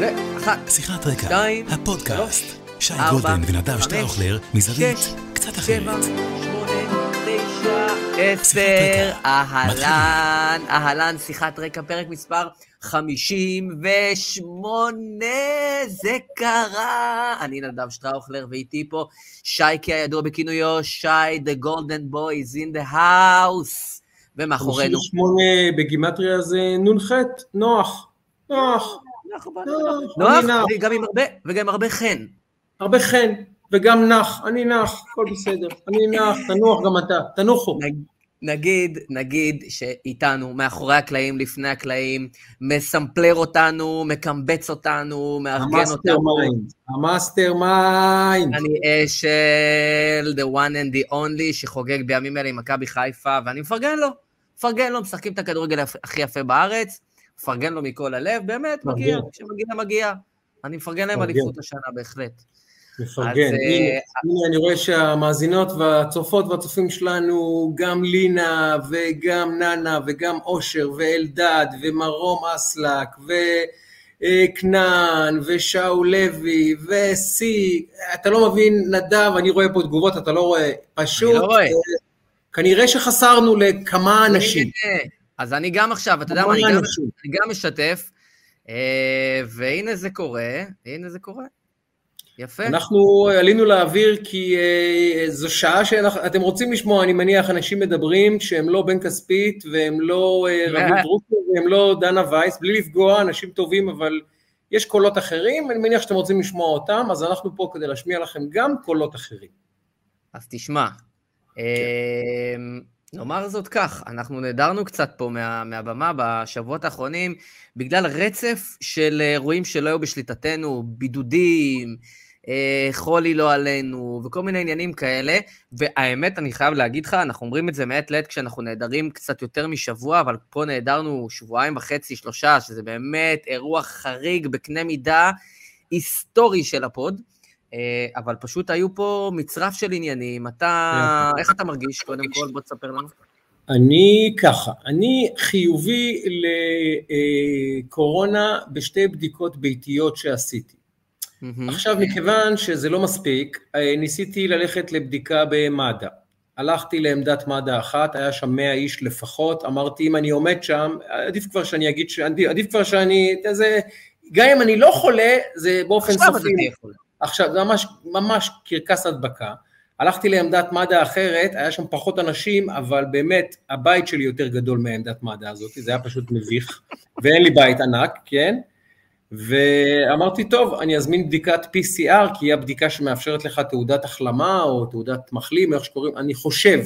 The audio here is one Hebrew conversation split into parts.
ואחת, שיחת רקע, שתיים, הפודקאסט. שי גולדן ונדב שטראוכלר, מזווית קצת שבע, אחרת. שמונה, תשע, עשר. אהלן, אהלן, שיחת רקע, פרק מספר 58, זה קרה. אני נדב שטראוכלר, ואיתי פה שייקי הידוע בכינויו, שי, The Golden Boy is in the house. ומאחורינו. 58 בגימטריה זה נ"ח, נוח, נוח, נוח, נוח, אני נח, וגם עם הרבה, וגם עם הרבה חן. הרבה חן, וגם נח, אני נח, הכל בסדר, אני נח, תנוח גם אתה, תנוחו. נג- נגיד, נגיד שאיתנו, מאחורי הקלעים, לפני הקלעים, מסמפלר אותנו, מקמבץ אותנו, מארגן ה-master אותנו. mind, ה-mastermind. אני אשל, the one and the only, שחוגג בימים אלה עם מכבי חיפה, ואני מפרגן לו. מפרגן לו, משחקים את הכדורגל הכ- הכי יפה בארץ, מפרגן לו מכל הלב, באמת, מגיע. כשמגיע, מגיע. אני מפרגן להם. אליפות השנה, בהחלט. מפרגן. הנה, אה, הנה אני רואה שהמאזינות והצופות והצופים שלנו, גם לינה וגם ננה וגם אושר ואלדד ומרום אסלק וכנען ושאול לוי וסי, אתה לא מבין, נדב, אני רואה פה תגובות, אתה לא רואה, פשוט, לא רואה. אה, כנראה שחסרנו לכמה אנשים. אז אני גם עכשיו, אתה יודע מה, אני גם-. אני גם משתף, אה, והנה זה קורה, הנה זה קורה. יפה. אנחנו עלינו לאוויר כי אה, זו שעה שאתם רוצים לשמוע, אני מניח, אנשים מדברים שהם לא בן כספית והם לא אה, רביב דרוקר והם לא דנה וייס, בלי לפגוע, אנשים טובים, אבל יש קולות אחרים, אני מניח שאתם רוצים לשמוע אותם, אז אנחנו פה כדי להשמיע לכם גם קולות אחרים. אז תשמע, אה, נאמר זאת כך, אנחנו נעדרנו קצת פה מה, מהבמה בשבועות האחרונים, בגלל רצף של אירועים שלא היו בשליטתנו, בידודים, אה, חולי לא עלינו, וכל מיני עניינים כאלה, והאמת, אני חייב להגיד לך, אנחנו אומרים את זה מעת לעת כשאנחנו נעדרים קצת יותר משבוע, אבל פה נעדרנו שבועיים וחצי, שלושה, שזה באמת אירוע חריג בקנה מידה היסטורי של הפוד. אה, אבל פשוט היו פה מצרף של עניינים. אתה, איך אתה מרגיש? קודם כל, בוא תספר לנו. אני ככה, אני חיובי לקורונה בשתי בדיקות ביתיות שעשיתי. עכשיו, מכיוון שזה לא מספיק, אה, ניסיתי ללכת לבדיקה במד"א. הלכתי לעמדת מד"א אחת, היה שם 100 איש לפחות, אמרתי, אם אני עומד שם, עדיף כבר שאני אגיד, ש- עדיף, עדיף כבר שאני, זה, גם אם אני לא חולה, זה באופן סופי. עכשיו, זה ממש, ממש קרקס הדבקה. הלכתי לעמדת מד"א אחרת, היה שם פחות אנשים, אבל באמת, הבית שלי יותר גדול מהעמדת מד"א הזאת, זה היה פשוט מביך, ואין לי בית ענק, כן? ואמרתי, טוב, אני אזמין בדיקת PCR, כי היא הבדיקה שמאפשרת לך תעודת החלמה, או תעודת מחלים, איך שקוראים, אני חושב,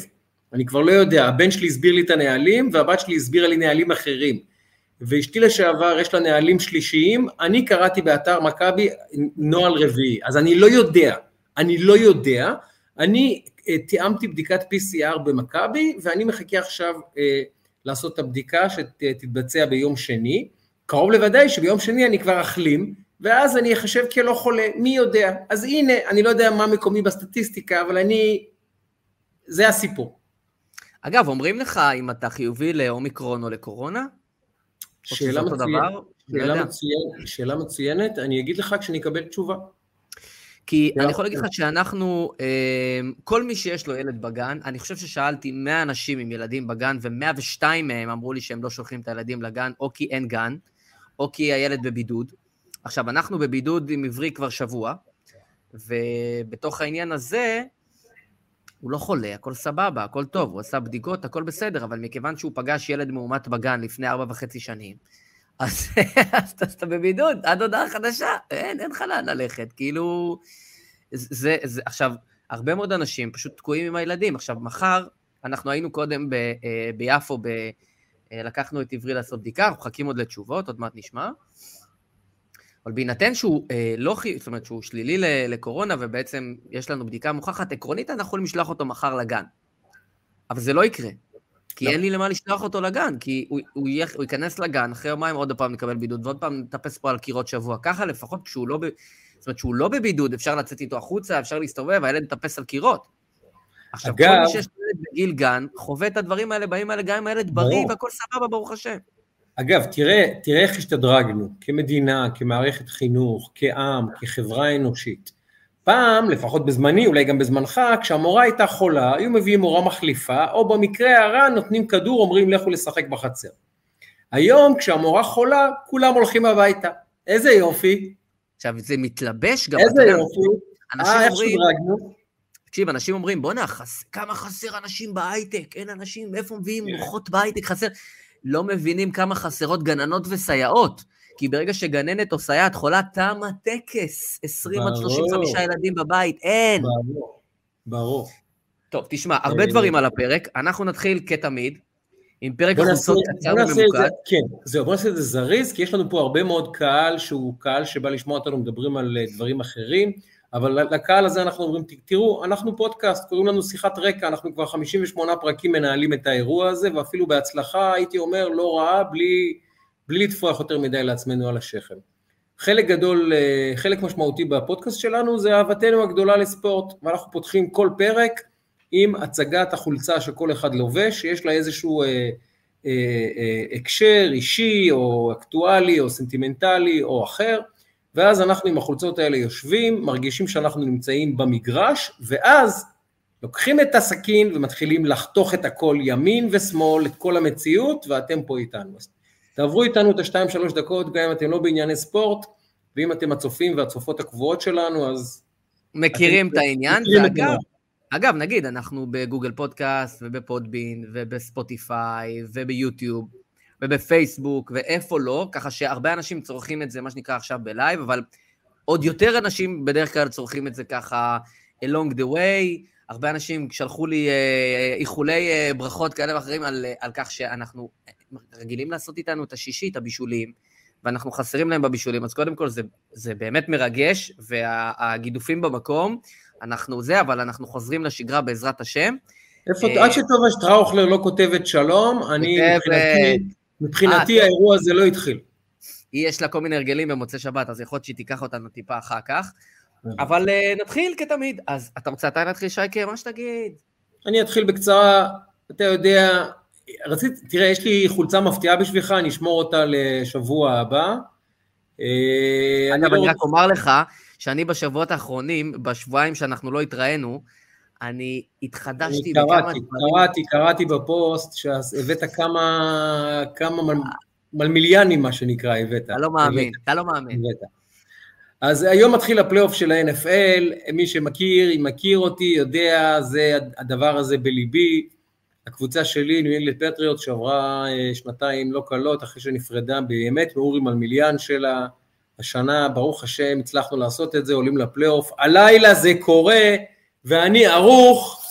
אני כבר לא יודע, הבן שלי הסביר לי את הנהלים, והבת שלי הסבירה לי נהלים אחרים. ואשתי לשעבר, יש לה נהלים שלישיים, אני קראתי באתר מכבי נוהל רביעי, אז אני לא יודע, אני לא יודע, אני אה, תיאמתי בדיקת PCR במכבי, ואני מחכה עכשיו אה, לעשות את הבדיקה שתתבצע ביום שני, קרוב לוודאי שביום שני אני כבר אחלים, ואז אני אחשב כלא חולה, מי יודע. אז הנה, אני לא יודע מה מקומי בסטטיסטיקה, אבל אני... זה הסיפור. אגב, אומרים לך אם אתה חיובי לאומיקרון או לקורונה? שאלה מצוינת? לא שאלה. מצוין, שאלה מצוינת, אני אגיד לך כשאני אקבל תשובה. כי לא. אני יכול להגיד לך שאנחנו, אה, כל מי שיש לו ילד בגן, אני חושב ששאלתי 100 אנשים עם ילדים בגן, ו-102 מהם אמרו לי שהם לא שולחים את הילדים לגן, או כי אין גן, או כי הילד בבידוד. עכשיו, אנחנו בבידוד עם עברי כבר שבוע, ובתוך העניין הזה, הוא לא חולה, הכל סבבה, הכל טוב, הוא עשה בדיקות, הכל בסדר, אבל מכיוון שהוא פגש ילד מאומת בגן לפני ארבע וחצי שנים, אז, אתה בבידוד, עד הודעה חדשה, אין, אין לך לאן ללכת, כאילו... זה, זה, עכשיו, הרבה מאוד אנשים פשוט תקועים עם הילדים. עכשיו, מחר, אנחנו היינו קודם ב, אה, ביפו, ב, אה, לקחנו את עברי לעשות בדיקה, אנחנו מחכים עוד לתשובות, עוד מעט נשמע. אבל בהינתן שהוא אה, לא חי... זאת אומרת שהוא שלילי לקורונה, ובעצם יש לנו בדיקה מוכחת, עקרונית אנחנו יכולים לשלוח אותו מחר לגן. אבל זה לא יקרה. כי לא. אין לי למה לשלוח אותו לגן, כי הוא, הוא, יהיה, הוא ייכנס לגן, אחרי יומיים עוד פעם נקבל בידוד, ועוד פעם נטפס פה על קירות שבוע. ככה לפחות כשהוא לא, ב, זאת אומרת שהוא לא בבידוד, אפשר לצאת איתו החוצה, אפשר להסתובב, הילד מטפס על קירות. עכשיו, אגב- כל מי שיש ילד בגיל גן, חווה את הדברים האלה, באים האלה, גם אם הילד בריא. והכל סבבה, ברוך השם. אגב, תראה, תראה איך השתדרגנו, כמדינה, כמערכת חינוך, כעם, כחברה אנושית. פעם, לפחות בזמני, אולי גם בזמנך, כשהמורה הייתה חולה, היו מביאים מורה מחליפה, או במקרה הרע נותנים כדור, אומרים לכו לשחק בחצר. היום, כשהמורה חולה, כולם הולכים הביתה. איזה יופי. עכשיו, זה מתלבש גם, איזה יופי. אנשים אה, אומרים... תקשיב, אנשים אומרים, בואנה, חס... כמה חסר אנשים בהייטק, אין אנשים, איפה מביאים כן. מוחות בהייטק, חסר... לא מבינים כמה חסרות גננות וסייעות. כי ברגע שגננת או סייעת חולה, תם הטקס. 20 עד 35 ילדים בבית, אין. ברור, ברור. טוב, תשמע, הרבה אה, דברים על הפרק. אנחנו נתחיל כתמיד, עם פרק החולצות קצר וממוקד. כן, זהו, בוא נעשה את זה זריז, כי יש לנו פה הרבה מאוד קהל שהוא קהל שבא לשמוע אותנו מדברים על אה, דברים אחרים. אבל לקהל הזה אנחנו אומרים, תראו, אנחנו פודקאסט, קוראים לנו שיחת רקע, אנחנו כבר 58 פרקים מנהלים את האירוע הזה, ואפילו בהצלחה, הייתי אומר, לא רעה, בלי, בלי לטפוח יותר מדי לעצמנו על השכם. חלק גדול, אה, חלק משמעותי בפודקאסט שלנו זה אהבתנו הגדולה לספורט, ואנחנו פותחים כל פרק עם הצגת החולצה שכל אחד לובש, שיש לה איזשהו אה, אה, אה, הקשר אישי או אקטואלי או סנטימנטלי או אחר, ואז אנחנו עם החולצות האלה יושבים, מרגישים שאנחנו נמצאים במגרש, ואז לוקחים את הסכין ומתחילים לחתוך את הכל ימין ושמאל, את כל המציאות, ואתם פה איתנו. אז תעברו איתנו את השתיים שלוש דקות, גם אם אתם לא בענייני ספורט, ואם אתם הצופים והצופות הקבועות שלנו, אז... מכירים את העניין, ואגב, אגב, נגיד, אנחנו בגוגל פודקאסט, ובפודבין, ובספוטיפיי, וביוטיוב, ובפייסבוק, ואיפה לא, ככה שהרבה אנשים צורכים את זה, מה שנקרא עכשיו בלייב, אבל עוד יותר אנשים בדרך כלל צורכים את זה ככה along the way. הרבה אנשים שלחו לי אה, איחולי אה, ברכות כאלה ואחרים על, על כך שאנחנו רגילים לעשות איתנו את השישי, את הבישולים, ואנחנו חסרים להם בבישולים, אז קודם כל זה, זה באמת מרגש, והגידופים במקום, אנחנו זה, אבל אנחנו חוזרים לשגרה בעזרת השם. איפה, עד שטובה שטראוכלר לא כותבת שלום, אני מבחינתי... מבחינתי אה, האירוע הזה לא התחיל. היא יש לה כל מיני הרגלים במוצאי שבת, אז יכול להיות שהיא תיקח אותנו טיפה אחר כך. אבל uh, נתחיל כתמיד. אז אתה רוצה אתה להתחיל, שייקה? מה שתגיד. אני אתחיל בקצרה. אתה יודע, רציתי, תראה, יש לי חולצה מפתיעה בשבילך, אני אשמור אותה לשבוע הבא. אה, אגב, אני לא רק אומר לך, שאני בשבועות האחרונים, בשבועיים שאנחנו לא התראינו, אני התחדשתי בכמה דברים. קראתי, קראתי בפוסט שהבאת כמה, כמה מל, מלמיליאנים, מה שנקרא, הבאת. אתה לא מאמין, אתה לא מאמין. אז היום מתחיל הפלייאוף של ה-NFL, מי שמכיר, אם מכיר אותי, יודע, זה הדבר הזה בליבי. הקבוצה שלי, ניו אינגלנד פטריוט, שעברה אה, שנתיים לא קלות, אחרי שנפרדה באמת מאורי מלמיליאן שלה. השנה, ברוך השם, הצלחנו לעשות את זה, עולים לפלייאוף. הלילה זה קורה, ואני ערוך,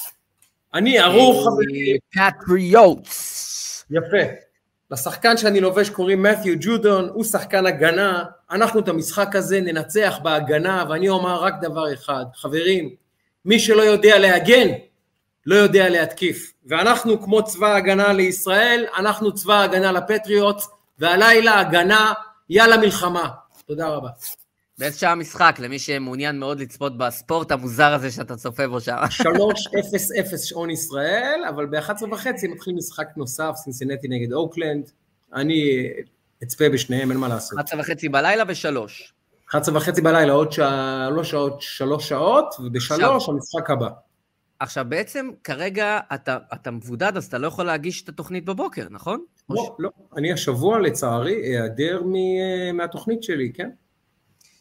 אני ערוך, אה. פטריוטס. יפה. לשחקן שאני לובש קוראים מת'יו ג'ודון, הוא שחקן הגנה, אנחנו את המשחק הזה ננצח בהגנה, ואני אומר רק דבר אחד, חברים, מי שלא יודע להגן, לא יודע להתקיף. ואנחנו כמו צבא ההגנה לישראל, אנחנו צבא ההגנה לפטריוט, והלילה הגנה, יאללה מלחמה. תודה רבה. באיזה שעה משחק, למי שמעוניין מאוד לצפות בספורט המוזר הזה שאתה צופה בו שם. 3-0-0 שעון ישראל, אבל ב-11 וחצי מתחיל משחק נוסף, סינסינטי נגד אוקלנד. אני אצפה בשניהם, אין מה לעשות. 11 וחצי בלילה ושלוש. 11 וחצי בלילה, עוד שלוש שעות, שלוש שעות, ובשלוש המשחק הבא. עכשיו, בעצם כרגע אתה, אתה מבודד, אז אתה לא יכול להגיש את התוכנית בבוקר, נכון? לא, ש... לא. אני השבוע, לצערי, אעדר מהתוכנית שלי, כן?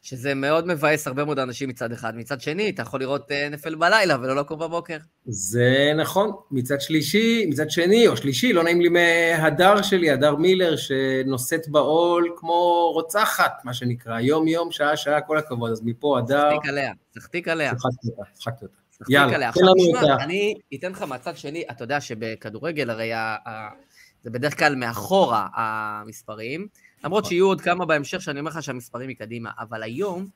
שזה מאוד מבאס הרבה מאוד אנשים מצד אחד. מצד שני, אתה יכול לראות אה, נפל בלילה ולא לקום בבוקר. זה נכון. מצד שלישי, מצד שני או שלישי, לא נעים לי מהדר שלי, הדר מילר, שנושאת בעול כמו רוצחת, מה שנקרא, יום-יום, שעה-שעה, כל הכבוד. אז מפה הדר... צחתיק עליה, צחתיק עליה. צחקתי אותה, צחקתי אותה. יאללה, תן לנו אותה. אני אתן לך מהצד שני, אתה יודע שבכדורגל הרי זה בדרך כלל מאחורה המספרים. למרות שיהיו עוד כמה בהמשך שאני אומר לך שהמספרים מקדימה, אבל היום,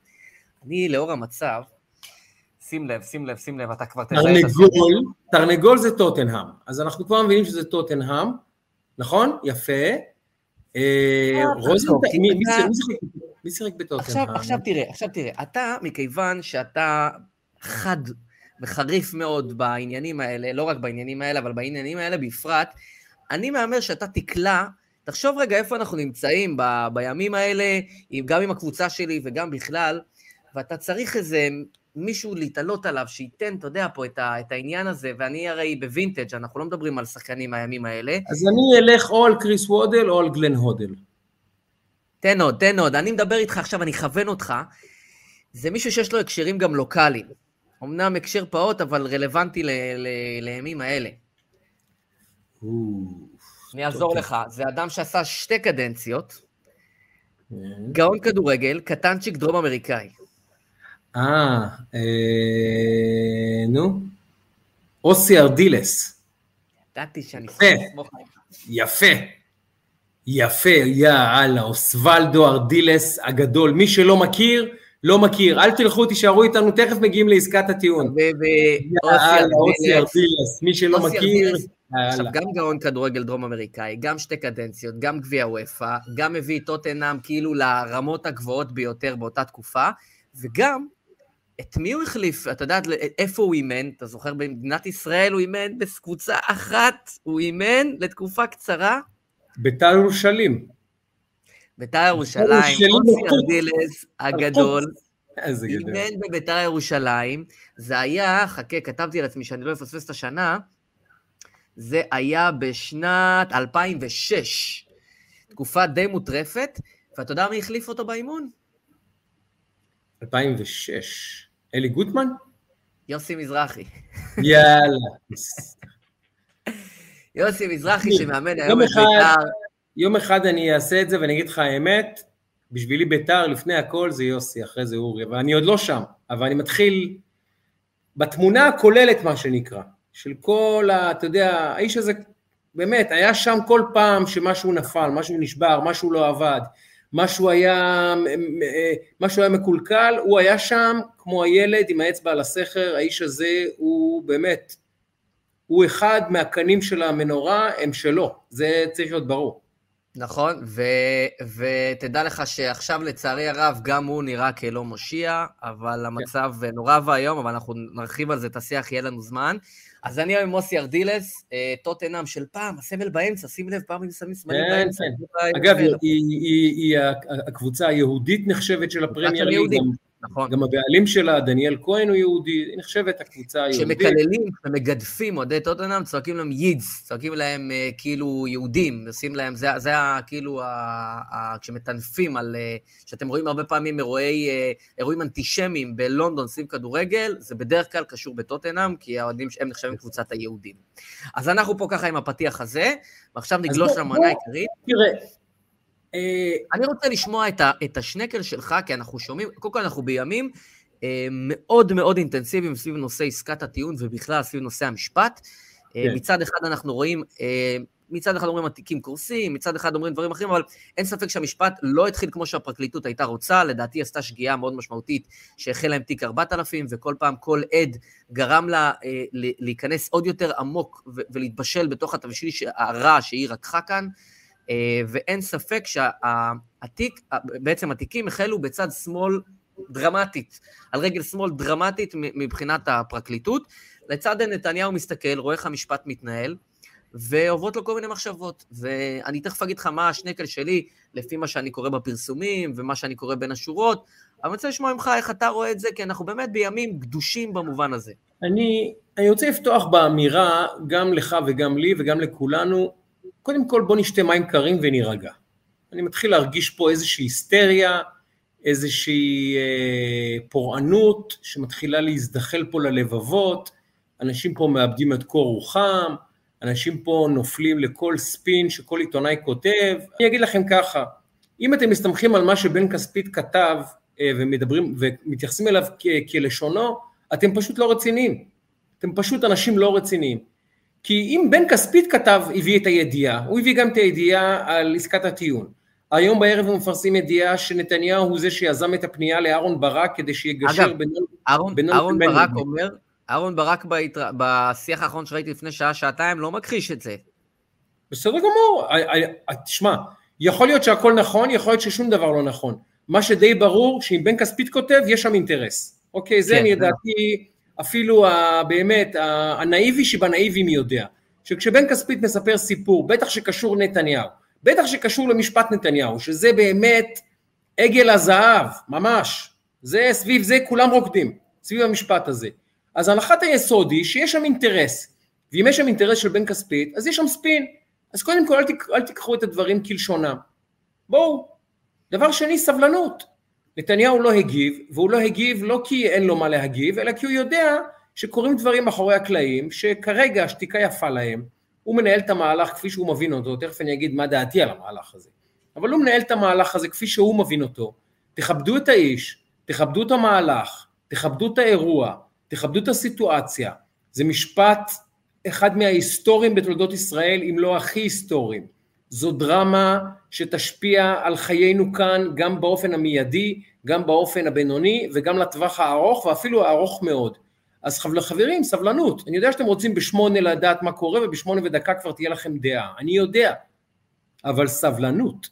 אני לאור המצב, שים לב, שים לב, שים לב, אתה כבר תראה את. תרנגול, תרנגול זה טוטנהאם, אז אנחנו כבר מבינים שזה טוטנהאם, נכון? יפה. אה, רוזנטל, מי שיחק בטוטנהאם? עכשיו תראה, עכשיו תראה, אתה, מכיוון שאתה חד וחריף מאוד בעניינים האלה, לא רק בעניינים האלה, אבל בעניינים האלה בפרט, אני מהמר שאתה תקלע תחשוב רגע איפה אנחנו נמצאים ב, בימים האלה, גם עם הקבוצה שלי וגם בכלל, ואתה צריך איזה מישהו להתעלות עליו, שייתן, אתה יודע, פה את, ה, את העניין הזה, ואני הרי בווינטג', אנחנו לא מדברים על שחקנים מהימים האלה. אז אני אלך או על קריס וודל או על גלן הודל. תן עוד, תן עוד. אני מדבר איתך עכשיו, אני אכוון אותך. זה מישהו שיש לו הקשרים גם לוקאליים. אמנם הקשר פעוט, אבל רלוונטי לימים האלה. אני אעזור לך. זה אדם שעשה שתי קדנציות, כן. גאון כדורגל, קטנצ'יק דרום אמריקאי. אה, אה, נו, אוסי ארדילס. ידעתי שאני אסמוך יפה, יפה, יאללה, אוסוולדו ארדילס הגדול. מי שלא מכיר, לא מכיר. אל תלכו, תישארו איתנו, תכף מגיעים לעסקת הטיעון. אוסי ארדילס, מי שלא מכיר... עכשיו, גם גאון כדורגל דרום אמריקאי, גם שתי קדנציות, גם גביע וופא, גם מביא את טוטנאם כאילו לרמות הגבוהות ביותר באותה תקופה, וגם את מי הוא החליף? אתה יודע איפה הוא אימן? אתה זוכר, במדינת ישראל הוא אימן בקבוצה אחת, הוא אימן לתקופה קצרה. בית"ר ירושלים. בית"ר ירושלים, אוסי ארדילס הגדול, אימן בבית"ר ירושלים, זה היה, חכה, כתבתי לעצמי שאני לא אפספס את השנה, זה היה בשנת 2006, תקופה די מוטרפת, ואתה יודע מי החליף אותו באימון? 2006. אלי גוטמן? יוסי מזרחי. יאללה. יוסי מזרחי שמאמן היום את בית"ר. יום אחד אני אעשה את זה ואני אגיד לך האמת, בשבילי בית"ר לפני הכל זה יוסי, אחרי זה אורי, אבל אני עוד לא שם, אבל אני מתחיל בתמונה הכוללת מה שנקרא, של כל ה... אתה יודע, האיש הזה באמת היה שם כל פעם שמשהו נפל, משהו נשבר, משהו לא עבד, משהו היה, משהו היה מקולקל, הוא היה שם כמו הילד עם האצבע על הסכר, האיש הזה הוא באמת, הוא אחד מהקנים של המנורה, הם שלו, זה צריך להיות ברור. נכון, ו, ותדע לך שעכשיו לצערי הרב גם הוא נראה כלא מושיע, אבל המצב כן. נורא ואיום, אבל אנחנו נרחיב על זה את השיח, יהיה לנו זמן. אז אני היום עם מוסי ארדילס, אה, טוטנאם של פעם, הסמל באמצע, שים לב, פעם הם שמים סמלים כן, באמצע. כן. אגב, היא הקבוצה היהודית נחשבת של הפרמייר ליג, נכון. גם הבעלים שלה, דניאל כהן הוא יהודי, היא נחשבת הקבוצה היהודית. כשמקללים, כשמגדפים אוהדי טוטנאם, צועקים להם יידס, צועקים להם uh, כאילו יהודים, עושים להם, זה, זה ה, כאילו, ה, ה, כשמטנפים על, uh, שאתם רואים הרבה פעמים אירועי, uh, אירועים אנטישמיים בלונדון סביב כדורגל, זה בדרך כלל קשור בטוטנאם, כי האוהדים הם נחשבים קבוצת היהודים. אז אנחנו פה ככה עם הפתיח הזה, ועכשיו נגלוש למנה העיקרית. תראה, אה, אני רוצה לשמוע את, ה, את השנקל שלך, כי אנחנו שומעים, קודם כל אנחנו בימים אה, מאוד מאוד אינטנסיביים סביב נושא עסקת הטיעון ובכלל סביב נושא המשפט. אה, כן. מצד אחד אנחנו רואים, מצד אחד אומרים התיקים קורסים, מצד אחד אומרים דברים אחרים, אבל אין ספק שהמשפט לא התחיל כמו שהפרקליטות הייתה רוצה, לדעתי עשתה שגיאה מאוד משמעותית שהחלה עם תיק 4000, וכל פעם כל עד גרם לה להיכנס עוד יותר עמוק ולהתבשל בתוך התבשיל הרע שהיא רקחה כאן. אה, ואין ספק שהתיק, בעצם התיקים החלו בצד שמאל דרמטית, על רגל שמאל דרמטית מבחינת הפרקליטות. לצד נתניהו מסתכל, רואה איך המשפט מתנהל, ועוברות לו כל מיני מחשבות. ואני תכף אגיד לך מה השנקל שלי, לפי מה שאני קורא בפרסומים ומה שאני קורא בין השורות, אבל אני רוצה לשמוע ממך איך אתה רואה את זה, כי אנחנו באמת בימים גדושים במובן הזה. אני, אני רוצה לפתוח באמירה, גם לך וגם לי וגם לכולנו, קודם כל בוא נשתה מים קרים ונירגע. אני מתחיל להרגיש פה איזושהי היסטריה, איזושהי אה, פורענות שמתחילה להזדחל פה ללבבות, אנשים פה מאבדים את קור רוחם, אנשים פה נופלים לכל ספין שכל עיתונאי כותב. אני אגיד לכם ככה, אם אתם מסתמכים על מה שבן כספית כתב אה, ומדברים ומתייחסים אליו כ- כלשונו, אתם פשוט לא רציניים. אתם פשוט אנשים לא רציניים. כי אם בן כספית כתב, הביא את הידיעה, הוא הביא גם את הידיעה על עסקת הטיעון. היום בערב הוא מפרסם ידיעה שנתניהו הוא זה שיזם את הפנייה לאהרון ברק כדי שיגשר בינו... אהרון, אהרון ברק אומר, אהרון ברק ביתר... בשיח האחרון שראיתי לפני שעה-שעתיים לא מכחיש את זה. בסדר גמור, תשמע, יכול להיות שהכל נכון, יכול להיות ששום דבר לא נכון. מה שדי ברור, שאם בן כספית כותב, יש שם אינטרס. אוקיי, זה כן, אני ידעתי... אפילו באמת הנאיבי שבנאיבי מי יודע, שכשבן כספית מספר סיפור, בטח שקשור נתניהו, בטח שקשור למשפט נתניהו, שזה באמת עגל הזהב, ממש. זה, סביב זה כולם רוקדים, סביב המשפט הזה. אז הנחת היסוד היא שיש שם אינטרס, ואם יש שם אינטרס של בן כספית, אז יש שם ספין. אז קודם כל אל תיקחו את הדברים כלשונם. בואו. דבר שני, סבלנות. נתניהו לא הגיב, והוא לא הגיב לא כי אין לו מה להגיב, אלא כי הוא יודע שקורים דברים מאחורי הקלעים, שכרגע השתיקה יפה להם, הוא מנהל את המהלך כפי שהוא מבין אותו, תכף אני אגיד מה דעתי על המהלך הזה, אבל הוא מנהל את המהלך הזה כפי שהוא מבין אותו, תכבדו את האיש, תכבדו את המהלך, תכבדו את האירוע, תכבדו את הסיטואציה, זה משפט אחד מההיסטוריים בתולדות ישראל, אם לא הכי היסטוריים. זו דרמה שתשפיע על חיינו כאן גם באופן המיידי, גם באופן הבינוני וגם לטווח הארוך ואפילו הארוך מאוד. אז חברים, סבלנות. אני יודע שאתם רוצים בשמונה לדעת מה קורה ובשמונה ודקה כבר תהיה לכם דעה. אני יודע. אבל סבלנות.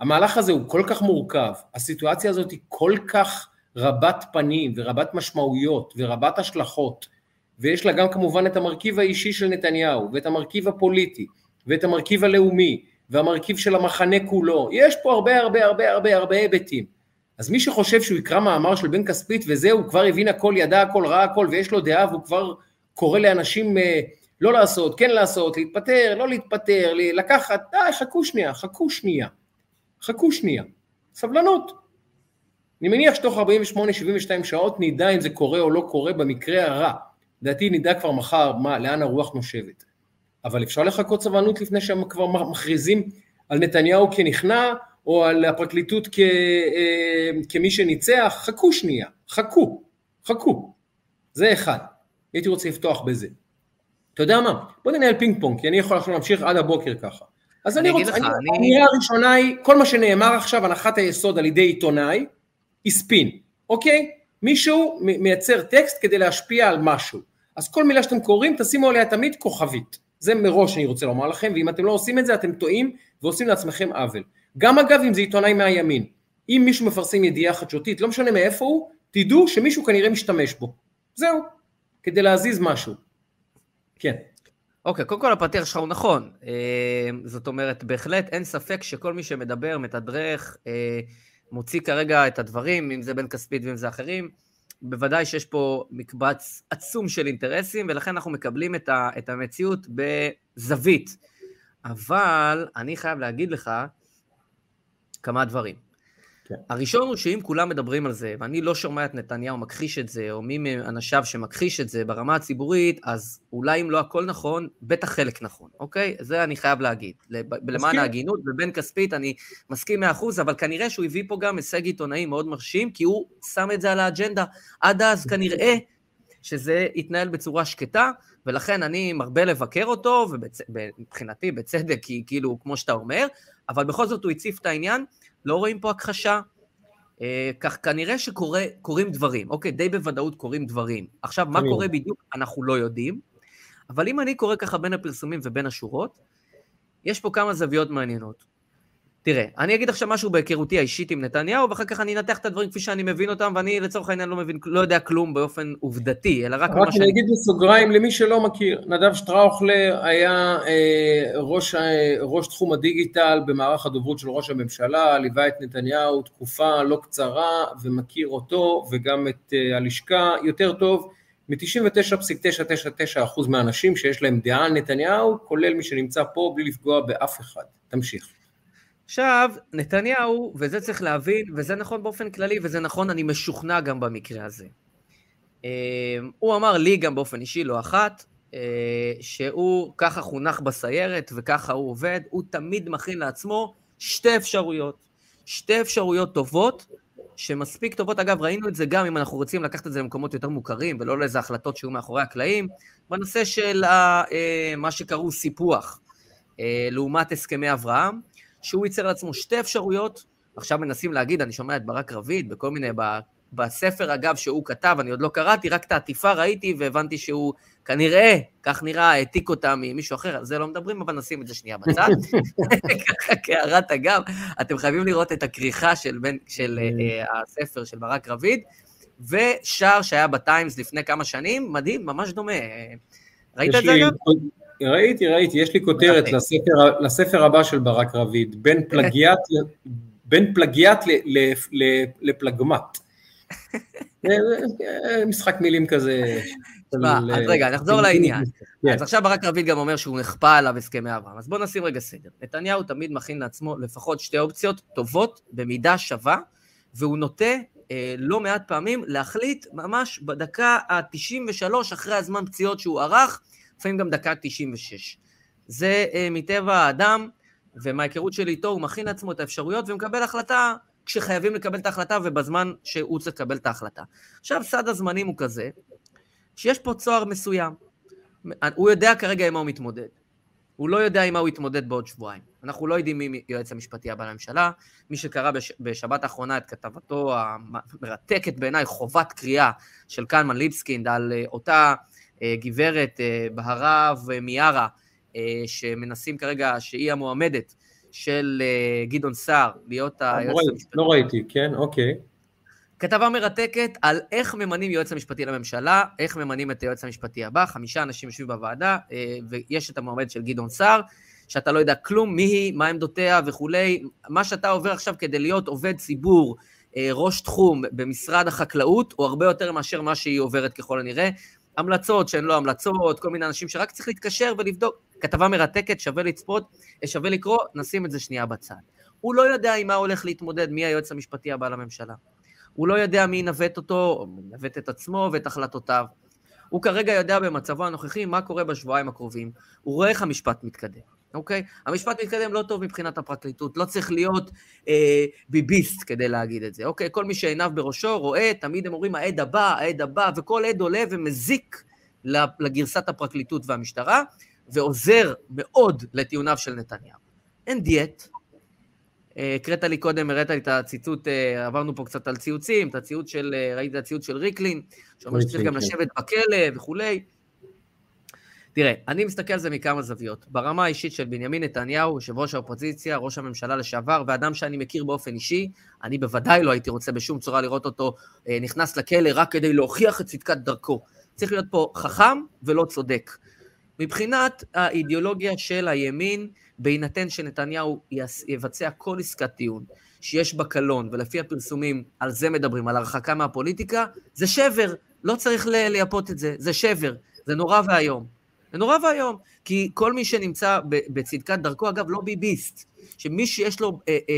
המהלך הזה הוא כל כך מורכב, הסיטואציה הזאת היא כל כך רבת פנים ורבת משמעויות ורבת השלכות, ויש לה גם כמובן את המרכיב האישי של נתניהו, ואת המרכיב הפוליטי, ואת המרכיב הלאומי, והמרכיב של המחנה כולו, יש פה הרבה הרבה הרבה הרבה הרבה היבטים. אז מי שחושב שהוא יקרא מאמר של בן כספית וזהו, הוא כבר הבין הכל, ידע הכל, ראה הכל, ויש לו דעה והוא כבר קורא לאנשים אה, לא לעשות, כן לעשות, להתפטר, לא להתפטר, לקחת, די, חכו שנייה, חכו שנייה, חכו שנייה, סבלנות. אני מניח שתוך 48-72 שעות נדע אם זה קורה או לא קורה במקרה הרע. לדעתי נדע כבר מחר מה, לאן הרוח נושבת. אבל אפשר לחכות סבלנות לפני שהם כבר מכריזים על נתניהו כנכנע, או על הפרקליטות כ, אה, כמי שניצח, חכו שנייה, חכו, חכו. זה אחד. הייתי רוצה לפתוח בזה. אתה יודע מה? בוא ננהל פינג פונג, כי אני יכול עכשיו להמשיך עד הבוקר ככה. אז אני, אני רוצה, אני, אני... המילה הראשונה היא, כל מה שנאמר עכשיו, הנחת היסוד על ידי עיתונאי, היא ספין, אוקיי? מישהו מייצר טקסט כדי להשפיע על משהו. אז כל מילה שאתם קוראים, תשימו עליה תמיד כוכבית. זה מראש אני רוצה לומר לכם, ואם אתם לא עושים את זה, אתם טועים ועושים לעצמכם עוול. גם אגב, אם זה עיתונאי מהימין. אם מישהו מפרסם ידיעה חדשותית, לא משנה מאיפה הוא, תדעו שמישהו כנראה משתמש בו. זהו, כדי להזיז משהו. כן. אוקיי, okay, קודם כל הפתיח שלך הוא נכון. אה, זאת אומרת, בהחלט אין ספק שכל מי שמדבר, מתדרך, אה, מוציא כרגע את הדברים, אם זה בן כספית ואם זה אחרים, בוודאי שיש פה מקבץ עצום של אינטרסים, ולכן אנחנו מקבלים את, ה, את המציאות בזווית. אבל אני חייב להגיד לך כמה דברים. כן. הראשון הוא שאם כולם מדברים על זה, ואני לא שומע את נתניהו מכחיש את זה, או מי מאנשיו שמכחיש את זה ברמה הציבורית, אז אולי אם לא הכל נכון, בטח חלק נכון, אוקיי? זה אני חייב להגיד. למען ההגינות, ובן כספית אני מסכים מאה אחוז, אבל כנראה שהוא הביא פה גם הישג עיתונאי מאוד מרשים, כי הוא שם את זה על האג'נדה. עד אז כנראה שזה יתנהל בצורה שקטה, ולכן אני מרבה לבקר אותו, ומבחינתי בצדק, כי כאילו, כמו שאתה אומר, אבל בכל זאת הוא הציף את העניין. לא רואים פה הכחשה. אה, כך כנראה שקורים דברים, אוקיי, די בוודאות קורים דברים. עכשיו, מה קורה בדיוק, אנחנו לא יודעים, אבל אם אני קורא ככה בין הפרסומים ובין השורות, יש פה כמה זוויות מעניינות. תראה, אני אגיד עכשיו משהו בהיכרותי האישית עם נתניהו, ואחר כך אני אנתח את הדברים כפי שאני מבין אותם, ואני לצורך העניין לא מבין, לא יודע כלום באופן עובדתי, אלא רק מה שאני... רק אני אגיד בסוגריים למי שלא מכיר, נדב שטראוכלר היה אה, ראש, אה, ראש תחום הדיגיטל במערך הדוברות של ראש הממשלה, ליווה את נתניהו תקופה לא קצרה, ומכיר אותו, וגם את אה, הלשכה יותר טוב מ-99.999% מהאנשים שיש להם דעה על נתניהו, כולל מי שנמצא פה, בלי לפגוע באף אחד. תמשיך. עכשיו, נתניהו, וזה צריך להבין, וזה נכון באופן כללי, וזה נכון, אני משוכנע גם במקרה הזה. אה, הוא אמר לי גם באופן אישי, לא אחת, אה, שהוא ככה חונך בסיירת וככה הוא עובד, הוא תמיד מכין לעצמו שתי אפשרויות. שתי אפשרויות טובות, שמספיק טובות, אגב, ראינו את זה גם אם אנחנו רוצים לקחת את זה למקומות יותר מוכרים, ולא לאיזה החלטות שהיו מאחורי הקלעים, בנושא של אה, מה שקראו סיפוח, לעומת הסכמי אברהם. שהוא ייצר לעצמו שתי אפשרויות, עכשיו מנסים להגיד, אני שומע את ברק רביד בכל מיני, בספר אגב שהוא כתב, אני עוד לא קראתי, רק את העטיפה ראיתי והבנתי שהוא כנראה, כך נראה, העתיק אותה ממישהו אחר, על זה לא מדברים, אבל נשים את זה שנייה בצד. ככה כהערת אגב, אתם חייבים לראות את הכריכה של, בין, של uh, הספר של ברק רביד, ושער שהיה בטיימס לפני כמה שנים, מדהים, ממש דומה. ראית את זה אגב? ראיתי, ראיתי, יש לי כותרת לספר, לספר הבא של ברק רביד, בין פלגיאט, בין פלגיאט לפלגמט. משחק מילים כזה. תשמע, אז רגע, נחזור לעניין. כן. אז עכשיו ברק רביד גם אומר שהוא נכפה עליו הסכמי אברהם. אז בואו נשים רגע סדר. נתניהו תמיד מכין לעצמו לפחות שתי אופציות טובות במידה שווה, והוא נוטה אה, לא מעט פעמים להחליט ממש בדקה ה-93 אחרי הזמן פציעות שהוא ערך, לפעמים גם דקה 96. זה אה, מטבע האדם, ומההיכרות שלי איתו הוא מכין לעצמו את האפשרויות ומקבל החלטה כשחייבים לקבל את ההחלטה ובזמן שהוא צריך לקבל את ההחלטה. עכשיו, סד הזמנים הוא כזה, שיש פה צוהר מסוים. הוא יודע כרגע עם מה הוא מתמודד. הוא לא יודע עם מה הוא יתמודד בעוד שבועיים. אנחנו לא יודעים מי יועץ המשפטי הבא לממשלה. מי שקרא בש... בשבת האחרונה את כתבתו המרתקת בעיניי, חובת קריאה של קלמן ליבסקינד על אה, אותה גברת אה, בהרב מיארה, שמנסים כרגע, שהיא המועמדת של גדעון סער להיות לא היועץ המשפטי. לא ראיתי, כן, אוקיי. כתבה מרתקת על איך ממנים יועץ המשפטי לממשלה, איך ממנים את היועץ המשפטי הבא, חמישה אנשים יושבים בוועדה, אה, ויש את המועמד של גדעון סער, שאתה לא יודע כלום, מי היא, מה עמדותיה וכולי. מה שאתה עובר עכשיו כדי להיות עובד ציבור, אה, ראש תחום במשרד החקלאות, הוא הרבה יותר מאשר מה שהיא עוברת ככל הנראה. המלצות שהן לא המלצות, כל מיני אנשים שרק צריך להתקשר ולבדוק. כתבה מרתקת, שווה לצפות, שווה לקרוא, נשים את זה שנייה בצד. הוא לא יודע עם מה הולך להתמודד, מי היועץ המשפטי הבא לממשלה. הוא לא יודע מי ינווט אותו, או ינווט את עצמו ואת החלטותיו. הוא כרגע יודע במצבו הנוכחי מה קורה בשבועיים הקרובים. הוא רואה איך המשפט מתקדם, אוקיי? המשפט מתקדם לא טוב מבחינת הפרקליטות, לא צריך להיות אה, ביביסט כדי להגיד את זה, אוקיי? כל מי שעיניו בראשו רואה, תמיד הם אומרים העד הבא, העד הבא, וכל עד עולה ומזיק לגרסת הפרקליטות והמשטרה, ועוזר מאוד לטיעוניו של נתניהו. אין דיאט, הקראת לי קודם, הראית לי את הציטוט, אה, עברנו פה קצת על ציוצים, את הציוץ של, אה, ראיתי את הציוץ של ריקלין, שאומר שצריך גם לשבת בכלא וכולי. תראה, אני מסתכל על זה מכמה זוויות. ברמה האישית של בנימין נתניהו, יושב ראש האופוזיציה, ראש הממשלה לשעבר, ואדם שאני מכיר באופן אישי, אני בוודאי לא הייתי רוצה בשום צורה לראות אותו אה, נכנס לכלא רק כדי להוכיח את צדקת דרכו. צריך להיות פה חכם ולא צודק. מבחינת האידיאולוגיה של הימין, בהינתן שנתניהו יבצע כל עסקת טיעון שיש בה קלון, ולפי הפרסומים על זה מדברים, על הרחקה מהפוליטיקה, זה שבר, לא צריך לייפות את זה, זה שבר, זה נורא ואיום. זה נורא ואיום, כי כל מי שנמצא בצדקת דרכו, אגב, לא ביביסט, שמי שיש לו אה, אה,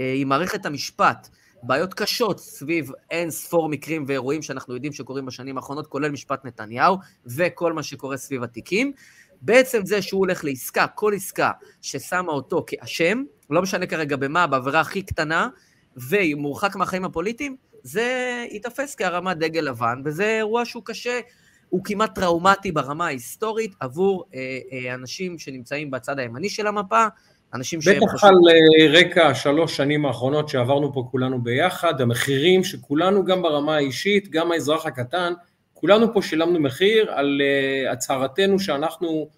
אה, עם מערכת המשפט בעיות קשות סביב אין ספור מקרים ואירועים שאנחנו יודעים שקורים בשנים האחרונות, כולל משפט נתניהו וכל מה שקורה סביב התיקים, בעצם זה שהוא הולך לעסקה, כל עסקה ששמה אותו כאשם, לא משנה כרגע במה, בעבירה הכי קטנה, ומורחק מהחיים הפוליטיים, זה ייתפס כהרמת דגל לבן, וזה אירוע שהוא קשה, הוא כמעט טראומטי ברמה ההיסטורית עבור אה, אה, אנשים שנמצאים בצד הימני של המפה, אנשים שהם... בטח על אה, רקע שלוש שנים האחרונות שעברנו פה כולנו ביחד, המחירים שכולנו גם ברמה האישית, גם האזרח הקטן, כולנו פה שילמנו מחיר על uh, הצהרתנו שאנחנו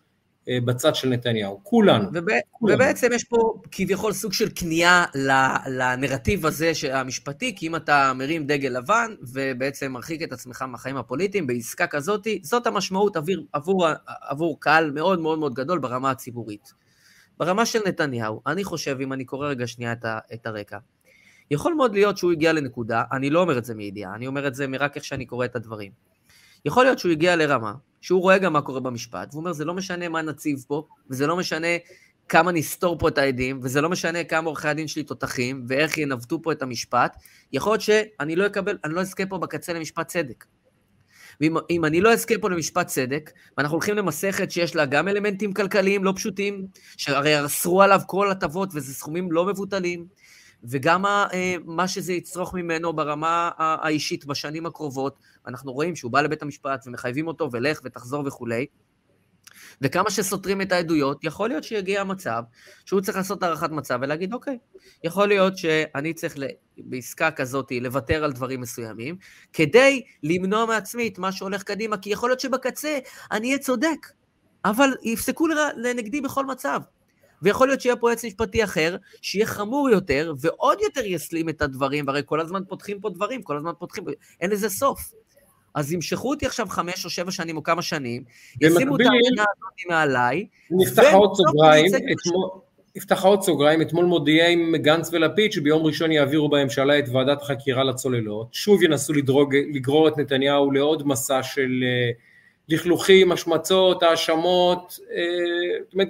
בצד של נתניהו, כולנו, וב, כולנו. ובעצם יש פה כביכול סוג של כניעה לנרטיב הזה המשפטי, כי אם אתה מרים דגל לבן ובעצם מרחיק את עצמך מהחיים הפוליטיים בעסקה כזאת, זאת המשמעות עבור, עבור, עבור קהל מאוד מאוד מאוד גדול ברמה הציבורית. ברמה של נתניהו, אני חושב, אם אני קורא רגע שנייה את, ה, את הרקע, יכול מאוד להיות שהוא הגיע לנקודה, אני לא אומר את זה מידיעה, אני אומר את זה מרק איך שאני קורא את הדברים. יכול להיות שהוא הגיע לרמה, שהוא רואה גם מה קורה במשפט, והוא אומר, זה לא משנה מה נציב פה, וזה לא משנה כמה נסתור פה את העדים, וזה לא משנה כמה עורכי הדין שלי תותחים, ואיך ינווטו פה את המשפט, יכול להיות שאני לא אקבל, אני לא אזכה פה בקצה למשפט צדק. ואם אני לא אזכה פה למשפט צדק, ואנחנו הולכים למסכת שיש לה גם אלמנטים כלכליים לא פשוטים, שהרי אסרו עליו כל הטבות וזה סכומים לא מבוטלים, וגם אה, מה שזה יצרוך ממנו ברמה האישית בשנים הקרובות, אנחנו רואים שהוא בא לבית המשפט ומחייבים אותו ולך ותחזור וכולי, וכמה שסותרים את העדויות, יכול להיות שיגיע המצב שהוא צריך לעשות הערכת מצב ולהגיד, אוקיי, יכול להיות שאני צריך בעסקה כזאת לוותר על דברים מסוימים, כדי למנוע מעצמי את מה שהולך קדימה, כי יכול להיות שבקצה אני אהיה צודק, אבל יפסקו לנגדי בכל מצב. ויכול להיות שיהיה פה יועץ משפטי אחר, שיהיה חמור יותר, ועוד יותר יסלים את הדברים, והרי כל הזמן פותחים פה דברים, כל הזמן פותחים, אין לזה סוף. אז ימשכו אותי עכשיו חמש או שבע שנים או כמה שנים, ישימו את ההגנה הזאת מעליי, נפתח עוד סוגריים, נפתח עוד סוגריים, אתמול מודיע עם גנץ ולפיד שביום ראשון יעבירו בממשלה את ועדת החקירה לצוללות, שוב ינסו לדרוג, לגרור את נתניהו לעוד מסע של אה, לכלוכים, השמצות, האשמות, אה,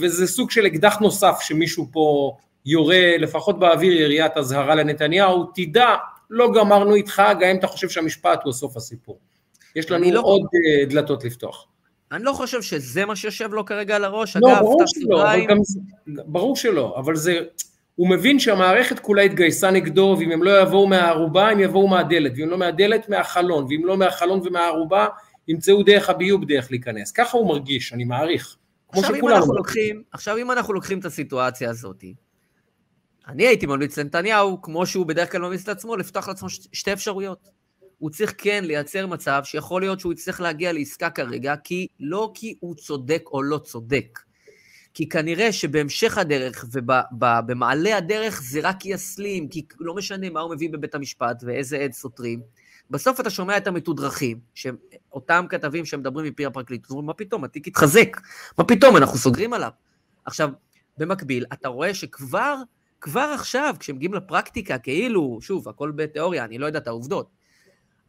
וזה סוג של אקדח נוסף שמישהו פה יורה, לפחות באוויר יריית אזהרה לנתניהו, תדע, לא גמרנו איתך, גם אם אתה חושב שהמשפט הוא סוף הסיפור. יש לנו לא- עוד אה, דלתות לפתוח. אני לא חושב שזה מה שיושב לו כרגע על הראש. לא, אגב, ברור שלא, אבל סוגריים, גם, ברור שלא, אבל זה, הוא מבין שהמערכת כולה התגייסה נגדו, ואם הם לא יבואו מהערובה, הם יבואו מהדלת, ואם לא מהדלת, מהחלון, ואם לא מהחלון ומהערובה, ימצאו דרך הביוב דרך להיכנס. ככה הוא מרגיש, אני מעריך. כמו שכולנו. לוקחים, עכשיו אם אנחנו לוקחים את הסיטואציה הזאת, אני הייתי ממליץ לנתניהו, כמו שהוא בדרך כלל ממליץ לעצמו, לפתוח לעצמו שתי אפשרויות. הוא צריך כן לייצר מצב שיכול להיות שהוא יצטרך להגיע לעסקה כרגע, כי לא כי הוא צודק או לא צודק. כי כנראה שבהמשך הדרך ובמעלה הדרך זה רק יסלים, כי לא משנה מה הוא מביא בבית המשפט ואיזה עד סותרים. בסוף אתה שומע את המתודרכים, אותם כתבים שמדברים מפי הפרקליטות, אומרים, מה פתאום, התיק התחזק, מה פתאום, אנחנו סוגרים עליו. עכשיו, במקביל, אתה רואה שכבר, כבר עכשיו, כשמגיעים לפרקטיקה, כאילו, שוב, הכל בתיאוריה, אני לא יודע את העובדות,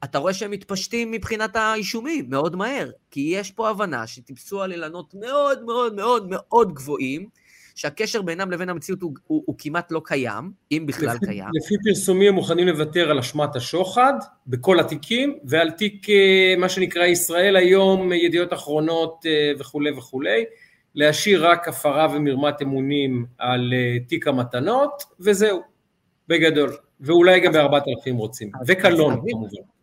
אתה רואה שהם מתפשטים מבחינת האישומים מאוד מהר, כי יש פה הבנה שטיפסו על אילנות מאוד מאוד מאוד מאוד גבוהים, שהקשר בינם לבין המציאות הוא, הוא, הוא כמעט לא קיים, אם בכלל לפי, קיים. לפי פרסומים הם מוכנים לוותר על אשמת השוחד בכל התיקים, ועל תיק, אה, מה שנקרא ישראל היום, ידיעות אחרונות אה, וכולי וכולי, להשאיר רק הפרה ומרמת אמונים על אה, תיק המתנות, וזהו, בגדול. ואולי גם בארבעת אלפים רוצים, וקלון כמובן.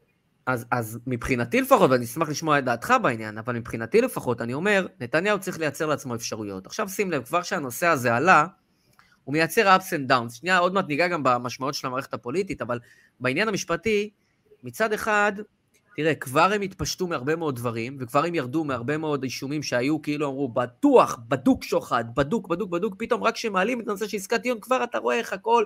אז, אז מבחינתי לפחות, ואני אשמח לשמוע את דעתך בעניין, אבל מבחינתי לפחות, אני אומר, נתניהו צריך לייצר לעצמו אפשרויות. עכשיו שים לב, כבר שהנושא הזה עלה, הוא מייצר ups and downs. שנייה, עוד מעט ניגע גם במשמעות של המערכת הפוליטית, אבל בעניין המשפטי, מצד אחד, תראה, כבר הם התפשטו מהרבה מאוד דברים, וכבר הם ירדו מהרבה מאוד אישומים שהיו, כאילו אמרו, בטוח, בדוק שוחד, בדוק, בדוק, בדוק, פתאום רק כשמעלים את הנושא של עסקת טיעון, כבר אתה רואה איך הכל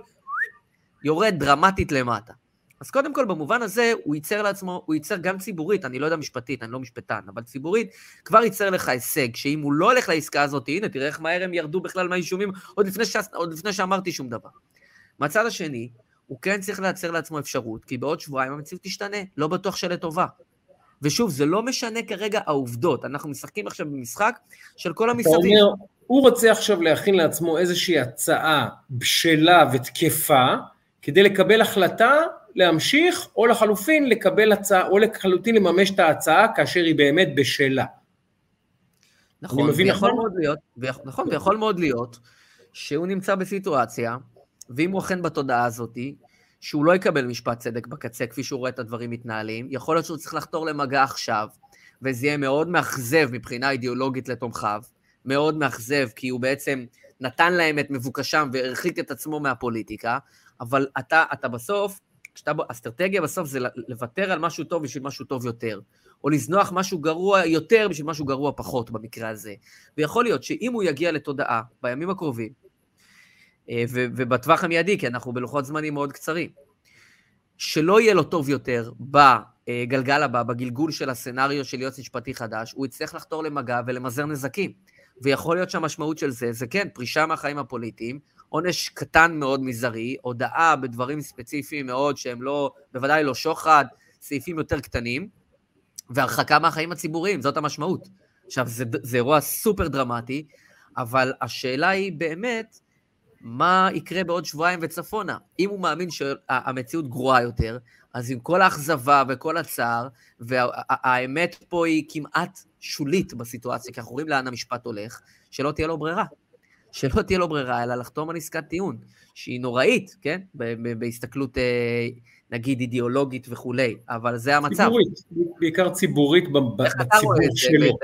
יורד דרמטית למטה. אז קודם כל, במובן הזה, הוא ייצר לעצמו, הוא ייצר גם ציבורית, אני לא יודע משפטית, אני לא משפטן, אבל ציבורית, כבר ייצר לך הישג, שאם הוא לא הולך לעסקה הזאת, הנה, תראה איך מהר הם ירדו בכלל מהאישומים, עוד לפני, ש... עוד לפני שאמרתי שום דבר. מהצד השני, הוא כן צריך לייצר לעצמו אפשרות, כי בעוד שבועיים המציאות תשתנה, לא בטוח שלטובה. ושוב, זה לא משנה כרגע העובדות, אנחנו משחקים עכשיו במשחק של כל אתה המסביב. אומר, הוא רוצה עכשיו להכין לעצמו איזושהי הצעה בשלה ותקפה, כדי לקבל החלטה להמשיך, או לחלופין לקבל הצעה, או לחלוטין לממש את ההצעה כאשר היא באמת בשלה. נכון, אני מבין ויכול נכון? מאוד להיות, ויכול, נכון, ויכול מאוד להיות שהוא נמצא בסיטואציה, ואם הוא אכן בתודעה הזאת, שהוא לא יקבל משפט צדק בקצה, כפי שהוא רואה את הדברים מתנהלים, יכול להיות שהוא צריך לחתור למגע עכשיו, וזה יהיה מאוד מאכזב מבחינה אידיאולוגית לתומכיו, מאוד מאכזב, כי הוא בעצם נתן להם את מבוקשם והרחיק את עצמו מהפוליטיקה, אבל אתה, אתה בסוף, כשאתה, אסטרטגיה בסוף זה לוותר על משהו טוב בשביל משהו טוב יותר. או לזנוח משהו גרוע יותר בשביל משהו גרוע פחות במקרה הזה. ויכול להיות שאם הוא יגיע לתודעה בימים הקרובים, אה, ובטווח המיידי, כי אנחנו בלוחות זמנים מאוד קצרים, שלא יהיה לו טוב יותר בגלגל הבא, בגלגול של הסצנריו של יועץ משפטי חדש, הוא יצטרך לחתור למגע ולמזער נזקים. ויכול להיות שהמשמעות של זה, זה כן, פרישה מהחיים הפוליטיים, עונש קטן מאוד מזערי, הודעה בדברים ספציפיים מאוד שהם לא, בוודאי לא שוחד, סעיפים יותר קטנים, והרחקה מהחיים הציבוריים, זאת המשמעות. עכשיו, זה, זה אירוע סופר דרמטי, אבל השאלה היא באמת, מה יקרה בעוד שבועיים וצפונה? אם הוא מאמין שהמציאות גרועה יותר, אז עם כל האכזבה וכל הצער, והאמת פה היא כמעט שולית בסיטואציה, כי אנחנו רואים לאן המשפט הולך, שלא תהיה לו ברירה. שלא תהיה לו ברירה, אלא לחתום על עסקת טיעון, שהיא נוראית, כן? בהסתכלות, נגיד, אידיאולוגית וכולי, אבל זה המצב. ציבורית, בעיקר ציבורית בציבור שלו.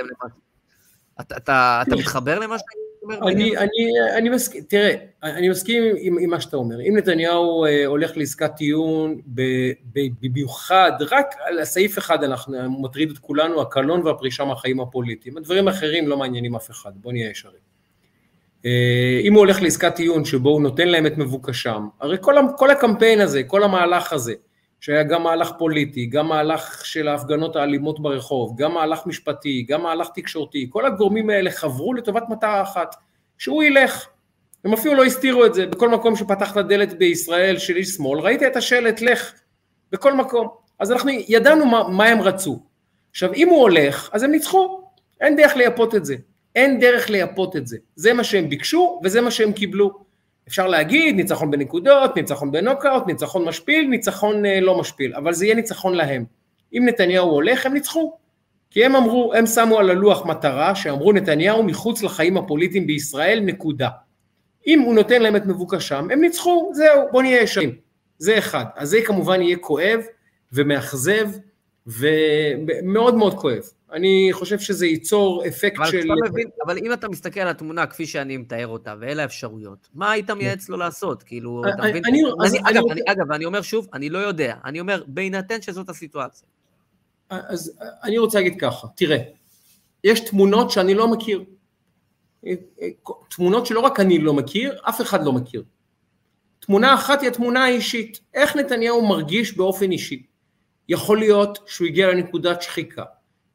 אתה, אתה, אתה מתחבר למה שאני אומר? אני, אני, אני מסכים, תראה, אני מסכים עם, עם מה שאתה אומר. אם נתניהו אה, הולך לעסקת טיעון, במיוחד, רק על הסעיף אחד אנחנו, מטריד את כולנו, הקלון והפרישה מהחיים הפוליטיים. הדברים האחרים לא מעניינים אף אחד, בוא נהיה ישרים. אה, אם הוא הולך לעסקת טיעון שבו הוא נותן להם את מבוקשם, הרי כל, כל הקמפיין הזה, כל המהלך הזה, שהיה גם מהלך פוליטי, גם מהלך של ההפגנות האלימות ברחוב, גם מהלך משפטי, גם מהלך תקשורתי, כל הגורמים האלה חברו לטובת מטרה אחת, שהוא ילך. הם אפילו לא הסתירו את זה, בכל מקום שפתחת דלת בישראל של איש שמאל, ראית את השלט לך, בכל מקום. אז אנחנו ידענו מה, מה הם רצו. עכשיו, אם הוא הולך, אז הם ניצחו, אין דרך לייפות את זה. אין דרך לייפות את זה. זה מה שהם ביקשו וזה מה שהם קיבלו. אפשר להגיד ניצחון בנקודות, ניצחון בנוקאוט, ניצחון משפיל, ניצחון אה, לא משפיל, אבל זה יהיה ניצחון להם. אם נתניהו הולך, הם ניצחו. כי הם אמרו, הם שמו על הלוח מטרה, שאמרו נתניהו מחוץ לחיים הפוליטיים בישראל, נקודה. אם הוא נותן להם את מבוקשם, הם ניצחו, זהו, בוא נהיה ישרים. זה אחד. אז זה כמובן יהיה כואב ומאכזב ומאוד מאוד כואב. אני חושב שזה ייצור אפקט אבל של... מבין, אבל אם אתה מסתכל על התמונה כפי שאני מתאר אותה, ואלה האפשרויות, מה היית מייעץ לו לעשות? כאילו, אתה מבין? אני, אני, אני, אגב, אני, אגב, אני אומר שוב, אני לא יודע. אני אומר, בהינתן שזאת הסיטואציה. אז אני רוצה להגיד ככה, תראה, יש תמונות שאני לא מכיר. תמונות שלא רק אני לא מכיר, אף אחד לא מכיר. תמונה אחת היא התמונה האישית, איך נתניהו מרגיש באופן אישי. יכול להיות שהוא הגיע לנקודת שחיקה,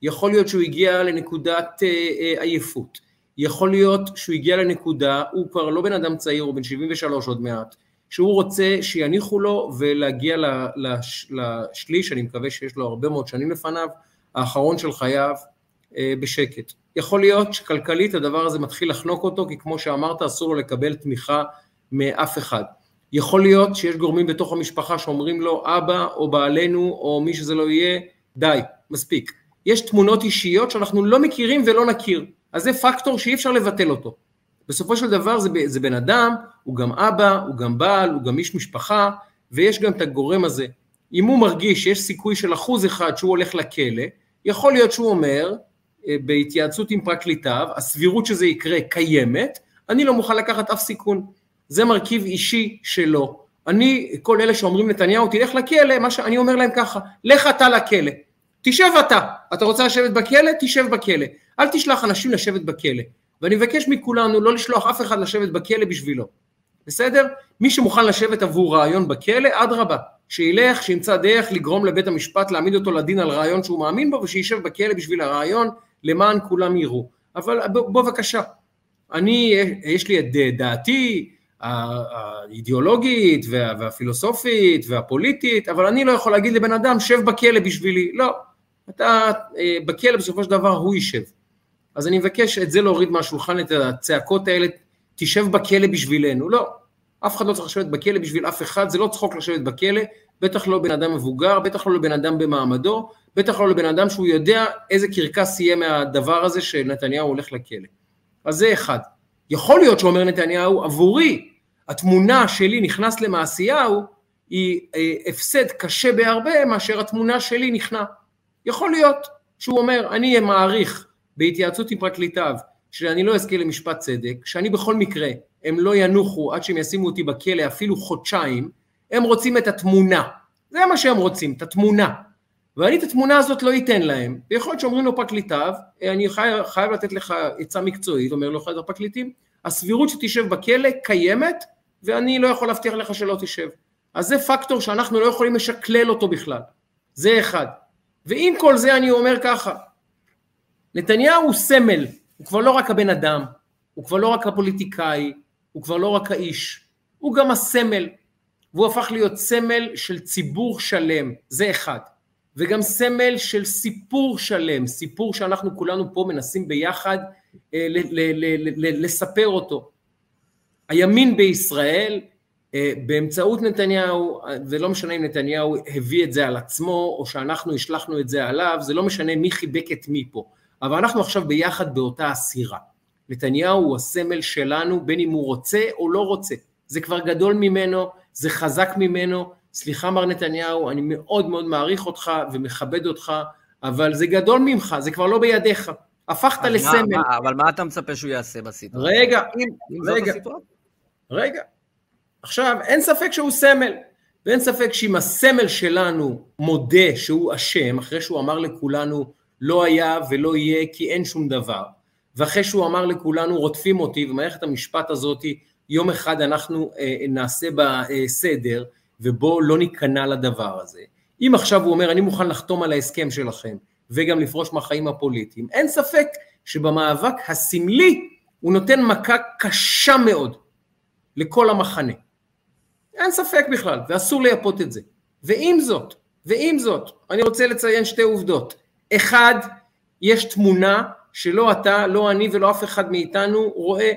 יכול להיות שהוא הגיע לנקודת אה, אה, עייפות, יכול להיות שהוא הגיע לנקודה, הוא כבר לא בן אדם צעיר, הוא בן 73 עוד מעט, שהוא רוצה שיניחו לו ולהגיע לש, לשליש, אני מקווה שיש לו הרבה מאוד שנים לפניו, האחרון של חייו, אה, בשקט. יכול להיות שכלכלית הדבר הזה מתחיל לחנוק אותו, כי כמו שאמרת, אסור לו לקבל תמיכה מאף אחד. יכול להיות שיש גורמים בתוך המשפחה שאומרים לו, אבא או בעלנו או מי שזה לא יהיה, די, מספיק. יש תמונות אישיות שאנחנו לא מכירים ולא נכיר, אז זה פקטור שאי אפשר לבטל אותו. בסופו של דבר זה, זה בן אדם, הוא גם אבא, הוא גם בעל, הוא גם איש משפחה, ויש גם את הגורם הזה. אם הוא מרגיש שיש סיכוי של אחוז אחד שהוא הולך לכלא, יכול להיות שהוא אומר, אה, בהתייעצות עם פרקליטיו, הסבירות שזה יקרה קיימת, אני לא מוכן לקחת אף סיכון. זה מרכיב אישי שלו. אני, כל אלה שאומרים נתניהו תלך לכלא, מה שאני אומר להם ככה, לך אתה לכלא, תשב אתה, אתה רוצה לשבת בכלא? תשב בכלא, אל תשלח אנשים לשבת בכלא, ואני מבקש מכולנו לא לשלוח אף אחד לשבת בכלא בשבילו, בסדר? מי שמוכן לשבת עבור רעיון בכלא, אדרבה, שילך, שימצא דרך לגרום לבית המשפט להעמיד אותו לדין על רעיון שהוא מאמין בו, ושישב בכלא בשביל הרעיון, למען כולם יראו. אבל בוא בבקשה, אני, יש לי את דעתי, האידיאולוגית והפילוסופית והפוליטית, אבל אני לא יכול להגיד לבן אדם, שב בכלא בשבילי. לא, אתה אה, בכלא בסופו של דבר הוא יישב. אז אני מבקש את זה להוריד מהשולחן, את הצעקות האלה, תשב בכלא בשבילנו. לא, אף אחד לא צריך לשבת בכלא בשביל אף אחד, זה לא צחוק לשבת בכלא, בטח לא בן אדם מבוגר, בטח לא לבן אדם במעמדו, בטח לא לבן אדם שהוא יודע איזה קרקס יהיה מהדבר הזה שנתניהו הולך לכלא. אז זה אחד. יכול להיות שאומר נתניהו, עבורי התמונה שלי נכנס למעשיהו היא אה, הפסד קשה בהרבה מאשר התמונה שלי נכנע. יכול להיות שהוא אומר, אני מעריך בהתייעצות עם פרקליטיו שאני לא אזכה למשפט צדק, שאני בכל מקרה, הם לא ינוחו עד שהם ישימו אותי בכלא אפילו חודשיים, הם רוצים את התמונה. זה מה שהם רוצים, את התמונה. ואני את התמונה הזאת לא אתן להם, ויכול להיות שאומרים לו פרקליטיו, אני חייב, חייב לתת לך עצה מקצועית, אומר לו אחד הפרקליטים, הסבירות שתשב בכלא קיימת, ואני לא יכול להבטיח לך שלא תשב. אז זה פקטור שאנחנו לא יכולים לשקלל אותו בכלל. זה אחד. ועם כל זה אני אומר ככה, נתניהו הוא סמל, הוא כבר לא רק הבן אדם, הוא כבר לא רק הפוליטיקאי, הוא כבר לא רק האיש, הוא גם הסמל, והוא הפך להיות סמל של ציבור שלם, זה אחד. וגם סמל של סיפור שלם, סיפור שאנחנו כולנו פה מנסים ביחד אה, לספר אותו. הימין בישראל באמצעות נתניהו, ולא משנה אם נתניהו הביא את זה על עצמו או שאנחנו השלכנו את זה עליו, זה לא משנה מי חיבק את מי פה, אבל אנחנו עכשיו ביחד באותה הסירה. נתניהו הוא הסמל שלנו בין אם הוא רוצה או לא רוצה, זה כבר גדול ממנו, זה חזק ממנו, סליחה מר נתניהו, אני מאוד מאוד מעריך אותך ומכבד אותך, אבל זה גדול ממך, זה כבר לא בידיך. הפכת לסמל. מה, אבל מה אתה מצפה שהוא יעשה בסיטואציה? רגע, אם, רגע, רגע. עכשיו, אין ספק שהוא סמל, ואין ספק שאם הסמל שלנו מודה שהוא אשם, אחרי שהוא אמר לכולנו לא היה ולא יהיה כי אין שום דבר, ואחרי שהוא אמר לכולנו רודפים אותי, ומערכת המשפט הזאת יום אחד אנחנו אה, נעשה בה אה, סדר, ובואו לא ניכנע לדבר הזה. אם עכשיו הוא אומר, אני מוכן לחתום על ההסכם שלכם, וגם לפרוש מהחיים הפוליטיים, אין ספק שבמאבק הסמלי הוא נותן מכה קשה מאוד לכל המחנה. אין ספק בכלל, ואסור לייפות את זה. ועם זאת, ועם זאת, אני רוצה לציין שתי עובדות. אחד, יש תמונה שלא אתה, לא אני ולא אף אחד מאיתנו רואה.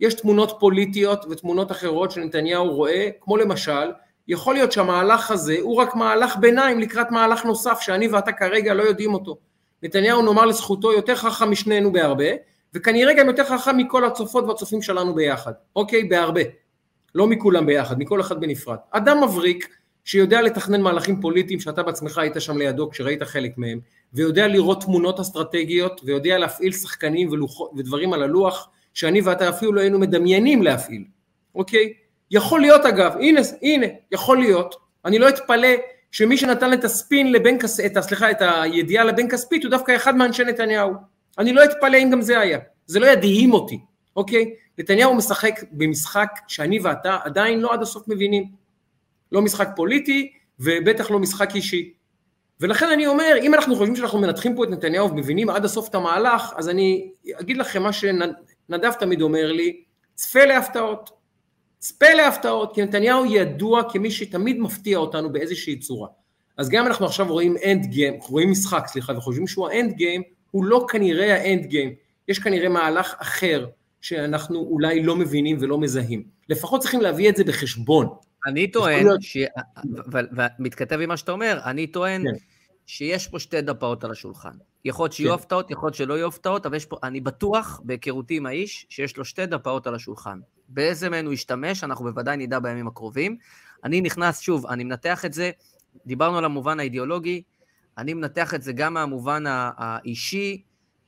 יש תמונות פוליטיות ותמונות אחרות שנתניהו רואה, כמו למשל, יכול להיות שהמהלך הזה הוא רק מהלך ביניים לקראת מהלך נוסף שאני ואתה כרגע לא יודעים אותו. נתניהו נאמר לזכותו יותר חכם משנינו בהרבה, וכנראה גם יותר חכם מכל הצופות והצופים שלנו ביחד, אוקיי? בהרבה. לא מכולם ביחד, מכל אחד בנפרד. אדם מבריק שיודע לתכנן מהלכים פוליטיים שאתה בעצמך היית שם לידו כשראית חלק מהם, ויודע לראות תמונות אסטרטגיות, ויודע להפעיל שחקנים ולוח, ודברים על הלוח, שאני ואתה אפילו לא היינו מדמיינים להפעיל, אוקיי? יכול להיות אגב, הנה, הנה, יכול להיות, אני לא אתפלא שמי שנתן את הספין לבן כספית, סליחה, את הידיעה לבן כספית הוא דווקא אחד מאנשי נתניהו. אני לא אתפלא אם גם זה היה, זה לא ידהים אותי, אוקיי? נתניהו משחק במשחק שאני ואתה עדיין לא עד הסוף מבינים. לא משחק פוליטי ובטח לא משחק אישי. ולכן אני אומר, אם אנחנו חושבים שאנחנו מנתחים פה את נתניהו ומבינים עד הסוף את המהלך, אז אני אגיד לכם מה שנדב תמיד אומר לי, צפה להפתעות. צפה להפתעות, כי נתניהו ידוע כמי שתמיד מפתיע אותנו באיזושהי צורה. אז גם אנחנו עכשיו רואים end game, רואים משחק, סליחה, וחושבים שהוא ה end game, הוא לא כנראה האנד גיים. יש כנראה מהלך אחר שאנחנו אולי לא מבינים ולא מזהים. לפחות צריכים להביא את זה בחשבון. אני טוען, ש... ומתכתב עם מה שאתה אומר, אני טוען כן. שיש פה שתי דפאות על השולחן. יכול להיות שיהיו כן. הפתעות, יכול להיות שלא יהיו הפתעות, אבל יש פה, אני בטוח, בהיכרותי עם האיש, שיש לו שתי דפאות על השולחן. באיזה מהן הוא ישתמש, אנחנו בוודאי נדע בימים הקרובים. אני נכנס, שוב, אני מנתח את זה, דיברנו על המובן האידיאולוגי, אני מנתח את זה גם מהמובן האישי.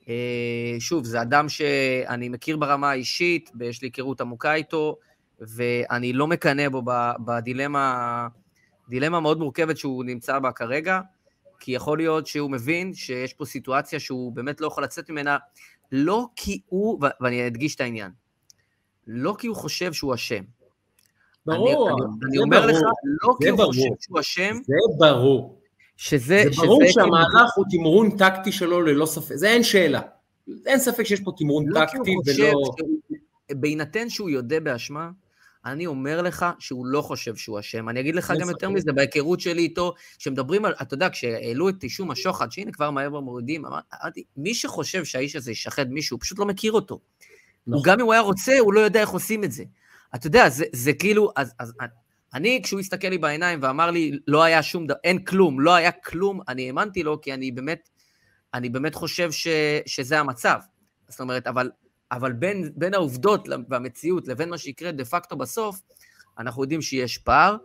אה, שוב, זה אדם שאני מכיר ברמה האישית, יש לי היכרות עמוקה איתו, ואני לא מקנא בו בדילמה, דילמה מאוד מורכבת שהוא נמצא בה כרגע, כי יכול להיות שהוא מבין שיש פה סיטואציה שהוא באמת לא יכול לצאת ממנה, לא כי הוא, ואני אדגיש את העניין, לא כי הוא חושב שהוא אשם. ברור, אני, אני, אני אומר ברור, לך, לא כי הוא ברור, חושב שהוא אשם. זה ברור. שזה... זה ברור שזה שהמהלך כאילו... הוא תמרון טקטי שלו ללא ספק, זה אין שאלה. אין ספק שיש פה תמרון לא טקטי ולא... לא בהינתן שהוא יודה באשמה, אני אומר לך שהוא לא חושב שהוא אשם. אני אגיד לך גם יותר מזה, בהיכרות שלי איתו, שמדברים על, אתה יודע, כשהעלו את אישום השוחד, שהנה כבר מהר מורידים, אמרתי, מי שחושב שהאיש הזה ישחד מישהו, הוא פשוט לא מכיר אותו. נכון. גם אם הוא היה רוצה, הוא לא יודע איך עושים את זה. אתה יודע, זה, זה כאילו, אז, אז אני, כשהוא הסתכל לי בעיניים ואמר לי, לא היה שום דבר, אין כלום, לא היה כלום, אני האמנתי לו, כי אני באמת, אני באמת חושב ש, שזה המצב. זאת אומרת, אבל אבל בין, בין העובדות והמציאות לבין מה שיקרה דה פקטו בסוף, אנחנו יודעים שיש פער.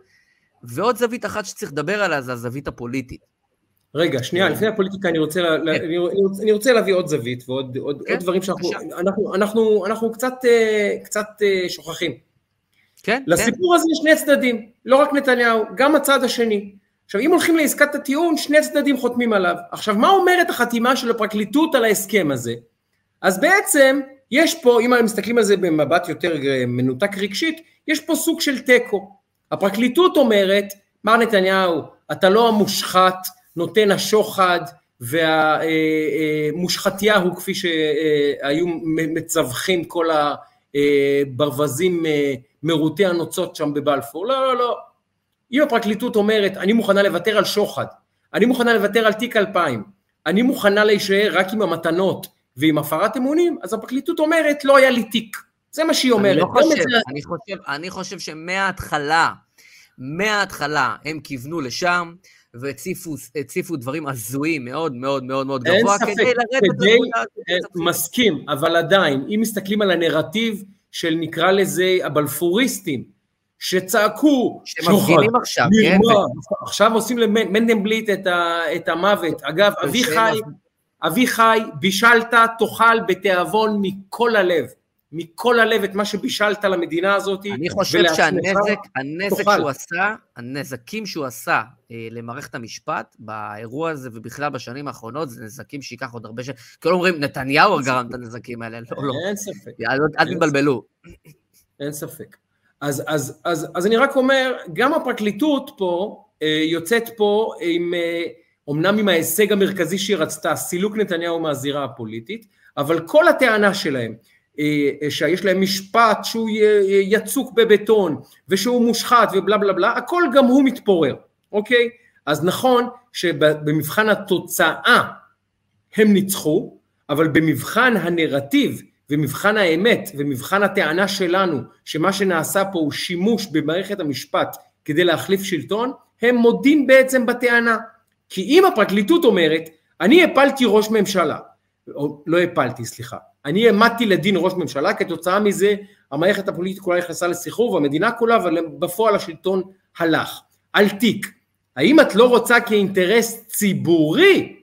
ועוד זווית אחת שצריך לדבר עליה זה הזווית הפוליטית. רגע, שנייה, לפני הפוליטיקה אני רוצה, לה, כן. אני, רוצה, להביא עוד זווית ועוד עוד, כן, עוד דברים שאנחנו אנחנו, אנחנו, אנחנו קצת, אה, קצת אה, שוכחים. כן, לסיפור כן. הזה יש שני צדדים, לא רק נתניהו, גם הצד השני. עכשיו, אם הולכים לעסקת הטיעון, שני צדדים חותמים עליו. עכשיו, מה אומרת החתימה של הפרקליטות על ההסכם הזה? אז בעצם, יש פה, אם מסתכלים על זה במבט יותר אה, מנותק רגשית, יש פה סוג של תיקו. הפרקליטות אומרת, מר נתניהו, אתה לא המושחת, נותן השוחד, והמושחתיהו, אה, כפי שהיו מצווחים כל הברווזים אה, מרוטי הנוצות שם בבלפור. לא, לא, לא. אם הפרקליטות אומרת, אני מוכנה לוותר על שוחד, אני מוכנה לוותר על תיק 2000, אני מוכנה להישאר רק עם המתנות, ועם הפרת אמונים, אז הפרקליטות אומרת, לא היה לי תיק. זה מה שהיא אומרת. אני לא חושב, זה... אני חושב, אני חושב שמההתחלה, מההתחלה הם כיוונו לשם, והציפו דברים הזויים מאוד מאוד מאוד מאוד גבוה, כדי לרדת... כדי, כדי מסכים, אבל עדיין, אם מסתכלים על הנרטיב של נקרא לזה הבלפוריסטים, שצעקו, שמפגינים עכשיו, כן? עכשיו עושים למנדנבליט את, את המוות. אגב, אביחי... אביחי, בישלת, תאכל בתיאבון מכל הלב. מכל הלב את מה שבישלת למדינה הזאת. אני חושב שהנזק, הנזק תוכל. שהוא עשה, הנזקים שהוא עשה אה, למערכת המשפט באירוע הזה ובכלל בשנים האחרונות, זה נזקים שייקח עוד הרבה שנים. כאילו אומרים, נתניהו גרם את הנזקים האלה, לא, לא. אין ספק. אל תתבלבלו. אין ספק. אז, אז, אז, אז אני רק אומר, גם הפרקליטות פה, אה, יוצאת פה עם, אומנם עם ההישג המרכזי שהיא רצתה, סילוק נתניהו מהזירה הפוליטית, אבל כל הטענה שלהם, שיש להם משפט שהוא יצוק בבטון ושהוא מושחת ובלה בלה בלה, הכל גם הוא מתפורר, אוקיי? אז נכון שבמבחן התוצאה הם ניצחו, אבל במבחן הנרטיב ומבחן האמת ומבחן הטענה שלנו שמה שנעשה פה הוא שימוש במערכת המשפט כדי להחליף שלטון, הם מודים בעצם בטענה. כי אם הפרקליטות אומרת, אני הפלתי ראש ממשלה, או לא הפלתי, סליחה, אני העמדתי לדין ראש ממשלה, כתוצאה מזה המערכת הפוליטית כולה נכנסה לסחרור והמדינה כולה, אבל בפועל השלטון הלך. על תיק. האם את לא רוצה כאינטרס ציבורי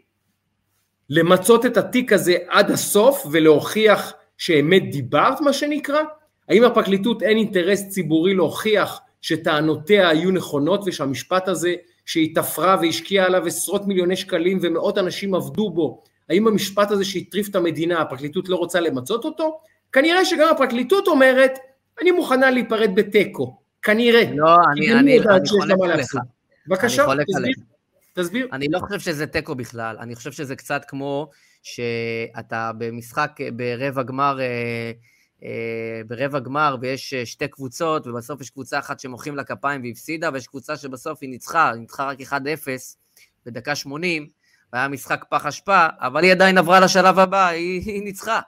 למצות את התיק הזה עד הסוף ולהוכיח שאמת דיברת מה שנקרא? האם הפרקליטות אין אינטרס ציבורי להוכיח שטענותיה היו נכונות ושהמשפט הזה שהיא תפרה והשקיעה עליו עשרות מיליוני שקלים ומאות אנשים עבדו בו, האם המשפט הזה שהטריף את המדינה הפרקליטות לא רוצה למצות אותו? כנראה שגם הפרקליטות אומרת אני מוכנה להיפרד בתיקו, כנראה. לא, אני, אני, אני חולק עליך. בבקשה, תסביר. תסביר. אני לא חושב שזה תיקו בכלל, אני חושב שזה קצת כמו שאתה במשחק ברבע גמר, אה, אה, ברבע גמר ויש אה, שתי קבוצות, ובסוף יש קבוצה אחת שמוחאים לה כפיים והפסידה, ויש קבוצה שבסוף היא ניצחה, היא ניצחה רק 1-0 בדקה 80, והיה משחק פח אשפה, אבל היא עדיין עברה לשלב הבא, היא, היא ניצחה.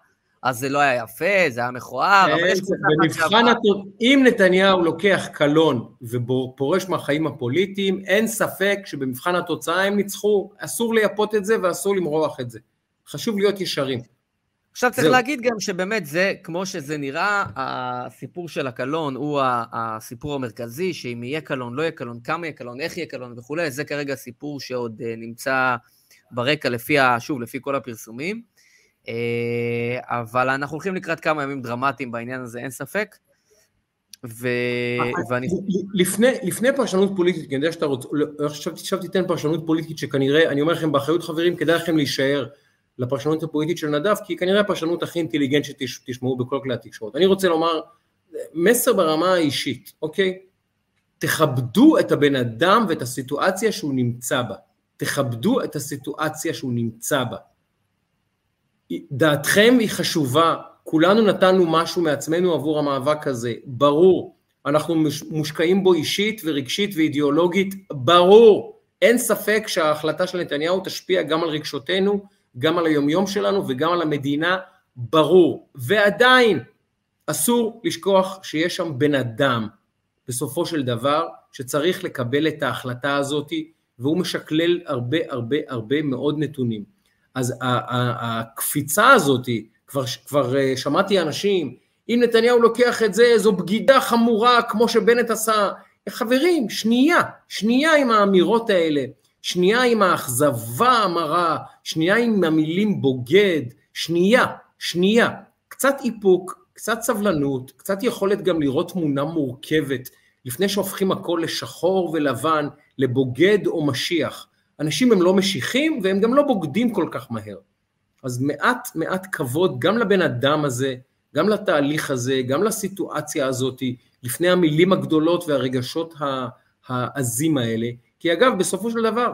אז זה לא היה יפה, זה היה מכוער, אבל יש קבוצה אחת שעברה. אם נתניהו לוקח קלון ופורש מהחיים הפוליטיים, אין ספק שבמבחן התוצאה הם ניצחו, אסור לייפות את זה ואסור למרוח את זה. חשוב להיות ישרים. עכשיו צריך זהו. להגיד גם שבאמת זה, כמו שזה נראה, הסיפור של הקלון הוא הסיפור המרכזי, שאם יהיה קלון, לא יהיה קלון, כמה יהיה קלון, איך יהיה קלון וכולי, זה כרגע סיפור שעוד אה, נמצא ברקע לפי, שוב, לפי כל הפרסומים. אה, אבל אנחנו הולכים לקראת כמה ימים דרמטיים בעניין הזה, אין ספק. ו... ואני... לפני, לפני פרשנות פוליטית, כי אני יודע שאתה רוצה, עכשיו, עכשיו תיתן פרשנות פוליטית שכנראה, אני אומר לכם באחריות חברים, כדאי לכם להישאר לפרשנות הפוליטית של נדב, כי כנראה הפרשנות הכי אינטליגנט שתשמעו בכל כלי התקשורת. אני רוצה לומר, מסר ברמה האישית, אוקיי? תכבדו את הבן אדם ואת הסיטואציה שהוא נמצא בה. תכבדו את הסיטואציה שהוא נמצא בה. דעתכם היא חשובה, כולנו נתנו משהו מעצמנו עבור המאבק הזה, ברור, אנחנו מושקעים בו אישית ורגשית ואידיאולוגית, ברור, אין ספק שההחלטה של נתניהו תשפיע גם על רגשותינו, גם על היומיום שלנו וגם על המדינה, ברור, ועדיין אסור לשכוח שיש שם בן אדם בסופו של דבר שצריך לקבל את ההחלטה הזאת והוא משקלל הרבה הרבה הרבה מאוד נתונים. אז הקפיצה הזאת, כבר, כבר אה, שמעתי אנשים, אם נתניהו לוקח את זה, זו בגידה חמורה כמו שבנט עשה. חברים, שנייה, שנייה עם האמירות האלה, שנייה עם האכזבה המרה, שנייה עם המילים בוגד, שנייה, שנייה. קצת איפוק, קצת סבלנות, קצת יכולת גם לראות תמונה מורכבת, לפני שהופכים הכל לשחור ולבן, לבוגד או משיח. אנשים הם לא משיחים והם גם לא בוגדים כל כך מהר. אז מעט מעט כבוד גם לבן אדם הזה, גם לתהליך הזה, גם לסיטואציה הזאת, לפני המילים הגדולות והרגשות העזים האלה, כי אגב, בסופו של דבר,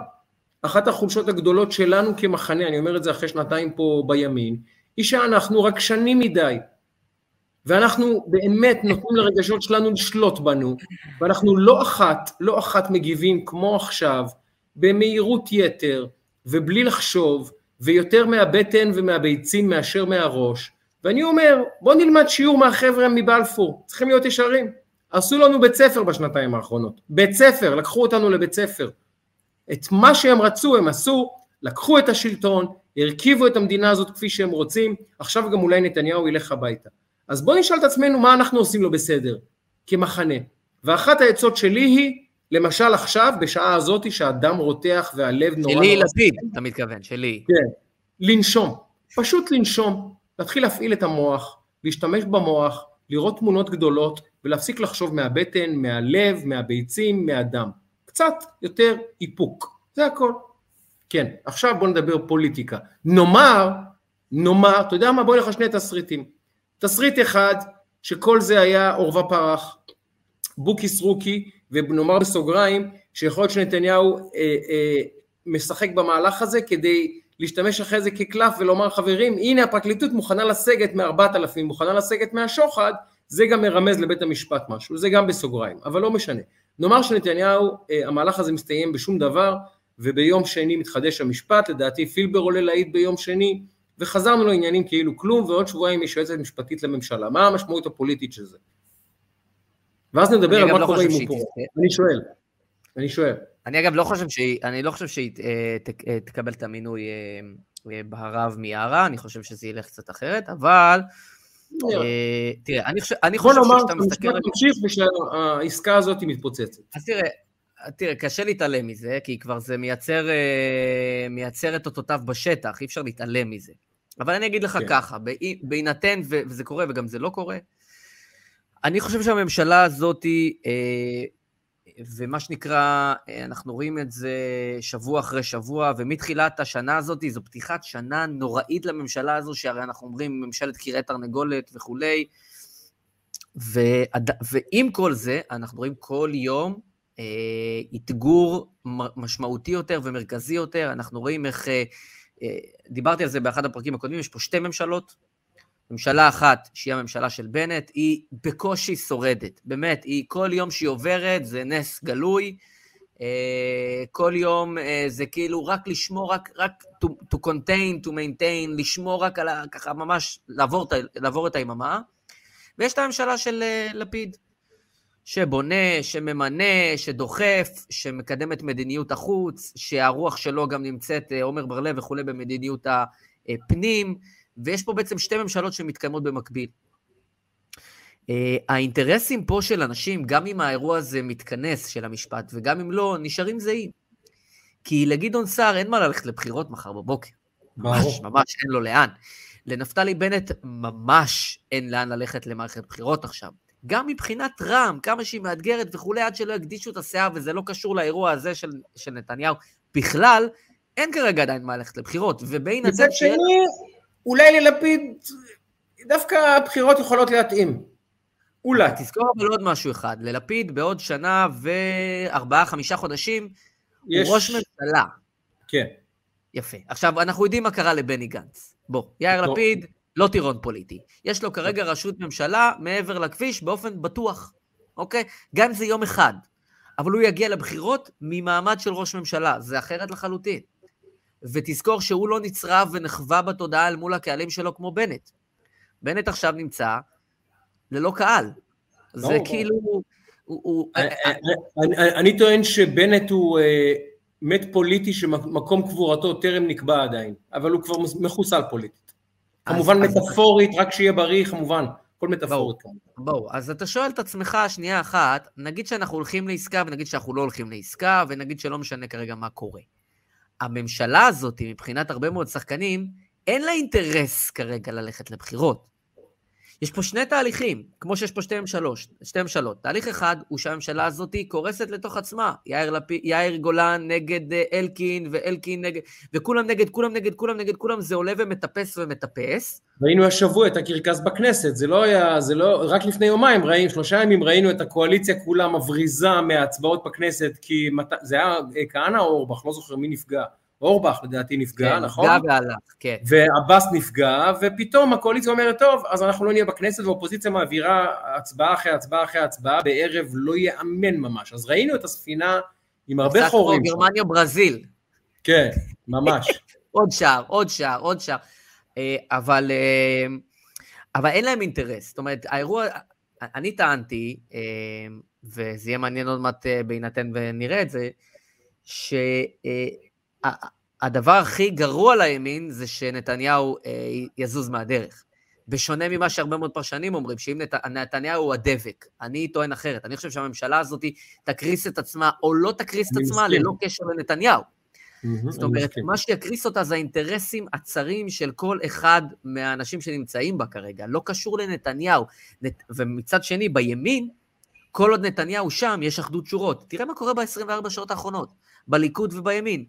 אחת החולשות הגדולות שלנו כמחנה, אני אומר את זה אחרי שנתיים פה בימין, היא שאנחנו רגשנים מדי, ואנחנו באמת נותנים לרגשות שלנו לשלוט בנו, ואנחנו לא אחת, לא אחת מגיבים כמו עכשיו, במהירות יתר ובלי לחשוב ויותר מהבטן ומהביצים מאשר מהראש. ואני אומר בוא נלמד שיעור מהחבר'ה מבלפור צריכים להיות ישרים. עשו לנו בית ספר בשנתיים האחרונות. בית ספר לקחו אותנו לבית ספר. את מה שהם רצו הם עשו לקחו את השלטון הרכיבו את המדינה הזאת כפי שהם רוצים. עכשיו גם אולי נתניהו ילך הביתה אז בוא נשאל את עצמנו מה אנחנו עושים לו בסדר כמחנה ואחת העצות שלי היא למשל עכשיו, בשעה הזאת שהדם רותח והלב נורא... שלי לפיד, אתה מתכוון, שלי. כן, לנשום, פשוט לנשום, להתחיל להפעיל את המוח, להשתמש במוח, לראות תמונות גדולות ולהפסיק לחשוב מהבטן, מהלב, מהביצים, מהדם. קצת יותר איפוק, זה הכל. כן, עכשיו בוא נדבר פוליטיקה. נאמר, נאמר, אתה יודע מה? בוא נלך שני תסריטים. תסריט אחד, שכל זה היה עורבא פרח, בוקי סרוקי, ונאמר בסוגריים שיכול להיות שנתניהו אה, אה, משחק במהלך הזה כדי להשתמש אחרי זה כקלף ולומר חברים הנה הפרקליטות מוכנה לסגת מארבעת אלפים, מוכנה לסגת מהשוחד, זה גם מרמז לבית המשפט משהו, זה גם בסוגריים, אבל לא משנה. נאמר שנתניהו, אה, המהלך הזה מסתיים בשום דבר, וביום שני מתחדש המשפט, לדעתי פילבר עולה להעיד ביום שני, וחזרנו לעניינים כאילו כלום, ועוד שבועיים יש יועצת משפטית לממשלה. מה המשמעות הפוליטית של זה? ואז נדבר על מה לא קורה אם הוא פה. אני שואל. אני שואל. אני אגב לא חושב שהיא, אני לא חושב שהיא אה, אה, תקבל את המינוי אה, בהרב מיארה, אני חושב שזה ילך קצת אחרת, אבל... תראה, אני חושב, אני חושב שאתה מסתכל... בוא נאמר, תמשיך ושהעסקה הזאת מתפוצצת. אז תראה, תראה, קשה להתעלם מזה, כי כבר זה מייצר, מייצר את אותותיו בשטח, אי אפשר להתעלם מזה. אבל אני אגיד לך כן. ככה, בהינתן, וזה קורה וגם זה לא קורה, אני חושב שהממשלה הזאת, אה, ומה שנקרא, אה, אנחנו רואים את זה שבוע אחרי שבוע, ומתחילת השנה הזאת, זו פתיחת שנה נוראית לממשלה הזו, שהרי אנחנו אומרים ממשלת קירי תרנגולת וכולי, ועד, ועם כל זה, אנחנו רואים כל יום אה, אתגור משמעותי יותר ומרכזי יותר, אנחנו רואים איך, אה, דיברתי על זה באחד הפרקים הקודמים, יש פה שתי ממשלות, ממשלה אחת, שהיא הממשלה של בנט, היא בקושי שורדת. באמת, היא כל יום שהיא עוברת זה נס גלוי. אה, כל יום אה, זה כאילו רק לשמור, רק, רק to, to contain, to maintain, לשמור רק על ה... ככה ממש לעבור, לעבור את היממה. ויש את הממשלה של אה, לפיד, שבונה, שממנה, שדוחף, שמקדם את מדיניות החוץ, שהרוח שלו גם נמצאת, עומר בר-לב וכולי, במדיניות הפנים. ויש פה בעצם שתי ממשלות שמתקיימות במקביל. Uh, האינטרסים פה של אנשים, גם אם האירוע הזה מתכנס של המשפט, וגם אם לא, נשארים זהים. כי לגדעון סער אין מה ללכת לבחירות מחר בבוקר. ממש, ממש אין לו לאן. לנפתלי בנט ממש אין לאן ללכת למערכת בחירות עכשיו. גם מבחינת רע"מ, כמה שהיא מאתגרת וכולי, עד שלא יקדישו את הסאה, וזה לא קשור לאירוע הזה של, של נתניהו בכלל, אין כרגע עדיין מה ללכת לבחירות. ובהינתן... מצד שני, אולי ללפיד דווקא הבחירות יכולות להתאים. אולי. תזכור אבל עוד משהו אחד, ללפיד בעוד שנה וארבעה, חמישה חודשים, יש... הוא ראש ממשלה. כן. יפה. עכשיו, אנחנו יודעים מה קרה לבני גנץ. בוא, יאיר טוב. לפיד לא טירון פוליטי. יש לו כרגע ראשות ממשלה מעבר לכביש באופן בטוח, אוקיי? גם אם זה יום אחד. אבל הוא יגיע לבחירות ממעמד של ראש ממשלה, זה אחרת לחלוטין. ותזכור שהוא לא נצרב ונחווה בתודעה אל מול הקהלים שלו כמו בנט. בנט עכשיו נמצא ללא קהל. זה כאילו... אני טוען שבנט הוא אה, מת פוליטי שמקום קבורתו טרם נקבע עדיין, אבל הוא כבר מחוסל פוליטית. כמובן מטאפורית, רק שיהיה בריא, כמובן. הכל מטאפורית. ברור, אז אתה שואל את עצמך שנייה אחת, נגיד שאנחנו הולכים לעסקה ונגיד שאנחנו לא הולכים לעסקה, ונגיד שלא משנה כרגע מה קורה. הממשלה הזאת, מבחינת הרבה מאוד שחקנים, אין לה אינטרס כרגע ללכת לבחירות. יש פה שני תהליכים, כמו שיש פה שתי ממשלות. שתי ממשלות. תהליך אחד הוא שהממשלה הזאת קורסת לתוך עצמה. יאיר, לפ... יאיר גולן נגד אה, אלקין, ואלקין נגד... וכולם נגד, כולם נגד, כולם נגד, כולם, זה עולה ומטפס ומטפס. ראינו השבוע את הקרקס בכנסת, זה לא היה, זה לא, רק לפני יומיים, ראינו, שלושה ימים ראינו את הקואליציה כולה מבריזה מההצבעות בכנסת, כי מת... זה היה אה, כהנא או אורבך, לא זוכר מי נפגע. אורבך לדעתי נפגע, כן, נכון? נפגע והלך, כן. ועבאס נפגע, ופתאום הקואליציה אומרת, טוב, אז אנחנו לא נהיה בכנסת, והאופוזיציה מעבירה הצבעה אחרי הצבעה אחרי הצבעה בערב לא ייאמן ממש. אז ראינו את הספינה עם הרבה חורים. גרמניה ברזיל. כן, ממש. עוד שער, עוד שער, עוד שער. אה, אבל, אה, אבל אין להם אינטרס. זאת אומרת, האירוע, אני טענתי, אה, וזה יהיה מעניין עוד מעט בהינתן ונראה את זה, שהדבר הכי גרוע לימין זה שנתניהו יזוז מהדרך. בשונה ממה שהרבה מאוד פרשנים אומרים, שאם נת... נתניהו הוא הדבק, אני טוען אחרת. אני חושב שהממשלה הזאת תקריס את עצמה, או לא תקריס את עצמה, ללא קשר לנתניהו. זאת אומרת, מה שיקריס אותה זה האינטרסים הצרים של כל אחד מהאנשים שנמצאים בה כרגע, לא קשור לנתניהו. ומצד שני, בימין, כל עוד נתניהו שם, יש אחדות שורות. תראה מה קורה ב-24 שעות האחרונות, בליכוד ובימין.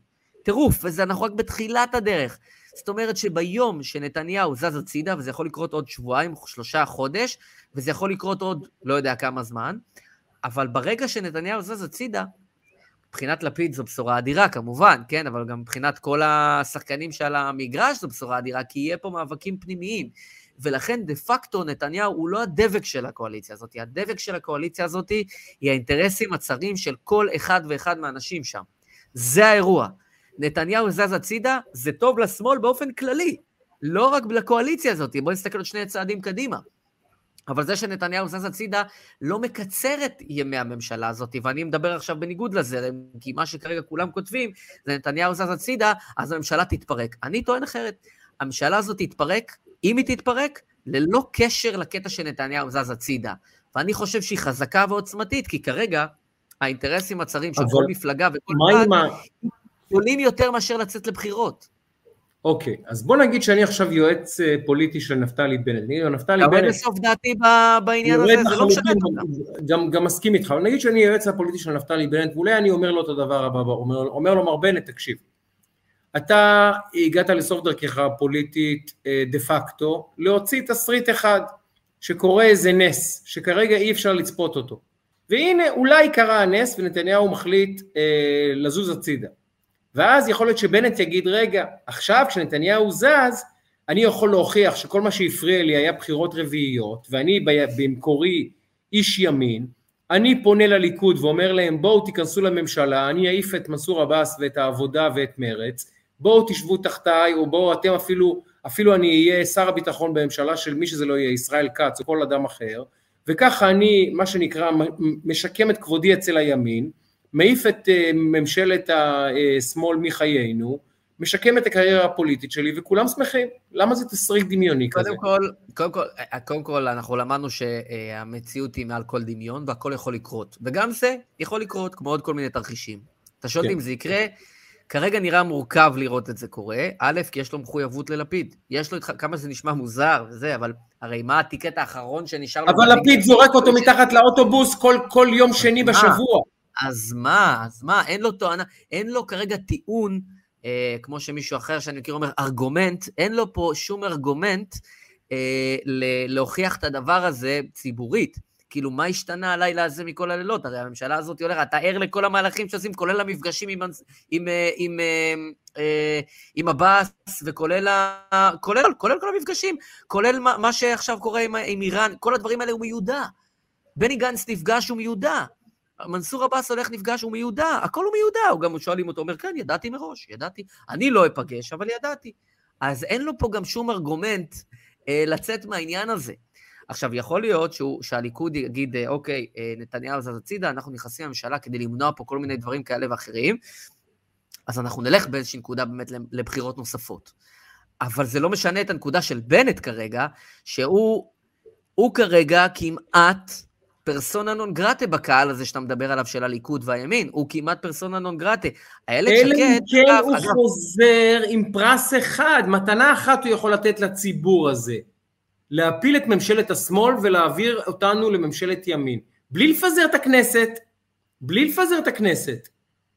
טירוף, ואנחנו רק בתחילת הדרך. זאת אומרת שביום שנתניהו זז הצידה, וזה יכול לקרות עוד שבועיים, שלושה חודש, וזה יכול לקרות עוד לא יודע כמה זמן, אבל ברגע שנתניהו זז הצידה, מבחינת לפיד זו בשורה אדירה כמובן, כן, אבל גם מבחינת כל השחקנים שעל המגרש זו בשורה אדירה, כי יהיה פה מאבקים פנימיים. ולכן דה פקטו נתניהו הוא לא הדבק של הקואליציה הזאת, הדבק של הקואליציה הזאת היא האינטרסים הצרים של כל אחד ואחד מהאנשים שם. זה האירוע. נתניהו זז הצידה, זה טוב לשמאל באופן כללי, לא רק לקואליציה הזאת, בואו נסתכל עוד שני צעדים קדימה. אבל זה שנתניהו זז הצידה לא מקצר את ימי הממשלה הזאת, ואני מדבר עכשיו בניגוד לזרם, כי מה שכרגע כולם כותבים, זה נתניהו זז הצידה, אז הממשלה תתפרק. אני טוען אחרת, הממשלה הזאת תתפרק, אם היא תתפרק, ללא קשר לקטע שנתניהו זז הצידה. ואני חושב שהיא חזקה ועוצמתית, כי כרגע האינטרסים הצרים של כל מפלגה וכל אחד, גדולים יותר מאשר לצאת לבחירות. אוקיי, אז בוא נגיד שאני עכשיו יועץ אה, פוליטי של נפתלי בנט. נפתלי בנט... אתה בסוף דעתי בעניין הזה, זה לא משנה גם, גם מסכים איתך, אבל נגיד שאני יועץ הפוליטי של נפתלי בנט, ואולי אני אומר לו את הדבר הבא, אומר, אומר לו מר בנט, תקשיב, אתה הגעת לסוף דרכך הפוליטית אה, דה פקטו, להוציא תסריט אחד, שקורה איזה נס, שכרגע אי אפשר לצפות אותו. והנה אולי קרה הנס ונתניהו מחליט אה, לזוז הצידה. ואז יכול להיות שבנט יגיד, רגע, עכשיו כשנתניהו זז, אני יכול להוכיח שכל מה שהפריע לי היה בחירות רביעיות, ואני במקורי איש ימין, אני פונה לליכוד ואומר להם בואו תיכנסו לממשלה, אני אעיף את מנסור עבאס ואת העבודה ואת מרץ, בואו תשבו תחתיי, או בואו אתם אפילו, אפילו אני אהיה שר הביטחון בממשלה של מי שזה לא יהיה, ישראל כץ או כל אדם אחר, וככה אני, מה שנקרא, משקם את כבודי אצל הימין, מעיף את אה, ממשלת השמאל מחיינו, משקם את הקריירה הפוליטית שלי וכולם שמחים. למה זה תסריט דמיוני קודם כזה? כל, קודם כל, אה, קודם כל אנחנו למדנו שהמציאות היא מעל כל דמיון והכל יכול לקרות. וגם זה יכול לקרות, כמו עוד כל מיני תרחישים. אתה שואל כן. אם זה יקרה, כרגע נראה מורכב לראות את זה קורה. א', כי יש לו מחויבות ללפיד. יש לו, כמה זה נשמע מוזר וזה, אבל הרי מה הטיקט האחרון שנשאר לו? אבל לפיד זורק אותו מתחת לאוטובוס כל, כל יום שני בשבוע. אז מה, אז מה, אין לו טוענה, אין לו כרגע טיעון, אה, כמו שמישהו אחר שאני מכיר אומר, ארגומנט, אין לו פה שום ארגומנט אה, להוכיח את הדבר הזה ציבורית. כאילו, מה השתנה הלילה הזה מכל הלילות? הרי הממשלה הזאת הולכת, אתה ער לכל המהלכים שעושים, כולל המפגשים עם, עם, אה, עם, אה, אה, עם עבאס, וכולל ה, כולל, כולל כל המפגשים, כולל מה, מה שעכשיו קורה עם, עם איראן, כל הדברים האלה הוא מיודע. בני גנץ נפגש, הוא מיודע. מנסור עבאס הולך נפגש, הוא מיודע, הכל הוא מיודע, הוא גם שואלים אותו, אומר, כן, ידעתי מראש, ידעתי, אני לא אפגש, אבל ידעתי. אז אין לו פה גם שום ארגומנט אה, לצאת מהעניין הזה. עכשיו, יכול להיות שהוא, שהליכוד יגיד, אה, אוקיי, אה, נתניהו זז הצידה, אנחנו נכנסים לממשלה כדי למנוע פה כל מיני דברים כאלה ואחרים, אז אנחנו נלך באיזושהי נקודה באמת לבחירות נוספות. אבל זה לא משנה את הנקודה של בנט כרגע, שהוא כרגע כמעט פרסונה נון גרטה בקהל הזה שאתה מדבר עליו של הליכוד והימין, הוא כמעט פרסונה נון גרטה. איילת שקד... אלא אם כן הוא אגב... חוזר עם פרס אחד, מתנה אחת הוא יכול לתת לציבור הזה. להפיל את ממשלת השמאל ולהעביר אותנו לממשלת ימין. בלי לפזר את הכנסת, בלי לפזר את הכנסת.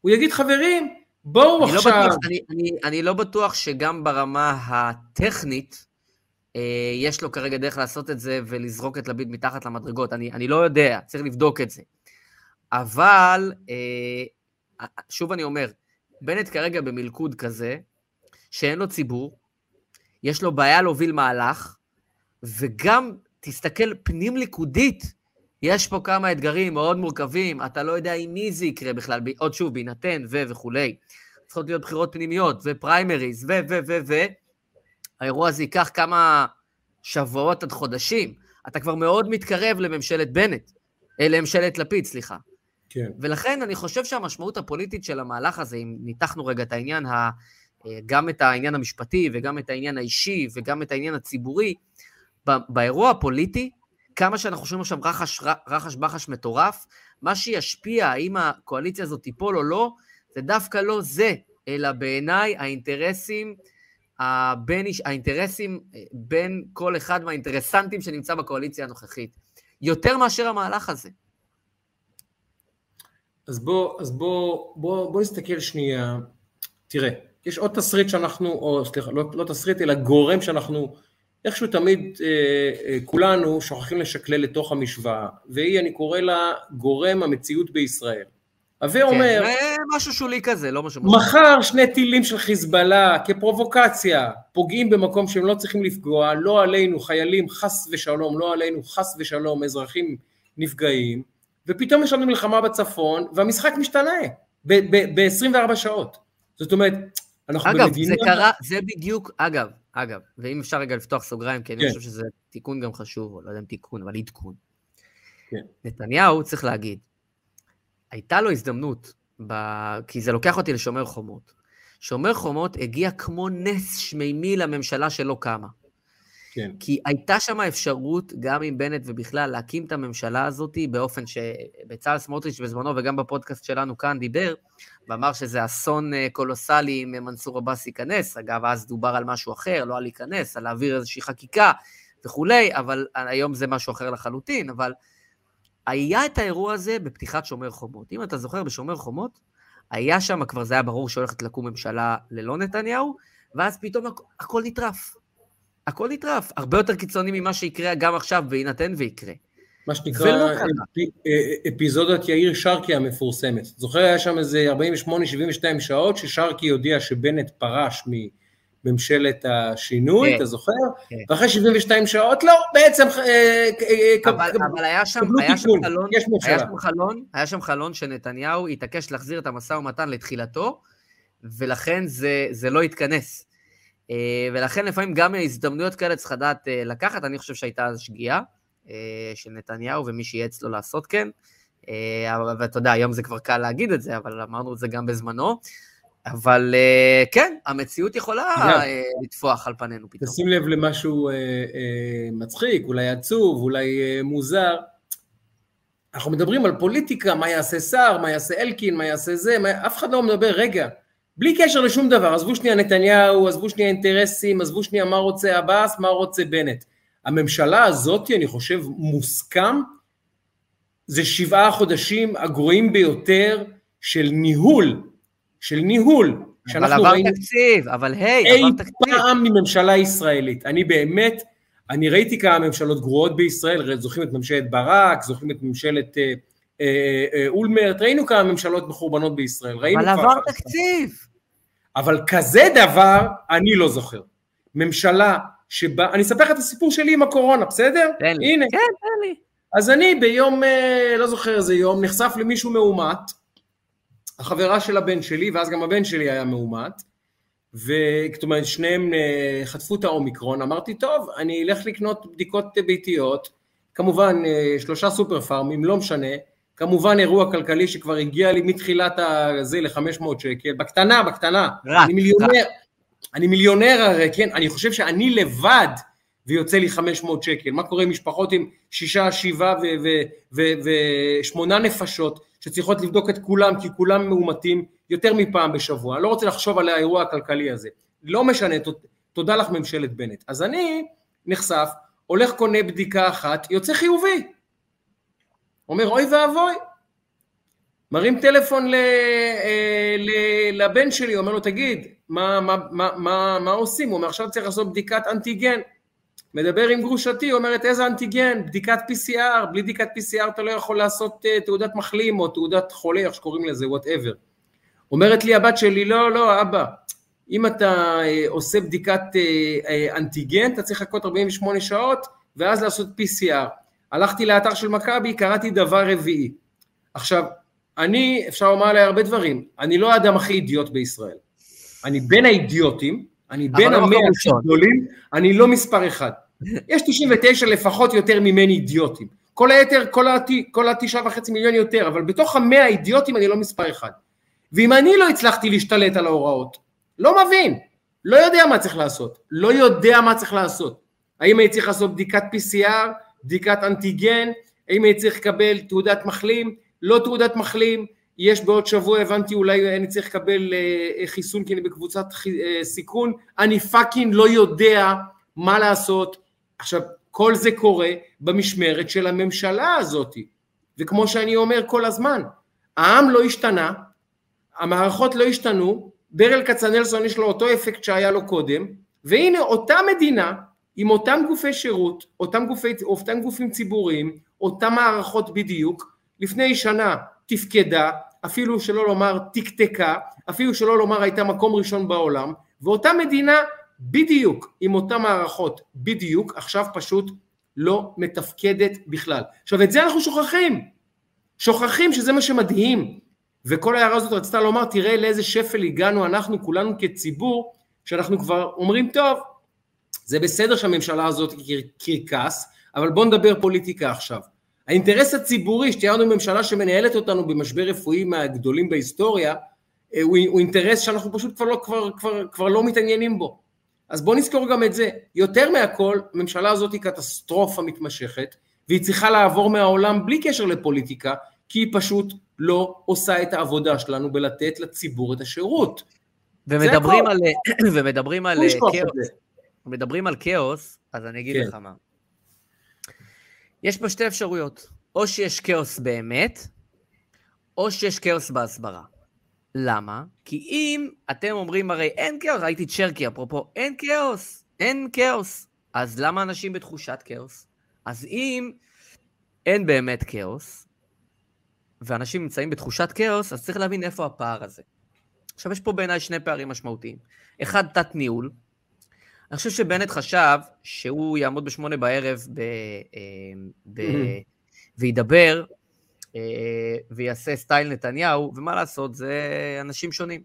הוא יגיד, חברים, בואו אני עכשיו... לא בטוח, אני, אני, אני לא בטוח שגם ברמה הטכנית, יש לו כרגע דרך לעשות את זה ולזרוק את לביד מתחת למדרגות. אני, אני לא יודע, צריך לבדוק את זה. אבל, אה, שוב אני אומר, בנט כרגע במלכוד כזה, שאין לו ציבור, יש לו בעיה להוביל מהלך, וגם, תסתכל פנים ליכודית, יש פה כמה אתגרים מאוד מורכבים, אתה לא יודע עם מי זה יקרה בכלל, עוד שוב, בהינתן ו וכולי. צריכות להיות בחירות פנימיות, ופריימריז, ו ו ו ו האירוע הזה ייקח כמה שבועות עד חודשים. אתה כבר מאוד מתקרב לממשלת בנט, אה, לממשלת לפיד, סליחה. כן. ולכן אני חושב שהמשמעות הפוליטית של המהלך הזה, אם ניתחנו רגע את העניין, ה, אה, גם את העניין המשפטי וגם את העניין האישי וגם את העניין הציבורי, באירוע הפוליטי, כמה שאנחנו חושבים עכשיו רחש, רחש בחש מטורף, מה שישפיע האם הקואליציה הזאת תיפול או לא, זה דווקא לא זה, אלא בעיניי האינטרסים הבין, האינטרסים אה, בין כל אחד מהאינטרסנטים שנמצא בקואליציה הנוכחית, יותר מאשר המהלך הזה. אז בוא, אז בוא, בוא, בוא נסתכל שנייה, תראה, יש עוד תסריט שאנחנו, או סליחה, לא, לא תסריט, אלא גורם שאנחנו איכשהו תמיד אה, אה, כולנו שוכחים לשקלל לתוך המשוואה, והיא, אני קורא לה גורם המציאות בישראל. הווה אומר, כן, משהו שולי כזה, לא משהו... מחר שני טילים של חיזבאללה כפרובוקציה פוגעים במקום שהם לא צריכים לפגוע, לא עלינו חיילים חס ושלום, לא עלינו חס ושלום אזרחים נפגעים, ופתאום יש לנו מלחמה בצפון והמשחק משתנה ב-24 שעות. זאת אומרת, אנחנו אגב, במדינה... זה קרה, זה בדיוק, אגב, אגב, ואם אפשר רגע לפתוח סוגריים, כי אני כן. חושב שזה תיקון גם חשוב, או לא יודע אם תיקון, אבל עדכון. כן. נתניהו, צריך להגיד, הייתה לו הזדמנות, ב... כי זה לוקח אותי לשומר חומות. שומר חומות הגיע כמו נס שמימי לממשלה שלא קמה. כן. כי הייתה שם אפשרות, גם עם בנט ובכלל, להקים את הממשלה הזאת באופן שבצלאל סמוטריץ' בזמנו, וגם בפודקאסט שלנו כאן דיבר, ואמר שזה אסון אה, קולוסלי אם מנסור עבאס ייכנס. אגב, אז דובר על משהו אחר, לא על להיכנס, על להעביר איזושהי חקיקה וכולי, אבל היום זה משהו אחר לחלוטין. אבל היה את האירוע הזה בפתיחת שומר חומות. אם אתה זוכר, בשומר חומות, היה שם, כבר זה היה ברור שהולכת לקום ממשלה ללא נתניהו, ואז פתאום הכ- הכל נטרף. הכל נטרף. הרבה יותר קיצוני ממה שיקרה גם עכשיו, בהינתן ויקרה. מה שנקרא. אפי- אה, אפיזודת יאיר שרקי המפורסמת. זוכר היה שם איזה 48-72 שעות ששרקי הודיע שבנט פרש מממשלת השינוי, כן. אתה זוכר? כן. ואחרי 72 שעות, לא, בעצם... אבל, היה שם, חלון, היה. שם חלון, שנתניהו התעקש להחזיר את המשא ומתן לתחילתו, ולכן זה, לא התכנס. אה, ולכן לפעמים גם הזדמנויות כאלה צריך לדעת אה, לקחת, אני חושב שהייתה אז שגיאה אה, של נתניהו ומי שייעץ לו לעשות כן. ואתה יודע, היום זה כבר קל להגיד את זה, אבל אמרנו את זה גם בזמנו. אבל אה, כן, המציאות יכולה אגב, אה, לטפוח על פנינו פתאום. תשים לב למשהו אה, מצחיק, אולי עצוב, אולי מוזר. אנחנו מדברים על פוליטיקה, מה יעשה שר, מה יעשה אלקין, מה יעשה זה, מה... אף אחד לא מדבר, רגע, בלי קשר לשום דבר, עזבו שנייה נתניהו, עזבו שנייה אינטרסים, עזבו שנייה מה רוצה עבאס, מה רוצה בנט. הממשלה הזאת, אני חושב, מוסכם, זה שבעה חודשים הגרועים ביותר של ניהול, של ניהול, אבל שאנחנו עבר ראינו... תקציב, אבל היי, אי עבר תקציב. פעם מממשלה ישראלית. אני באמת, אני ראיתי כמה ממשלות גרועות בישראל, זוכרים את ממשלת ברק, זוכרים את ממשלת אה, אה, אה, אולמרט, ראינו כמה ממשלות מחורבנות בישראל, אבל. עבר תקציב. אבל כזה דבר אני לא זוכר. ממשלה שבה, אני אספר לך את הסיפור שלי עם הקורונה, בסדר? תן לי. הנה. כן, תן לי. אז אני ביום, אה, לא זוכר איזה יום, נחשף למישהו מאומת, החברה של הבן שלי, ואז גם הבן שלי היה מאומת, זאת אומרת, שניהם אה, חטפו את האומיקרון, אמרתי, טוב, אני אלך לקנות בדיקות ביתיות, כמובן אה, שלושה סופר פארמים, לא משנה, כמובן אירוע כלכלי שכבר הגיע לי מתחילת הזה ל-500 שקל, בקטנה, בקטנה, רק, אני מיליונר, אני מיליונר הרי, כן, אני חושב שאני לבד ויוצא לי 500 שקל, מה קורה עם משפחות עם שישה, שבעה ושמונה נפשות שצריכות לבדוק את כולם כי כולם מאומתים יותר מפעם בשבוע, אני לא רוצה לחשוב על האירוע הכלכלי הזה, לא משנה, תודה לך ממשלת בנט. אז אני נחשף, הולך קונה בדיקה אחת, יוצא חיובי. אומר אוי ואבוי, מרים טלפון ל, אה, ל, לבן שלי, אומר לו תגיד, מה, מה, מה, מה, מה עושים? הוא אומר עכשיו צריך לעשות בדיקת אנטיגן. מדבר עם גרושתי, אומרת איזה אנטיגן? בדיקת PCR, בלי בדיקת PCR אתה לא יכול לעשות uh, תעודת מחלים או תעודת חולה, איך שקוראים לזה, whatever. אומרת לי הבת שלי, לא, לא, אבא, אם אתה uh, עושה בדיקת uh, אנטיגן, אתה צריך לחכות 48 שעות, ואז לעשות PCR. הלכתי לאתר של מכבי, קראתי דבר רביעי. עכשיו, אני, אפשר לומר עליי הרבה דברים, אני לא האדם הכי אידיוט בישראל. אני בין האידיוטים, אני בין לא המאה הכי. גדולים, אני לא מספר אחד. יש 99 לפחות יותר ממני אידיוטים. כל היתר. כל התשעה וחצי מיליון יותר, אבל בתוך המאה האידיוטים אני לא מספר אחד. ואם אני לא הצלחתי להשתלט על ההוראות, לא מבין, לא יודע מה צריך לעשות, לא יודע מה צריך לעשות. האם אני צריך לעשות בדיקת PCR, בדיקת אנטיגן, האם אני צריך לקבל תעודת מחלים, לא תעודת מחלים, יש בעוד שבוע הבנתי אולי אני צריך לקבל אה, חיסון כי אני בקבוצת אה, סיכון, אני fucking לא יודע מה לעשות. עכשיו, כל זה קורה במשמרת של הממשלה הזאת, וכמו שאני אומר כל הזמן, העם לא השתנה, המערכות לא השתנו, ברל כצנלסון יש לו אותו אפקט שהיה לו קודם, והנה אותה מדינה עם אותם גופי שירות, אותם, גופי, אותם גופים ציבוריים, אותם מערכות בדיוק, לפני שנה תפקדה, אפילו שלא לומר תקתקה, אפילו שלא לומר הייתה מקום ראשון בעולם, ואותה מדינה בדיוק עם אותן מערכות בדיוק, עכשיו פשוט לא מתפקדת בכלל. עכשיו את זה אנחנו שוכחים, שוכחים שזה מה שמדהים, וכל ההערה הזאת רצתה לומר תראה לאיזה שפל הגענו אנחנו כולנו כציבור, שאנחנו כבר אומרים טוב, זה בסדר שהממשלה הזאת קרקס, אבל בואו נדבר פוליטיקה עכשיו. האינטרס הציבורי, שתהיה לנו ממשלה שמנהלת אותנו במשבר רפואי מהגדולים בהיסטוריה, אה, הוא, הוא אינטרס שאנחנו פשוט כבר לא, כבר, כבר, כבר לא מתעניינים בו. אז בואו נזכור גם את זה. יותר מהכל, הממשלה הזאת היא קטסטרופה מתמשכת, והיא צריכה לעבור מהעולם בלי קשר לפוליטיקה, כי היא פשוט לא עושה את העבודה שלנו בלתת לציבור את השירות. ומדברים על, ומדברים על כאוס, מדברים על כאוס, אז אני אגיד כן. לך מה. יש פה שתי אפשרויות, או שיש כאוס באמת, או שיש כאוס בהסברה. למה? כי אם אתם אומרים הרי אין כאוס, ראיתי צ'רקי אפרופו, אין כאוס, אין כאוס, אז למה אנשים בתחושת כאוס? אז אם אין באמת כאוס, ואנשים נמצאים בתחושת כאוס, אז צריך להבין איפה הפער הזה. עכשיו, יש פה בעיניי שני פערים משמעותיים. אחד, תת-ניהול. אני חושב שבנט חשב שהוא יעמוד בשמונה בערב ב, אה, ב, וידבר אה, ויעשה סטייל נתניהו, ומה לעשות, זה אנשים שונים.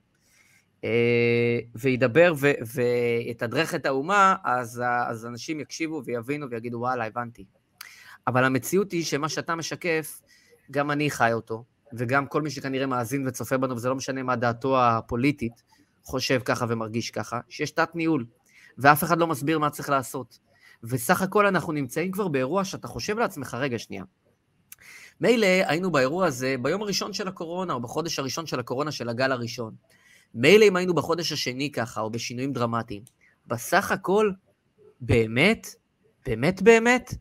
אה, וידבר ו, ויתדרך את האומה, אז, אז אנשים יקשיבו ויבינו ויגידו, וואלה, הבנתי. אבל המציאות היא שמה שאתה משקף, גם אני חי אותו, וגם כל מי שכנראה מאזין וצופה בנו, וזה לא משנה מה דעתו הפוליטית, חושב ככה ומרגיש ככה, שיש תת-ניהול, ואף אחד לא מסביר מה צריך לעשות. וסך הכל אנחנו נמצאים כבר באירוע שאתה חושב לעצמך, רגע, שנייה. מילא היינו באירוע הזה ביום הראשון של הקורונה, או בחודש הראשון של הקורונה של הגל הראשון. מילא אם היינו בחודש השני ככה, או בשינויים דרמטיים. בסך הכל, באמת, באמת באמת,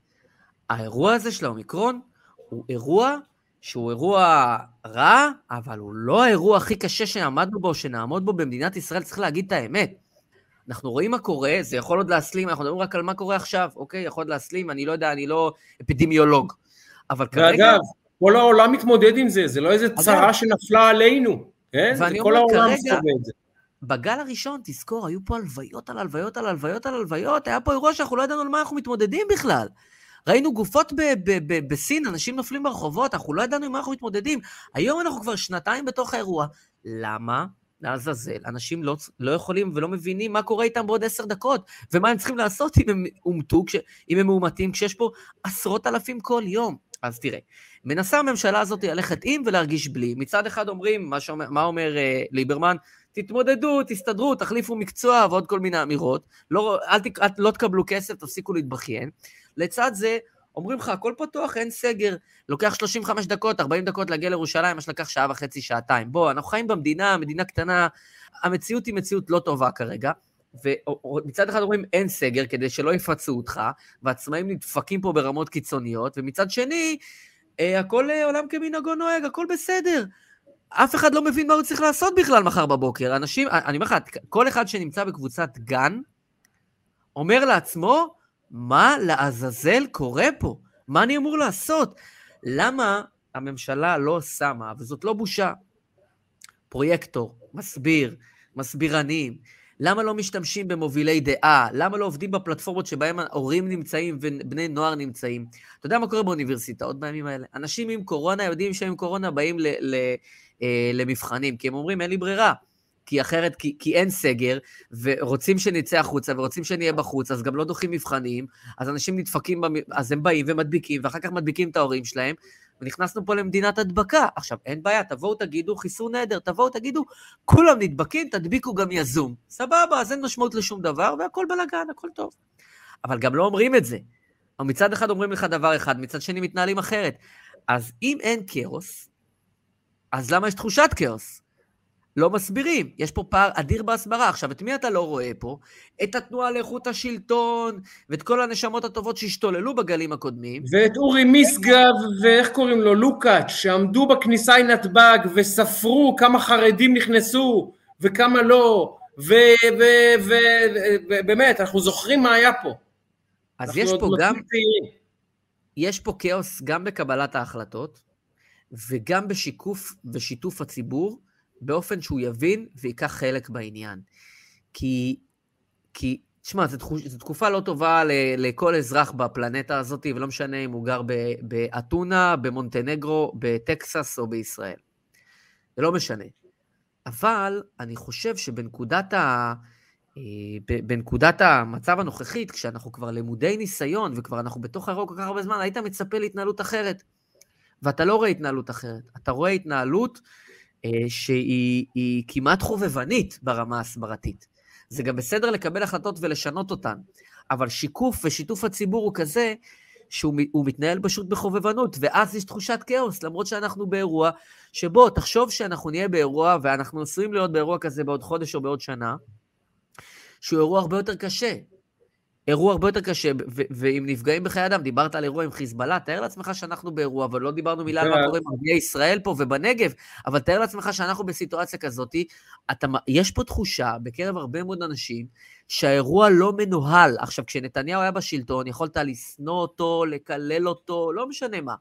האירוע הזה של האומיקרון הוא אירוע שהוא אירוע רע, אבל הוא לא האירוע הכי קשה שעמדנו בו, שנעמוד בו במדינת ישראל, צריך להגיד את האמת. אנחנו רואים מה קורה, זה יכול עוד להסלים, אנחנו מדברים רק על מה קורה עכשיו, אוקיי? יכול עוד להסלים, אני לא יודע, אני לא אפידמיולוג. אבל כרגע... ואגב, כל העולם מתמודד עם זה, זה לא איזה צרה שנפלה עלינו, כן? ואני אומר, כרגע, בגל הראשון, תזכור, היו פה הלוויות על הלוויות על הלוויות על הלוויות, היה פה אירוע שאנחנו לא ידענו על מה אנחנו מתמודדים בכלל. ראינו גופות ב- ב- ב- בסין, אנשים נופלים ברחובות, אנחנו לא ידענו עם מה אנחנו מתמודדים. היום אנחנו כבר שנתיים בתוך האירוע. למה? לעזאזל, אנשים לא, לא יכולים ולא מבינים מה קורה איתם בעוד עשר דקות, ומה הם צריכים לעשות אם הם אומתו, אם הם מאומתים, כשיש פה עשרות אלפים כל יום. אז תראה, מנסה הממשלה הזאת ללכת עם ולהרגיש בלי. מצד אחד אומרים, מה, שאומר, מה אומר uh, ליברמן? תתמודדו, תסתדרו, תחליפו מקצוע ועוד כל מיני אמירות. לא, אל, תק, אל, לא תקבלו כסף, תפסיקו להתבכיין. לצד זה, אומרים לך, הכל פתוח, אין סגר. לוקח 35 דקות, 40 דקות להגיע לירושלים, מה שלקח שעה וחצי, שעתיים. בוא, אנחנו חיים במדינה, מדינה קטנה, המציאות היא מציאות לא טובה כרגע. ומצד אחד אומרים אין סגר כדי שלא יפצו אותך, ועצמאים נדפקים פה ברמות קיצוניות, ומצד שני, אה, הכל אה, עולם כמנהגו נוהג, הכל בסדר. אף אחד לא מבין מה הוא צריך לעשות בכלל מחר בבוקר. אנשים, אני אומר לך, כל אחד שנמצא בקבוצת גן, אומר לעצמו, מה לעזאזל קורה פה? מה אני אמור לעשות? למה הממשלה לא שמה, וזאת לא בושה, פרויקטור, מסביר, מסבירנים, למה לא משתמשים במובילי דעה? למה לא עובדים בפלטפורמות שבהם ההורים נמצאים ובני נוער נמצאים? אתה יודע מה קורה באוניברסיטאות בימים האלה? אנשים עם קורונה יודעים שהם עם קורונה באים ל, ל, אה, למבחנים, כי הם אומרים אין לי ברירה. כי אחרת, כי, כי אין סגר, ורוצים שנצא החוצה, ורוצים שנהיה בחוץ, אז גם לא דוחים מבחנים, אז אנשים נדפקים. אז הם באים ומדביקים, ואחר כך מדביקים את ההורים שלהם, ונכנסנו פה למדינת הדבקה. עכשיו, אין בעיה, תבואו תגידו חיסון נהדר, תבואו תגידו, כולם נדבקים, תדביקו גם יזום. סבבה, אז אין משמעות לשום דבר, והכל בלאגן, הכל טוב. אבל גם לא אומרים את זה. מצד אחד אומרים לך דבר אחד, מצד שני מתנהלים אחרת. אז אם אין כאוס, אז למה יש תחושת כאוס? לא מסבירים. יש פה פער אדיר בהסברה. עכשיו, את מי אתה לא רואה פה? את התנועה לאיכות השלטון, ואת כל הנשמות הטובות שהשתוללו בגלים הקודמים. ואת אורי משגב, ואיך קוראים לו? לוקאץ', שעמדו בכניסה לנתב"ג וספרו כמה חרדים נכנסו וכמה לא, ובאמת, אנחנו זוכרים מה היה פה. אז יש פה גם... יש פה כאוס גם בקבלת ההחלטות, וגם בשיקוף ושיתוף הציבור, באופן שהוא יבין וייקח חלק בעניין. כי, כי תשמע, זו, תקופה לא טובה ל, לכל אזרח בפלנטה הזאת, ולא משנה אם הוא גר באתונה, במונטנגרו, בטקסס או בישראל. זה לא משנה. אבל אני חושב שבנקודת ה... אה, בנקודת המצב הנוכחית, כשאנחנו כבר למודי ניסיון וכבר אנחנו בתוך האירוע כל כך הרבה זמן, היית מצפה להתנהלות אחרת. ואתה לא רואה התנהלות אחרת, אתה רואה התנהלות שהיא כמעט חובבנית ברמה ההסברתית. זה גם בסדר לקבל החלטות ולשנות אותן, אבל שיקוף ושיתוף הציבור הוא כזה שהוא מתנהל פשוט בחובבנות, ואז יש תחושת כאוס, למרות שאנחנו באירוע שבו, תחשוב שאנחנו נהיה באירוע, ואנחנו עשויים להיות באירוע כזה בעוד חודש או בעוד שנה, שהוא אירוע הרבה יותר קשה. אירוע הרבה יותר קשה, ועם נפגעים בחיי אדם, דיברת על אירוע עם חיזבאללה, תאר לעצמך שאנחנו באירוע, אבל לא דיברנו מילה על מה קורה עם ערביי ישראל פה ובנגב, אבל תאר לעצמך שאנחנו בסיטואציה כזאת, אתה, יש פה תחושה בקרב הרבה מאוד אנשים, שהאירוע לא מנוהל. עכשיו, כשנתניהו היה בשלטון, יכולת לשנוא אותו, לקלל אותו, לא משנה מה.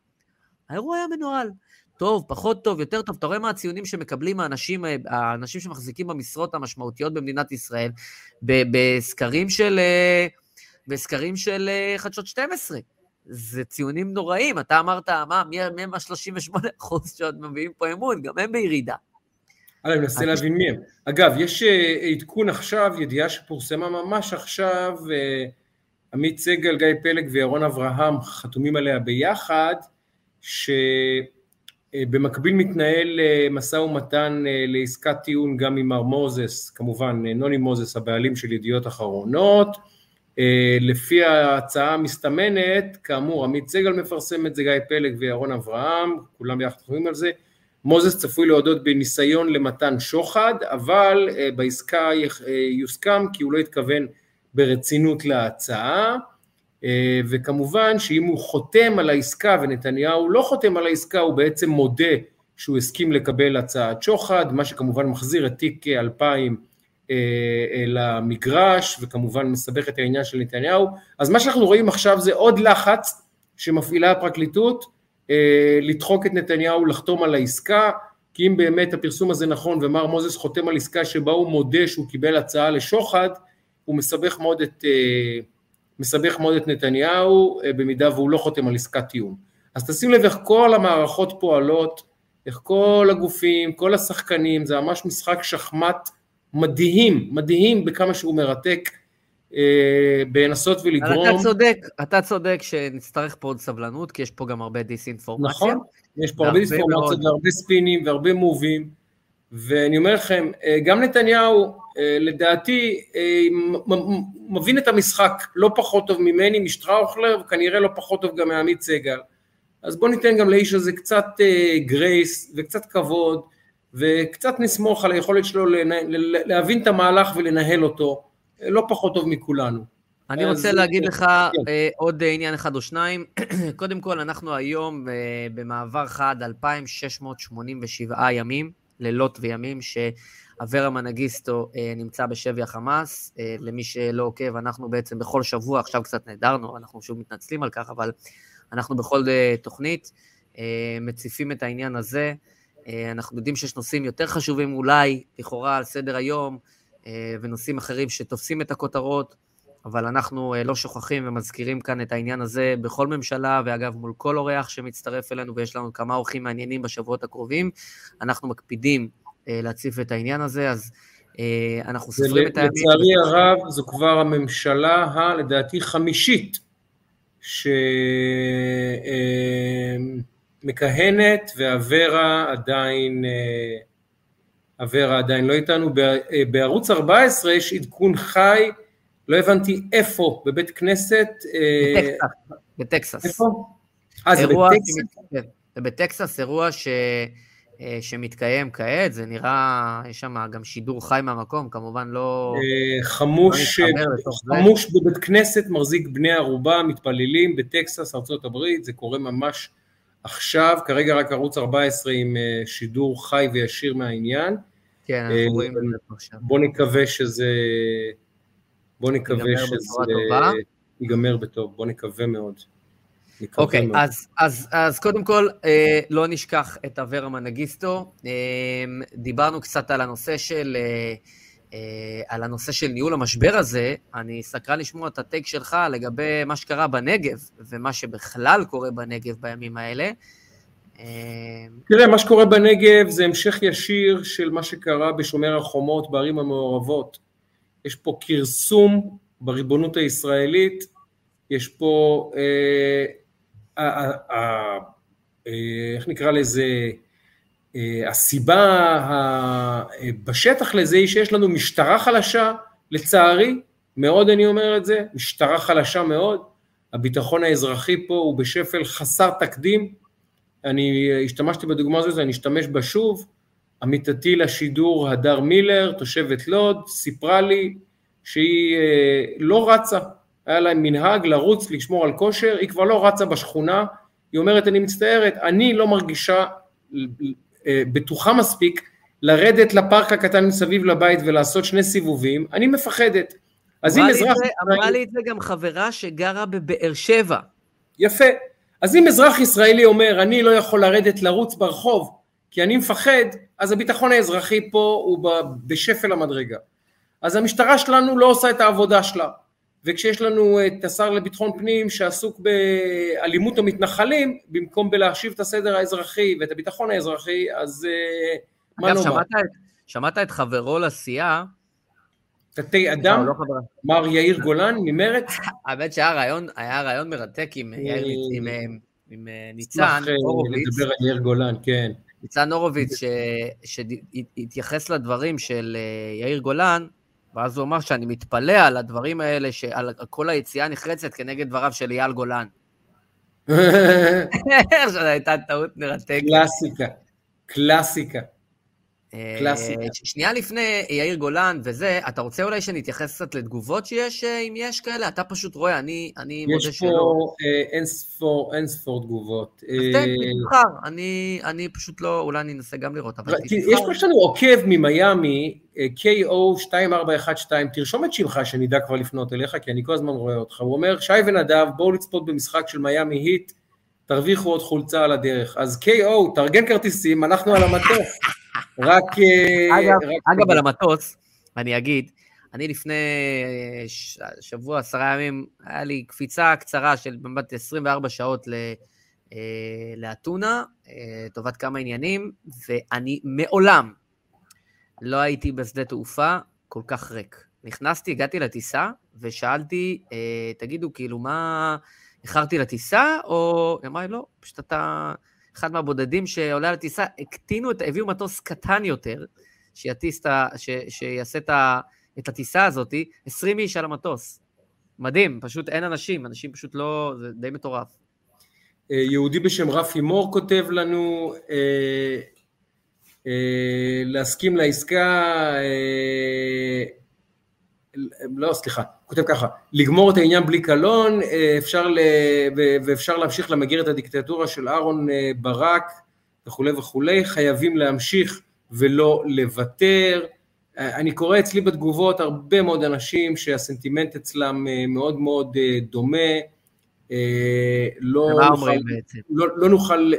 האירוע היה מנוהל. טוב, פחות טוב, יותר טוב. אתה רואה מה הציונים שמקבלים האנשים, האנשים שמחזיקים במשרות המשמעותיות במדינת ישראל, בסקרים של, אה, בסקרים של אה, חדשות 12. זה ציונים נוראים. אתה אמרת, מה, מי הם ה-38 אחוז שעוד מביאים פה אמון? גם הם בירידה. אני מנסה להבין מי הם. אגב, יש אה, עדכון עכשיו, ידיעה שפורסמה ממש עכשיו, עמית סגל, גיא פלג וירון אברהם חתומים עליה ביחד, ש... אה, במקביל מתנהל אה, משא ומתן אה, לעסקת טיעון גם עם מר מוזס, כמובן נוני מוזס הבעלים של ידיעות אחרונות, לפי ההצעה המסתמנת, כאמור עמית סגל מפרסם את זה, גיא פלג וירון אברהם, כולם ביחד חושבים על זה, מוזס צפוי להודות בניסיון למתן שוחד, אבל בעסקה יוסכם כי הוא לא התכוון ברצינות להצעה, אה, וכמובן שאם הוא חותם על העסקה ונתניהו לא חותם על העסקה הוא בעצם מודה שהוא הסכים לקבל הצעת שוחד, מה שכמובן מחזיר את תיק 2000 אה, אה, למגרש וכמובן מסבך את העניין של נתניהו, אז מה שאנחנו רואים עכשיו זה עוד לחץ שמפעילה הפרקליטות לדחוק את נתניהו לחתום על העסקה, כי אם באמת הפרסום הזה נכון ומר מוזס חותם על עסקה שבה הוא מודה שהוא קיבל הצעה לשוחד, הוא מסבך מאוד את מסבך מאוד את נתניהו אה, במידה והוא לא חותם על עסקת טיעון. אז תשים לב איך כל המערכות פועלות, איך כל הגופים, כל השחקנים, זה ממש משחק שחמט מדהים, מדהים בכמה שהוא מרתק, אה, בנסות ולגרום. אתה צודק, אתה צודק שנצטרך פה עוד סבלנות, כי יש פה גם הרבה דיסאינפורמציה. נכון, יש פה הרבה דיסאינפורמציה והרבה ספינים והרבה מובים, ואני אומר לכם, אה, גם נתניהו, אה, לדעתי אה, מבין את המשחק לא פחות טוב ממני, משטראוכלר, וכנראה לא פחות טוב גם מעמית סגל. אז בואו ניתן גם לאיש הזה קצת גרייס וקצת כבוד, וקצת נסמוך על היכולת שלו להבין את המהלך ולנהל אותו, לא פחות טוב מכולנו. אני רוצה להגיד לך כן. עוד עניין אחד או שניים. קודם כל, אנחנו היום במעבר חד 2,687 ימים, לילות וימים, ש... אברה מנגיסטו אה, נמצא בשבי החמאס. אה, למי שלא עוקב, אנחנו בעצם בכל שבוע, עכשיו קצת נהדרנו, אנחנו שוב מתנצלים על כך, אבל אנחנו בכל אה, תוכנית אה, מציפים את העניין הזה. אה, אנחנו יודעים שיש נושאים יותר חשובים אולי, לכאורה, על סדר היום, אה, ונושאים אחרים שתופסים את הכותרות, אבל אנחנו אה, לא שוכחים ומזכירים כאן את העניין הזה בכל ממשלה, ואגב, מול כל אורח שמצטרף אלינו, ויש לנו כמה אורחים מעניינים בשבועות הקרובים, אנחנו מקפידים להציף את העניין הזה, אז אנחנו סופרים את הימים. לצערי הרב, זו כבר הממשלה הלדעתי חמישית שמכהנת, ואברה עדיין, אברה עדיין לא איתנו. בערוץ 14 יש עדכון חי, לא הבנתי איפה, בבית כנסת. בטקסס. בטקסס. איפה? אה, זה בטקסס? זה בטקסס, אירוע ש... אה, שמתקיים כעת, זה נראה, יש שם גם שידור חי מהמקום, כמובן לא... אה, חמוש, לא חמוש בבית כנסת מחזיק בני ערובה, מתפללים בטקסס, ארה"ב, זה קורה ממש עכשיו, כרגע רק ערוץ 14 עם אה, שידור חי וישיר מהעניין. כן, אנחנו רואים את זה עכשיו. בוא נקווה שזה... בוא נקווה שזה... ייגמר בטוב, בוא נקווה מאוד. אוקיי, מאוד. אז, אז, אז קודם כל, אה, לא נשכח את אברה מנגיסטו. אה, דיברנו קצת על הנושא של... אה, אה, על הנושא של ניהול המשבר הזה, אני סקרן לשמוע את הטייק שלך לגבי מה שקרה בנגב, ומה שבכלל קורה בנגב בימים האלה. אה, תראה, מה שקורה בנגב זה המשך ישיר של מה שקרה בשומר החומות בערים המעורבות. יש פה כרסום בריבונות הישראלית, יש פה, אה, אה, אה, אה, איך נקרא לזה, אה, הסיבה ה- אה, בשטח לזה היא שיש לנו משטרה חלשה, לצערי, מאוד אני אומר את זה, משטרה חלשה מאוד, הביטחון האזרחי פה הוא בשפל חסר תקדים, אני השתמשתי בדוגמה הזאת, אני אשתמש בה שוב, עמיתתי לשידור הדר מילר, תושבת לוד, סיפרה לי שהיא אה, לא רצה, היה להם מנהג לרוץ, לשמור על כושר, היא כבר לא רצה בשכונה, היא אומרת, אני מצטערת, אני לא מרגישה אה, בטוחה מספיק לרדת לפארק הקטן מסביב לבית ולעשות שני סיבובים, אני מפחדת. אז אם אזרח... זה- אמרה לי את זה גם חברה שגרה בבאר שבע. יפה. אז אם אזרח ישראלי אומר, אני לא יכול לרדת לרוץ ברחוב כי אני מפחד, אז הביטחון האזרחי פה הוא בשפל המדרגה. אז המשטרה שלנו לא עושה את העבודה שלה. וכשיש לנו את השר לביטחון פנים שעסוק באלימות המתנחלים, במקום בלהשיב את הסדר האזרחי ואת הביטחון האזרחי, אז אה, מה אגב, נאמר? שמעת את, שמעת את חברו לסיעה, תתי אדם, לא. מר יאיר גולן ממרץ, האמת שהיה רעיון, רעיון מרתק עם, יאיר, עם, אה, עם אה, ניצן אה, הורוביץ, לדבר על יאיר גולן, כן. ניצן הורוביץ, שהתייחס לדברים של אה, יאיר גולן, ואז הוא אמר שאני מתפלא על הדברים האלה, על כל היציאה הנחרצת כנגד דבריו של אייל גולן. זו הייתה טעות מרתקת. קלאסיקה, קלאסיקה. אה, קלאסיקה. ש- שנייה לפני יאיר גולן וזה, אתה רוצה אולי שנתייחס קצת לתגובות שיש, אה, אם יש כאלה? אתה פשוט רואה, אני, אני מודה יש שלא. פה אה, אין ספור, אין ספור תגובות. אז אה, תן, תבחר. אני, אני פשוט לא, אולי אני אנסה גם לראות, אבל כי יש פה יש לנו עוקב ממיאמי, אה, KO2412, תרשום את שמך שנדע כבר לפנות אליך, כי אני כל הזמן רואה אותך. הוא אומר, שי ונדב, בואו לצפות במשחק של מיאמי היט, תרוויחו עוד חולצה על הדרך. אז KO, תארגן כרטיסים, אנחנו על המטוס. רק... אה, אגב, רק- אגב, על המטוס, אני אגיד, אני לפני אה, ש- שבוע, עשרה ימים, היה לי קפיצה קצרה של באמת 24 שעות ל- אה, לאתונה, לטובת כמה עניינים, ואני מעולם לא הייתי בשדה תעופה כל כך ריק. נכנסתי, הגעתי לטיסה, ושאלתי, תגידו, כאילו, מה... איחרתי לטיסה, או... היא אמרה לי, לא, פשוט אתה אחד מהבודדים שעולה על הטיסה, הקטינו, את, הביאו מטוס קטן יותר, שיטיס את ה... ש, שיעשה את, ה, את הטיסה הזאת, 20 איש על המטוס. מדהים, פשוט אין אנשים, אנשים פשוט לא... זה די מטורף. אה, יהודי בשם רפי מור כותב לנו, אה, אה, להסכים לעסקה, אה, לא סליחה, הוא כותב ככה, לגמור את העניין בלי קלון, אה, אפשר ל, ואפשר להמשיך למגר את הדיקטטורה של אהרון אה, ברק וכולי וכולי, חייבים להמשיך ולא לוותר. אה, אני קורא אצלי בתגובות הרבה מאוד אנשים שהסנטימנט אצלם מאוד מאוד דומה, לא נוכל-? לא, לא נוכל,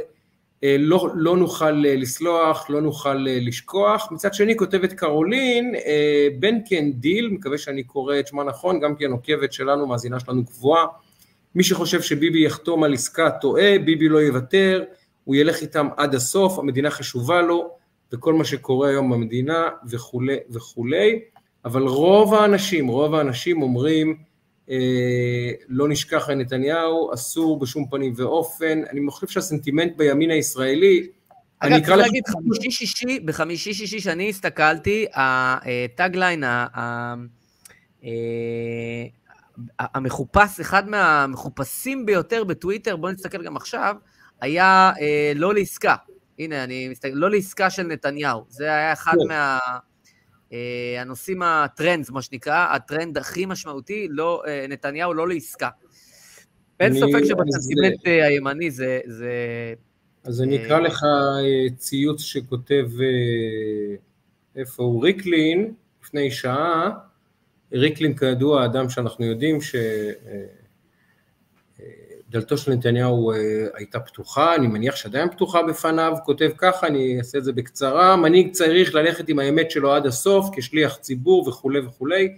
לא, לא נוכל אה, לסלוח, לא נוכל אה, לשכוח. מצד שני כותבת קרולין, אה, בנקן דיל, מקווה שאני קורא את שמה נכון, גם כן עוקבת שלנו, מאזינה שלנו קבועה. מי שחושב שביבי יחתום על עסקה טועה, ביבי לא יוותר, הוא ילך איתם עד הסוף, המדינה חשובה לו, וכל מה שקורה היום במדינה וכולי וכולי, אבל רוב האנשים, רוב האנשים אומרים, אה, לא נשכח נתניהו, אסור בשום פנים ואופן, אני חושב שהסנטימנט בימין הישראלי, אני אגב, אקרא צריך לך, להגיד, חמישי-שישי, בחמישי-שישי שאני הסתכלתי, הטאגליין, אה, המחופש, אחד מהמחופשים ביותר בטוויטר, בואו נסתכל גם עכשיו, היה אה, לא לעסקה. הנה, אני מסתכל, לא לעסקה של נתניהו. זה היה אחד כן. מה... אה, הנושאים הטרנדס, מה שנקרא, הטרנד הכי משמעותי, לא, אה, נתניהו לא לעסקה. אין ספק שבסנטימנט אה, הימני זה, זה אז אני אקרא לך ציוץ שכותב, איפה הוא? ריקלין, לפני שעה, ריקלין כידוע, אדם שאנחנו יודעים ש... דלתו של נתניהו אה, הייתה פתוחה, אני מניח שעדיין פתוחה בפניו, כותב ככה, אני אעשה את זה בקצרה, מנהיג צריך ללכת עם האמת שלו עד הסוף, כשליח ציבור וכולי וכולי,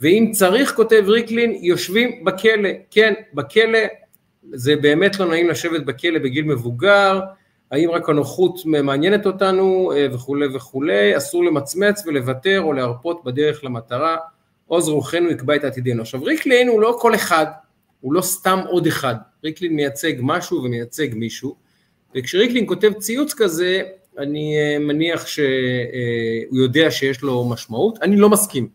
ואם צריך, כותב ריקלין, יושבים בכלא, כן, בכלא, זה באמת לא נעים לשבת בכלא בגיל מבוגר, האם רק הנוחות מעניינת אותנו אה, וכולי וכולי, אסור למצמץ ולוותר או להרפות בדרך למטרה, עוז רוחנו יקבע את עתידנו. עכשיו ריקלין הוא לא כל אחד, הוא לא סתם עוד אחד, ריקלין מייצג משהו ומייצג מישהו, וכשריקלין כותב ציוץ כזה, אני אה, מניח שהוא אה, יודע שיש לו משמעות, אני לא מסכים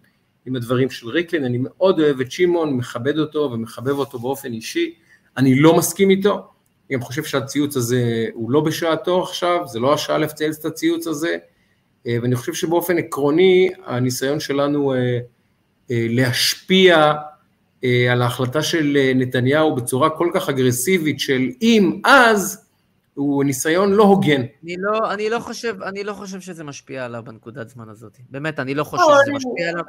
עם הדברים של ריקלין, אני מאוד אוהב את שמעון, מכבד אותו ומחבב אותו באופן אישי, אני לא מסכים איתו, אני גם חושב שהציוץ הזה הוא לא בשעתו עכשיו, זה לא השעה לפצייץ את הציוץ הזה, אה, ואני חושב שבאופן עקרוני הניסיון שלנו להשפיע על ההחלטה של נתניהו בצורה כל כך אגרסיבית של אם אז, הוא ניסיון לא הוגן. אני לא, אני לא חושב, אני לא חושב שזה משפיע עליו בנקודת זמן הזאת. באמת, אני לא חושב לא, שזה משפיע עליו.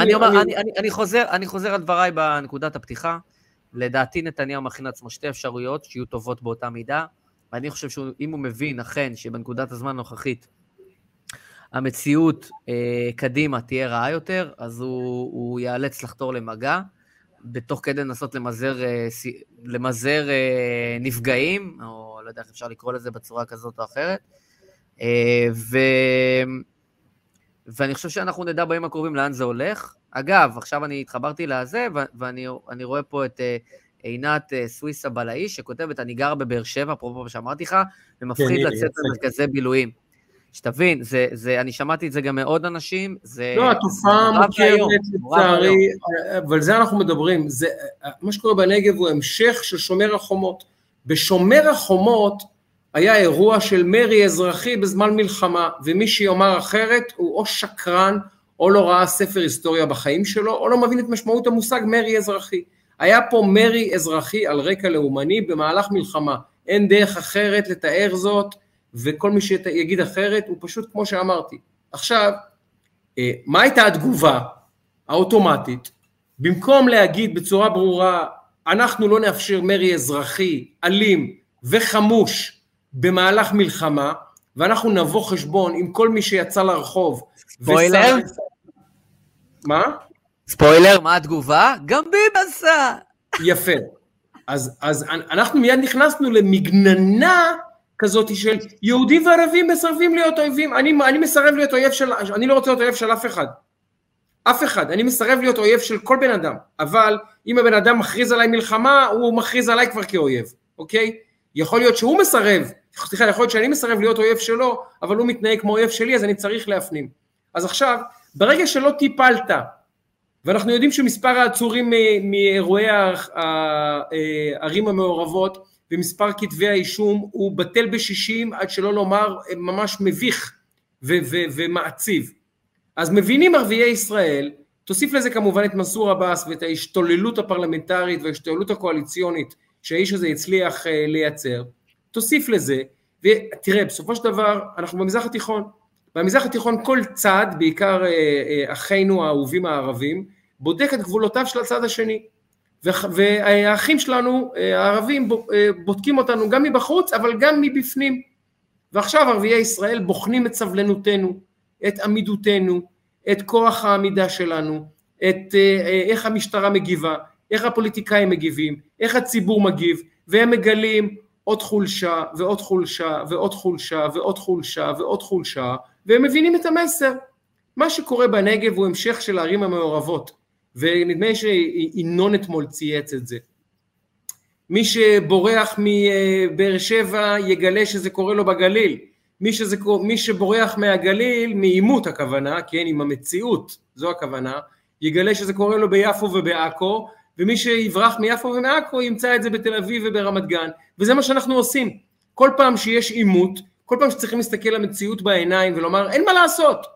אני, אומר, אני, אני, אני, חוזר, אני חוזר על דבריי בנקודת הפתיחה. לדעתי נתניהו מכין לעצמו שתי אפשרויות שיהיו טובות באותה מידה, ואני חושב שאם הוא מבין אכן שבנקודת הזמן הנוכחית המציאות אה, קדימה תהיה רעה יותר, אז הוא, הוא ייאלץ לחתור למגע. בתוך כדי לנסות למזער, אה, למזער אה, נפגעים, או לא יודע איך אפשר לקרוא לזה בצורה כזאת או אחרת. אה, ו... ואני חושב שאנחנו נדע בימים הקרובים לאן זה הולך. אגב, עכשיו אני התחברתי לזה, ואני רואה פה את עינת סוויסה בלעי, שכותבת, אני גר בבאר שבע, אפרופו מה שאמרתי לך, ומפחיד כן, לצאת למרכזי בילואים. שתבין, זה, זה, אני שמעתי את זה גם מעוד אנשים, זה... לא, התופעה מוכרת לצערי, אבל זה אנחנו מדברים, זה, מה שקורה בנגב הוא המשך של שומר החומות. בשומר החומות היה אירוע של מרי אזרחי בזמן מלחמה, ומי שיאמר אחרת הוא או שקרן, או לא ראה ספר היסטוריה בחיים שלו, או לא מבין את משמעות המושג מרי אזרחי. היה פה מרי אזרחי על רקע לאומני במהלך מלחמה. אין דרך אחרת לתאר זאת, וכל מי שיגיד אחרת הוא פשוט כמו שאמרתי. עכשיו, אה, מה הייתה התגובה האוטומטית? במקום להגיד בצורה ברורה, אנחנו לא נאפשר מרי אזרחי, אלים וחמוש במהלך מלחמה, ואנחנו נבוא חשבון עם כל מי שיצא לרחוב. ספוילר? ושר... מה? ספוילר, מה התגובה? גם ביב עשה. יפה. אז, אז אנחנו מיד נכנסנו למגננה כזאת של יהודים וערבים מסרבים להיות אויבים, אני, אני מסרב להיות אויב של, אני לא רוצה להיות אויב של אף אחד, אף אחד, אני מסרב להיות אויב של כל בן אדם, אבל אם הבן אדם מכריז עליי מלחמה, הוא מכריז עליי כבר כאויב, אוקיי? יכול להיות שהוא מסרב, סליחה, יכול להיות שאני מסרב להיות אויב שלו, אבל הוא מתנהג כמו אויב שלי, אז אני צריך להפנים. אז עכשיו, ברגע שלא טיפלת, ואנחנו יודעים שמספר העצורים מאירועי הערים המעורבות ומספר כתבי האישום הוא בטל בשישים עד שלא לומר ממש מביך ו- ו- ומעציב. אז מבינים ערביי ישראל, תוסיף לזה כמובן את מנסור עבאס ואת ההשתוללות הפרלמנטרית וההשתוללות הקואליציונית שהאיש הזה הצליח אה, לייצר, תוסיף לזה, ותראה בסופו של דבר אנחנו במזרח התיכון, במזרח התיכון כל צד, בעיקר אה, אה, אחינו האהובים הערבים, בודק את גבולותיו של הצד השני. והאחים שלנו אה, הערבים אה, בודקים אותנו גם מבחוץ אבל גם מבפנים ועכשיו ערביי ישראל בוחנים את סבלנותנו, את עמידותנו, את כוח העמידה שלנו, את אה, איך המשטרה מגיבה, איך הפוליטיקאים מגיבים, איך הציבור מגיב והם מגלים עוד חולשה ועוד חולשה ועוד חולשה ועוד חולשה ועוד חולשה והם מבינים את המסר. מה שקורה בנגב הוא המשך של הערים המעורבות ונדמה לי שינון אתמול צייץ את זה. מי שבורח מבאר שבע יגלה שזה קורה לו בגליל. מי, שזה, מי שבורח מהגליל, מעימות הכוונה, כן, עם המציאות, זו הכוונה, יגלה שזה קורה לו ביפו ובעכו, ומי שיברח מיפו ומעכו ימצא את זה בתל אביב וברמת גן, וזה מה שאנחנו עושים. כל פעם שיש עימות, כל פעם שצריכים להסתכל למציאות בעיניים ולומר אין מה לעשות,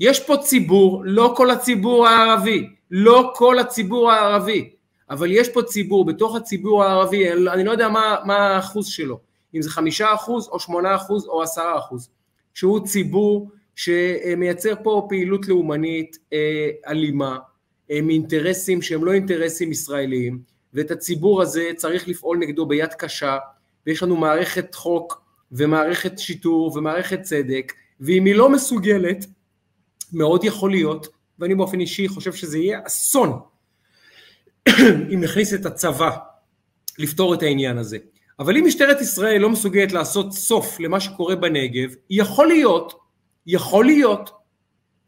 יש פה ציבור, לא כל הציבור הערבי, לא כל הציבור הערבי, אבל יש פה ציבור, בתוך הציבור הערבי, אני לא יודע מה, מה האחוז שלו, אם זה חמישה אחוז או שמונה אחוז או עשרה אחוז, שהוא ציבור שמייצר פה פעילות לאומנית אה, אלימה, אה, מאינטרסים שהם לא אינטרסים ישראליים, ואת הציבור הזה צריך לפעול נגדו ביד קשה, ויש לנו מערכת חוק ומערכת שיטור ומערכת צדק, ואם היא לא מסוגלת, מאוד יכול להיות, ואני באופן אישי חושב שזה יהיה אסון אם נכניס את הצבא לפתור את העניין הזה. אבל אם משטרת ישראל לא מסוגלת לעשות סוף למה שקורה בנגב, יכול להיות, יכול להיות,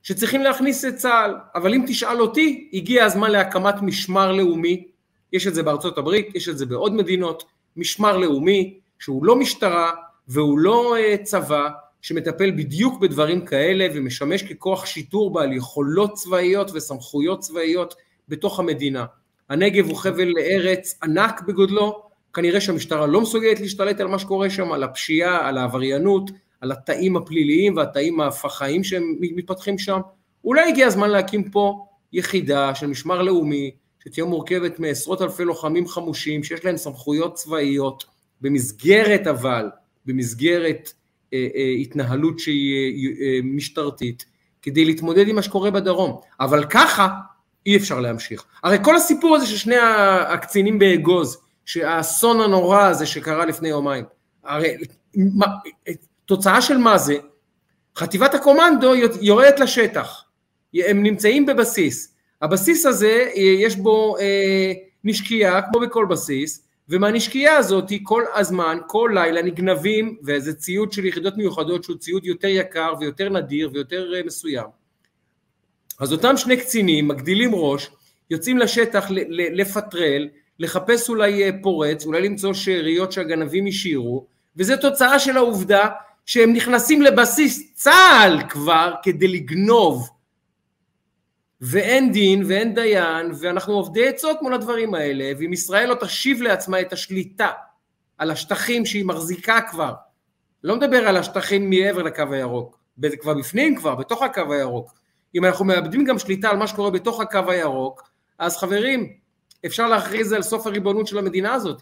שצריכים להכניס את צה"ל, אבל אם תשאל אותי, הגיע הזמן להקמת משמר לאומי, יש את זה בארצות הברית, יש את זה בעוד מדינות, משמר לאומי, שהוא לא משטרה והוא לא uh, צבא, שמטפל בדיוק בדברים כאלה ומשמש ככוח שיטור בעל יכולות צבאיות וסמכויות צבאיות בתוך המדינה. הנגב הוא חבל ארץ ענק בגודלו, כנראה שהמשטרה לא מסוגלת להשתלט על מה שקורה שם, על הפשיעה, על העבריינות, על התאים הפליליים והתאים הפח"עים שמתפתחים שם. אולי הגיע הזמן להקים פה יחידה של משמר לאומי, שתהיה מורכבת מעשרות אלפי לוחמים חמושים, שיש להם סמכויות צבאיות, במסגרת אבל, במסגרת התנהלות שהיא אה, משטרתית, כדי להתמודד עם מה שקורה בדרום. אבל ככה אי אפשר להמשיך. הרי כל הסיפור הזה של שני הקצינים באגוז, שהאסון הנורא הזה שקרה לפני יומיים, הרי מה, תוצאה של מה זה? חטיבת הקומנדו יורדת לשטח, הם נמצאים בבסיס, הבסיס הזה יש בו אה, נשקייה כמו בכל בסיס, ומהנשקייה הזאת כל הזמן, כל לילה נגנבים, וזה ציוד של יחידות מיוחדות שהוא ציוד יותר יקר ויותר נדיר ויותר אה, מסוים. אז אותם שני קצינים מגדילים ראש, יוצאים לשטח לפטרל, לחפש אולי אה, פורץ, אולי למצוא שאריות שהגנבים השאירו, וזה תוצאה של העובדה שהם נכנסים לבסיס צה"ל כבר כדי לגנוב. ואין דין ואין דיין, ואנחנו עובדי עצות מול הדברים האלה, ואם ישראל לא תשיב לעצמה את השליטה על השטחים שהיא מחזיקה כבר, לא מדבר על השטחים מעבר לקו הירוק, כבר בפנים כבר, בתוך הקו הירוק, אם אנחנו מאבדים גם שליטה על מה שקורה בתוך הקו הירוק, אז חברים, אפשר להכריז על סוף הריבונות של המדינה הזאת,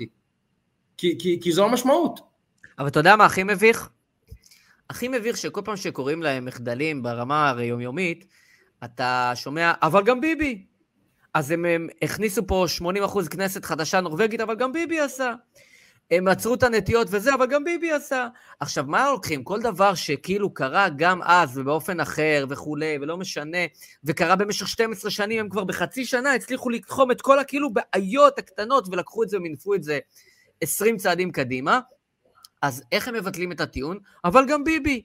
כי, כי, כי זו המשמעות. אבל אתה יודע מה הכי מביך? הכי מביך שכל פעם שקוראים להם מחדלים ברמה היומיומית, אתה שומע, אבל גם ביבי. אז הם, הם הכניסו פה 80% כנסת חדשה נורבגית, אבל גם ביבי עשה. הם עצרו את הנטיות וזה, אבל גם ביבי עשה. עכשיו, מה לוקחים? כל דבר שכאילו קרה גם אז ובאופן אחר וכולי, ולא משנה, וקרה במשך 12 שנים, הם כבר בחצי שנה הצליחו לתחום את כל הכאילו בעיות הקטנות, ולקחו את זה ומינפו את זה 20 צעדים קדימה. אז איך הם מבטלים את הטיעון? אבל גם ביבי.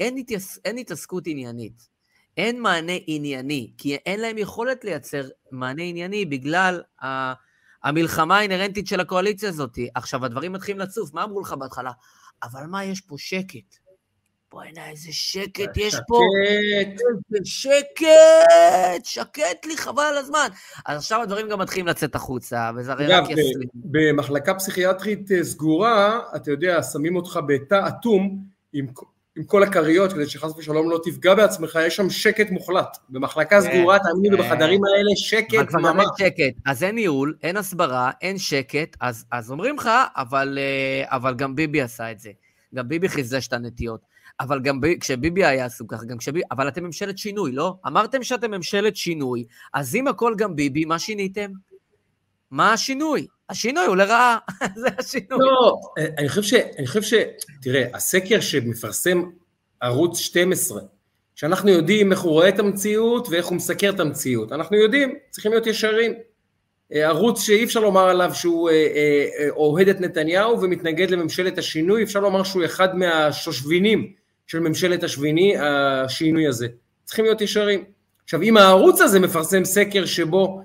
אין, התייס... אין התעסקות עניינית. אין מענה ענייני, כי אין להם יכולת לייצר מענה ענייני בגלל ה... המלחמה האינהרנטית של הקואליציה הזאת. עכשיו, הדברים מתחילים לצוף, מה אמרו לך בהתחלה? אבל מה, יש פה שקט. בוא'נה, איזה שקט יש פה. שקט. שקט, שקט לי, חבל על הזמן. אז עכשיו הדברים גם מתחילים לצאת החוצה, וזה הרי רק יסלים. במחלקה פסיכיאטרית אה, סגורה, אתה יודע, שמים אותך בתא אטום, עם עם כל הכריות, כדי שחס ושלום לא תפגע בעצמך, יש שם שקט מוחלט. במחלקה כן, סגורה, תאמיני לי, כן. בחדרים האלה, שקט ממש. שקט, אז אין ניהול, אין הסברה, אין שקט, אז, אז אומרים לך, אבל, אה, אבל גם ביבי עשה את זה. גם ביבי חיזש את הנטיות. אבל גם ב... כשביבי היה עסוק ככה, גם כשביבי... אבל אתם ממשלת שינוי, לא? אמרתם שאתם ממשלת שינוי, אז אם הכל גם ביבי, מה שיניתם? מה השינוי? השינוי הוא לרעה, זה השינוי. לא, אני חושב ש... תראה, הסקר שמפרסם ערוץ 12, שאנחנו יודעים איך הוא רואה את המציאות ואיך הוא מסקר את המציאות, אנחנו יודעים, צריכים להיות ישרים. אה, ערוץ שאי אפשר לומר עליו שהוא אה, אה, אוהד את נתניהו ומתנגד לממשלת השינוי, אפשר לומר שהוא אחד מהשושבינים של ממשלת השביני, השינוי הזה. צריכים להיות ישרים. עכשיו אם הערוץ הזה מפרסם סקר שבו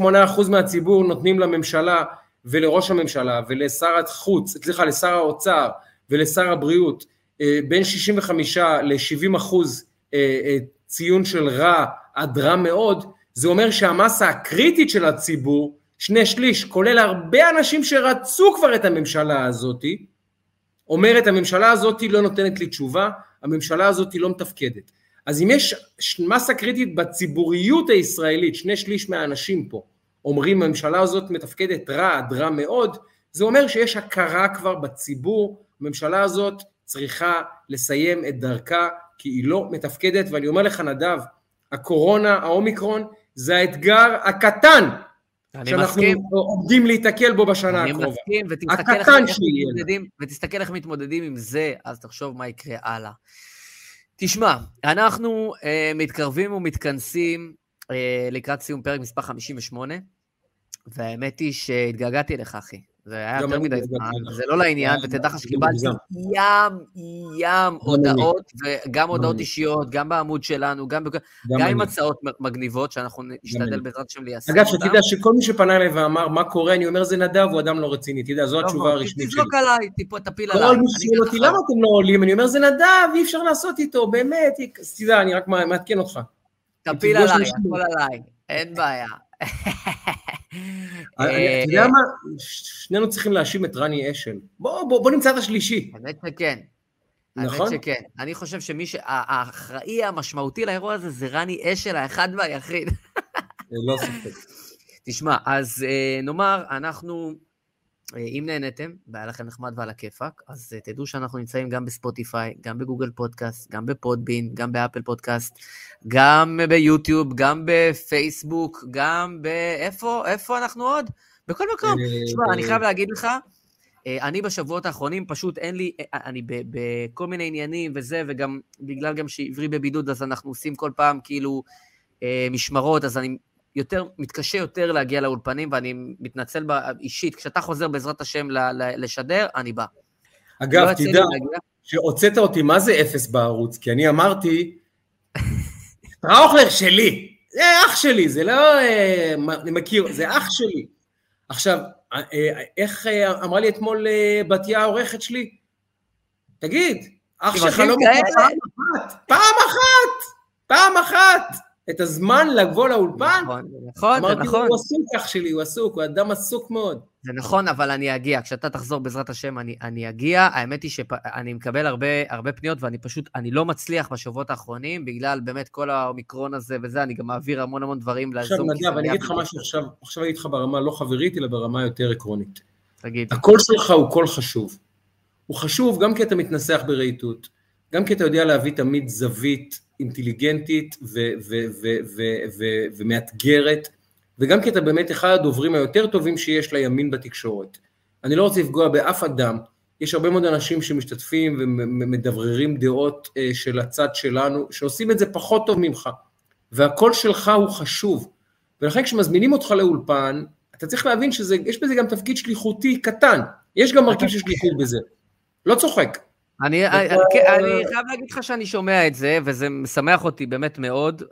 68% מהציבור נותנים לממשלה ולראש הממשלה ולשר החוץ, סליחה לשר האוצר ולשר הבריאות אה, בין 65 ל-70 אחוז אה, אה, ציון של רע עד רע מאוד, זה אומר שהמסה הקריטית של הציבור, שני שליש, כולל הרבה אנשים שרצו כבר את הממשלה הזאתי, אומרת הממשלה הזאתי לא נותנת לי תשובה, הממשלה הזאתי לא מתפקדת. אז אם יש מסה קריטית בציבוריות הישראלית, שני שליש מהאנשים פה אומרים הממשלה הזאת מתפקדת רע עד רע מאוד, זה אומר שיש הכרה כבר בציבור, הממשלה הזאת צריכה לסיים את דרכה כי היא לא מתפקדת, ואני אומר לך נדב, הקורונה, האומיקרון, זה האתגר הקטן אני שאנחנו מסכים, עומדים להיתקל בו בשנה אני הקרובה. מסכים, ותסתכל איך, איך. מתמודדים, ותסתכל איך מתמודדים עם זה, אז תחשוב מה יקרה הלאה. תשמע, אנחנו אה, מתקרבים ומתכנסים אה, לקראת סיום פרק מספר 58, והאמת היא שהתגעגעתי אליך, אחי. זה היה יותר מדי זמן. זה לא לעניין, ותדע לך שקיבלתי. ים, ים הודעות, וגם הודעות. אישיות, גם בעמוד שלנו, גם עם. הצעות מגניבות, שאנחנו נשתדל. בעזרת השם ליישם אגב, אותן. שתדע שכל מי שפנה אליי ואמר, מה קורה, אני אומר, זה נדב, הוא אדם לא רציני. תדע, זו טוב התשובה מאוד, הרשמית שלי. תזרוק עליי, תפיל עליי. כל מי ששואל אותי, למה אתם לא עולים? אני אומר, זה נדב, אי אפשר לעשות איתו, באמת. תדע, אני רק מעדכן אותך. תפיל עליי. הכל עליי, אין בעיה. אני- אה, אתה יודע מה? שנינו צריכים להאשים את רני אשל. בוא, נמצא את השלישי. האמת שכן. נכון? האמת שכן. אני חושב שמי ש... האחראי המשמעותי לאירוע הזה זה רני אשל, האחד והיחיד. לא ספק. תשמע, אז אה, נאמר, אנחנו, אה, אם נהניתם, והיה לכם נחמד ועל הכיפאק, אז אה, תדעו שאנחנו נמצאים גם בספוטיפיי, גם בגוגל פודקאסט, גם בפודבין, גם באפל פודקאסט, גם ביוטיוב, גם בפייסבוק, גם ב... איפה, איפה אנחנו עוד? בכל מקום. אה, תשמע, ב- אני חייב להגיד לך, אה, אני בשבועות האחרונים פשוט אין לי, אה, אני בכל מיני עניינים וזה, וגם בגלל גם שעברי בבידוד, אז אנחנו עושים כל פעם כאילו אה, משמרות, אז אני יותר, מתקשה יותר להגיע לאולפנים, ואני מתנצל אישית, כשאתה חוזר בעזרת השם ל- ל- לשדר, אני בא. אגב, לא תדע. שהוצאת אותי, מה זה אפס בערוץ? כי אני אמרתי, טראוכלר שלי, זה אח שלי, זה לא... אה, אני מכיר, זה אח שלי. עכשיו, אה, אה, איך אמרה לי אתמול בתיה העורכת שלי? תגיד, אח שלך לא כאלה? פעם אחת, פעם אחת, פעם אחת, את הזמן לבוא לאולפן? נכון, זה נכון, זה אמרתי, נכון. הוא עסוק אח שלי, הוא עסוק, הוא אדם עסוק מאוד. זה נכון, אבל אני אגיע. כשאתה תחזור בעזרת השם, אני, אני אגיע. האמת היא שאני מקבל הרבה, הרבה פניות, ואני פשוט, אני לא מצליח בשבועות האחרונים, בגלל באמת כל האומיקרון הזה וזה, אני גם מעביר המון המון דברים עכשיו נדב, זה אני נהיה אגיד לך משהו עכשיו, עכשיו אני אגיד לך ברמה לא חברית, אלא ברמה יותר עקרונית. תגיד. הקול שלך הוא קול חשוב. הוא חשוב גם כי אתה מתנסח ברהיטות, גם כי אתה יודע להביא תמיד זווית אינטליגנטית ומאתגרת, וגם כי אתה באמת אחד הדוברים היותר טובים שיש לימין בתקשורת. אני לא רוצה לפגוע באף אדם, יש הרבה מאוד אנשים שמשתתפים ומדבררים דעות אה, של הצד שלנו, שעושים את זה פחות טוב ממך, והקול שלך הוא חשוב. ולכן כשמזמינים אותך לאולפן, אתה צריך להבין שיש בזה גם תפקיד שליחותי קטן, יש גם מרכיב של שליחות בזה. לא צוחק. אני, אני, כן, אני חייב להגיד לך שאני שומע את זה, וזה משמח אותי באמת מאוד.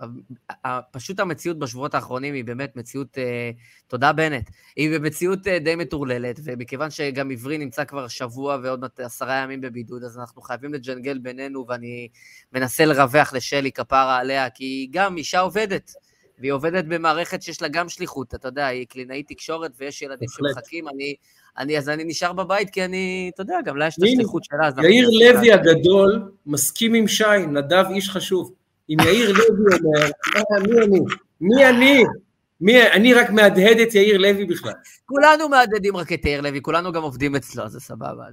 פשוט המציאות בשבועות האחרונים היא באמת מציאות, אה, תודה בנט, היא במציאות אה, די מטורללת, ומכיוון שגם עברי נמצא כבר שבוע ועוד מעט עשרה ימים בבידוד, אז אנחנו חייבים לג'נגל בינינו, ואני מנסה לרווח לשלי כפרה עליה, כי היא גם אישה עובדת. והיא עובדת במערכת שיש לה גם שליחות, אתה יודע, היא קלינאית תקשורת ויש ילדים. שמחכים, אני, אני, אז אני נשאר בבית כי אני, אתה יודע, גם לה יש את השליחות שלה. יאיר לוי הגדול מסכים עם שי, נדב איש חשוב. אם יאיר לוי אומר, "אה, מי אני? מי אני? מי, אני רק מהדהד את יאיר לוי בכלל. כולנו מהדהדים רק את יאיר לוי, כולנו גם עובדים אצלו, זה סבבה.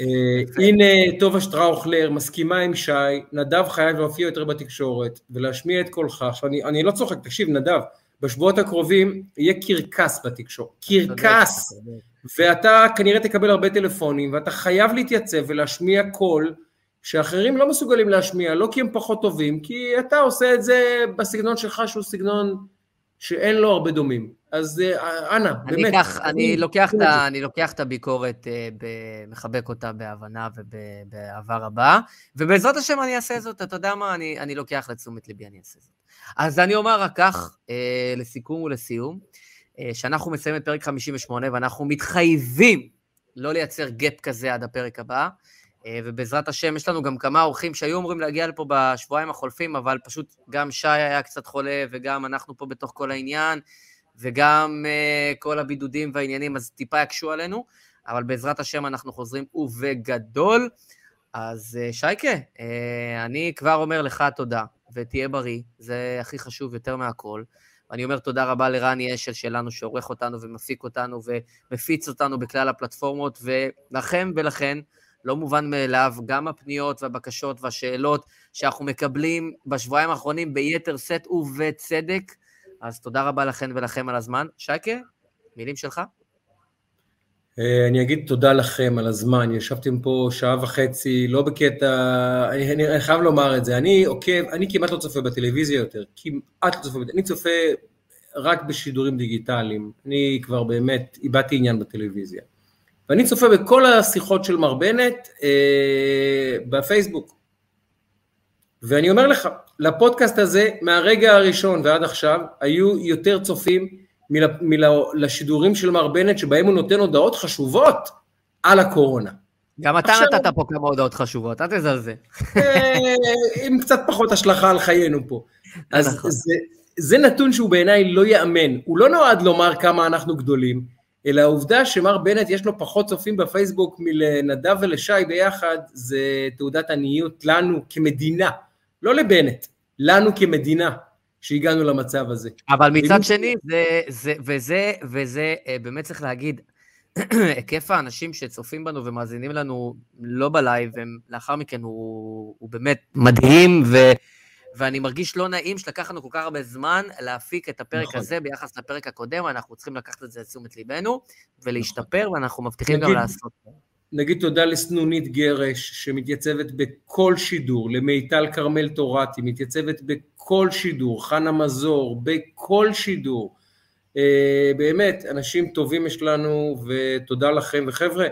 אה, הנה טובה שטראוכלר מסכימה עם שי, נדב חייב להופיע יותר בתקשורת ולהשמיע את קולך. עכשיו אני לא צוחק, תקשיב נדב, בשבועות הקרובים יהיה קרקס בתקשורת, קרקס, ואתה כנראה תקבל הרבה טלפונים ואתה חייב להתייצב ולהשמיע קול שאחרים לא מסוגלים להשמיע, לא כי הם פחות טובים, כי אתה עושה את זה בסגנון שלך שהוא סגנון שאין לו הרבה דומים. אז אה, אנא, אני באמת. אקח, אני אני- לוקח את אני לוקח את הביקורת, אה, מחבק אותה בהבנה ובאהבה רבה, ובעזרת השם אני אעשה זאת, אתה יודע מה, אני אני לוקח לתשומת ליבי, אני אעשה זאת. אז אני אומר רק כך, אה, לסיכום ולסיום, אה, שאנחנו מסיימים את פרק 58, ואנחנו מתחייבים לא לייצר גאפ כזה עד הפרק הבא, אה, ובעזרת השם, יש לנו גם כמה אורחים שהיו אמורים להגיע לפה בשבועיים החולפים, אבל פשוט גם שי היה קצת חולה, וגם אנחנו פה בתוך כל העניין, וגם uh, כל הבידודים והעניינים, אז טיפה יקשו עלינו, אבל בעזרת השם אנחנו חוזרים ובגדול. אז uh, שייקה, uh, אני כבר אומר לך תודה, ותהיה בריא, זה הכי חשוב יותר מהכל. ואני אומר תודה רבה לרני אשל שלנו, שעורך אותנו ומפיק אותנו ומפיץ אותנו בכלל הפלטפורמות, ולכם ולכן, לא מובן מאליו, גם הפניות והבקשות והשאלות שאנחנו מקבלים בשבועיים האחרונים ביתר שאת ובצדק, אז תודה רבה לכן ולכם על הזמן. שייקה, מילים שלך? אה, אני אגיד תודה לכם על הזמן, ישבתם פה שעה וחצי, לא בקטע, אני, אני, אני חייב לומר את זה, אני עוקב, אני כמעט לא צופה בטלוויזיה יותר, כמעט לא צופה, אני צופה רק בשידורים דיגיטליים, אני כבר באמת איבדתי עניין בטלוויזיה. ואני צופה בכל השיחות של מר בנט אה, בפייסבוק. ואני אומר לך, לפודקאסט הזה, מהרגע הראשון ועד עכשיו, היו יותר צופים לשידורים של מר בנט, שבהם הוא נותן הודעות חשובות על הקורונה. גם אתה עכשיו... נתת פה כמה הודעות חשובות, אל תזלזל. אה, עם קצת פחות השלכה על חיינו פה. אז נכון. זה, זה נתון שהוא בעיניי לא ייאמן. הוא לא נועד לומר כמה אנחנו גדולים, אלא העובדה שמר בנט יש לו פחות צופים בפייסבוק מלנדב ולשי ביחד, זה תעודת עניות לנו כמדינה, לא לבנט, לנו כמדינה. שהגענו למצב הזה. אבל מצד שני, זה, זה, וזה, וזה, אה, באמת צריך להגיד, היקף האנשים שצופים בנו ומאזינים לנו לא בלייב, ולאחר מכן הוא, הוא באמת מדהים, ו, ואני מרגיש לא נעים שלקח לנו כל כך הרבה זמן להפיק את הפרק נכון. הזה ביחס לפרק הקודם, אנחנו צריכים לקחת את זה לתשומת ליבנו ולהשתפר, נכון. ואנחנו מבטיחים נגיד, גם לעשות. נגיד תודה לסנונית גרש, שמתייצבת בכל שידור, למיטל כרמל תורתי, מתייצבת בכל שידור, חנה מזור, בכל שידור. אה, באמת, אנשים טובים יש לנו, ותודה לכם. וחבר'ה,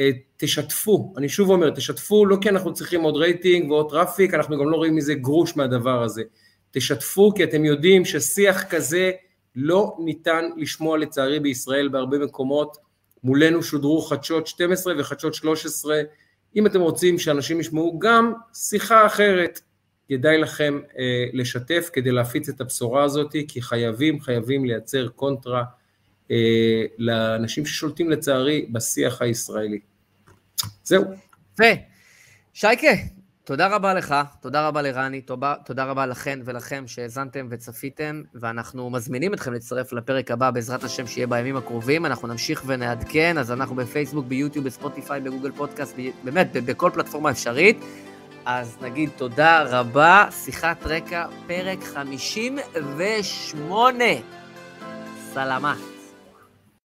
אה, תשתפו, אני שוב אומר, תשתפו, לא כי אנחנו צריכים עוד רייטינג ועוד טראפיק, אנחנו גם לא רואים מזה גרוש מהדבר הזה. תשתפו, כי אתם יודעים ששיח כזה לא ניתן לשמוע לצערי בישראל בהרבה מקומות. מולנו שודרו חדשות 12 וחדשות 13. אם אתם רוצים שאנשים ישמעו גם שיחה אחרת, כדאי לכם אה, לשתף כדי להפיץ את הבשורה הזאת, כי חייבים, חייבים לייצר קונטרה אה, לאנשים ששולטים לצערי בשיח הישראלי. זהו. ו... שייקה, תודה רבה לך, תודה רבה לרני, תודה, תודה רבה לכן ולכם שהאזנתם וצפיתם, ואנחנו מזמינים אתכם להצטרף לפרק הבא, בעזרת השם, שיהיה בימים הקרובים. אנחנו נמשיך ונעדכן, אז אנחנו בפייסבוק, ביוטיוב, בספוטיפיי, בגוגל פודקאסט, באמת, בכל פלטפורמה אפשרית. אז נגיד תודה רבה, שיחת רקע, פרק 58. סלמה.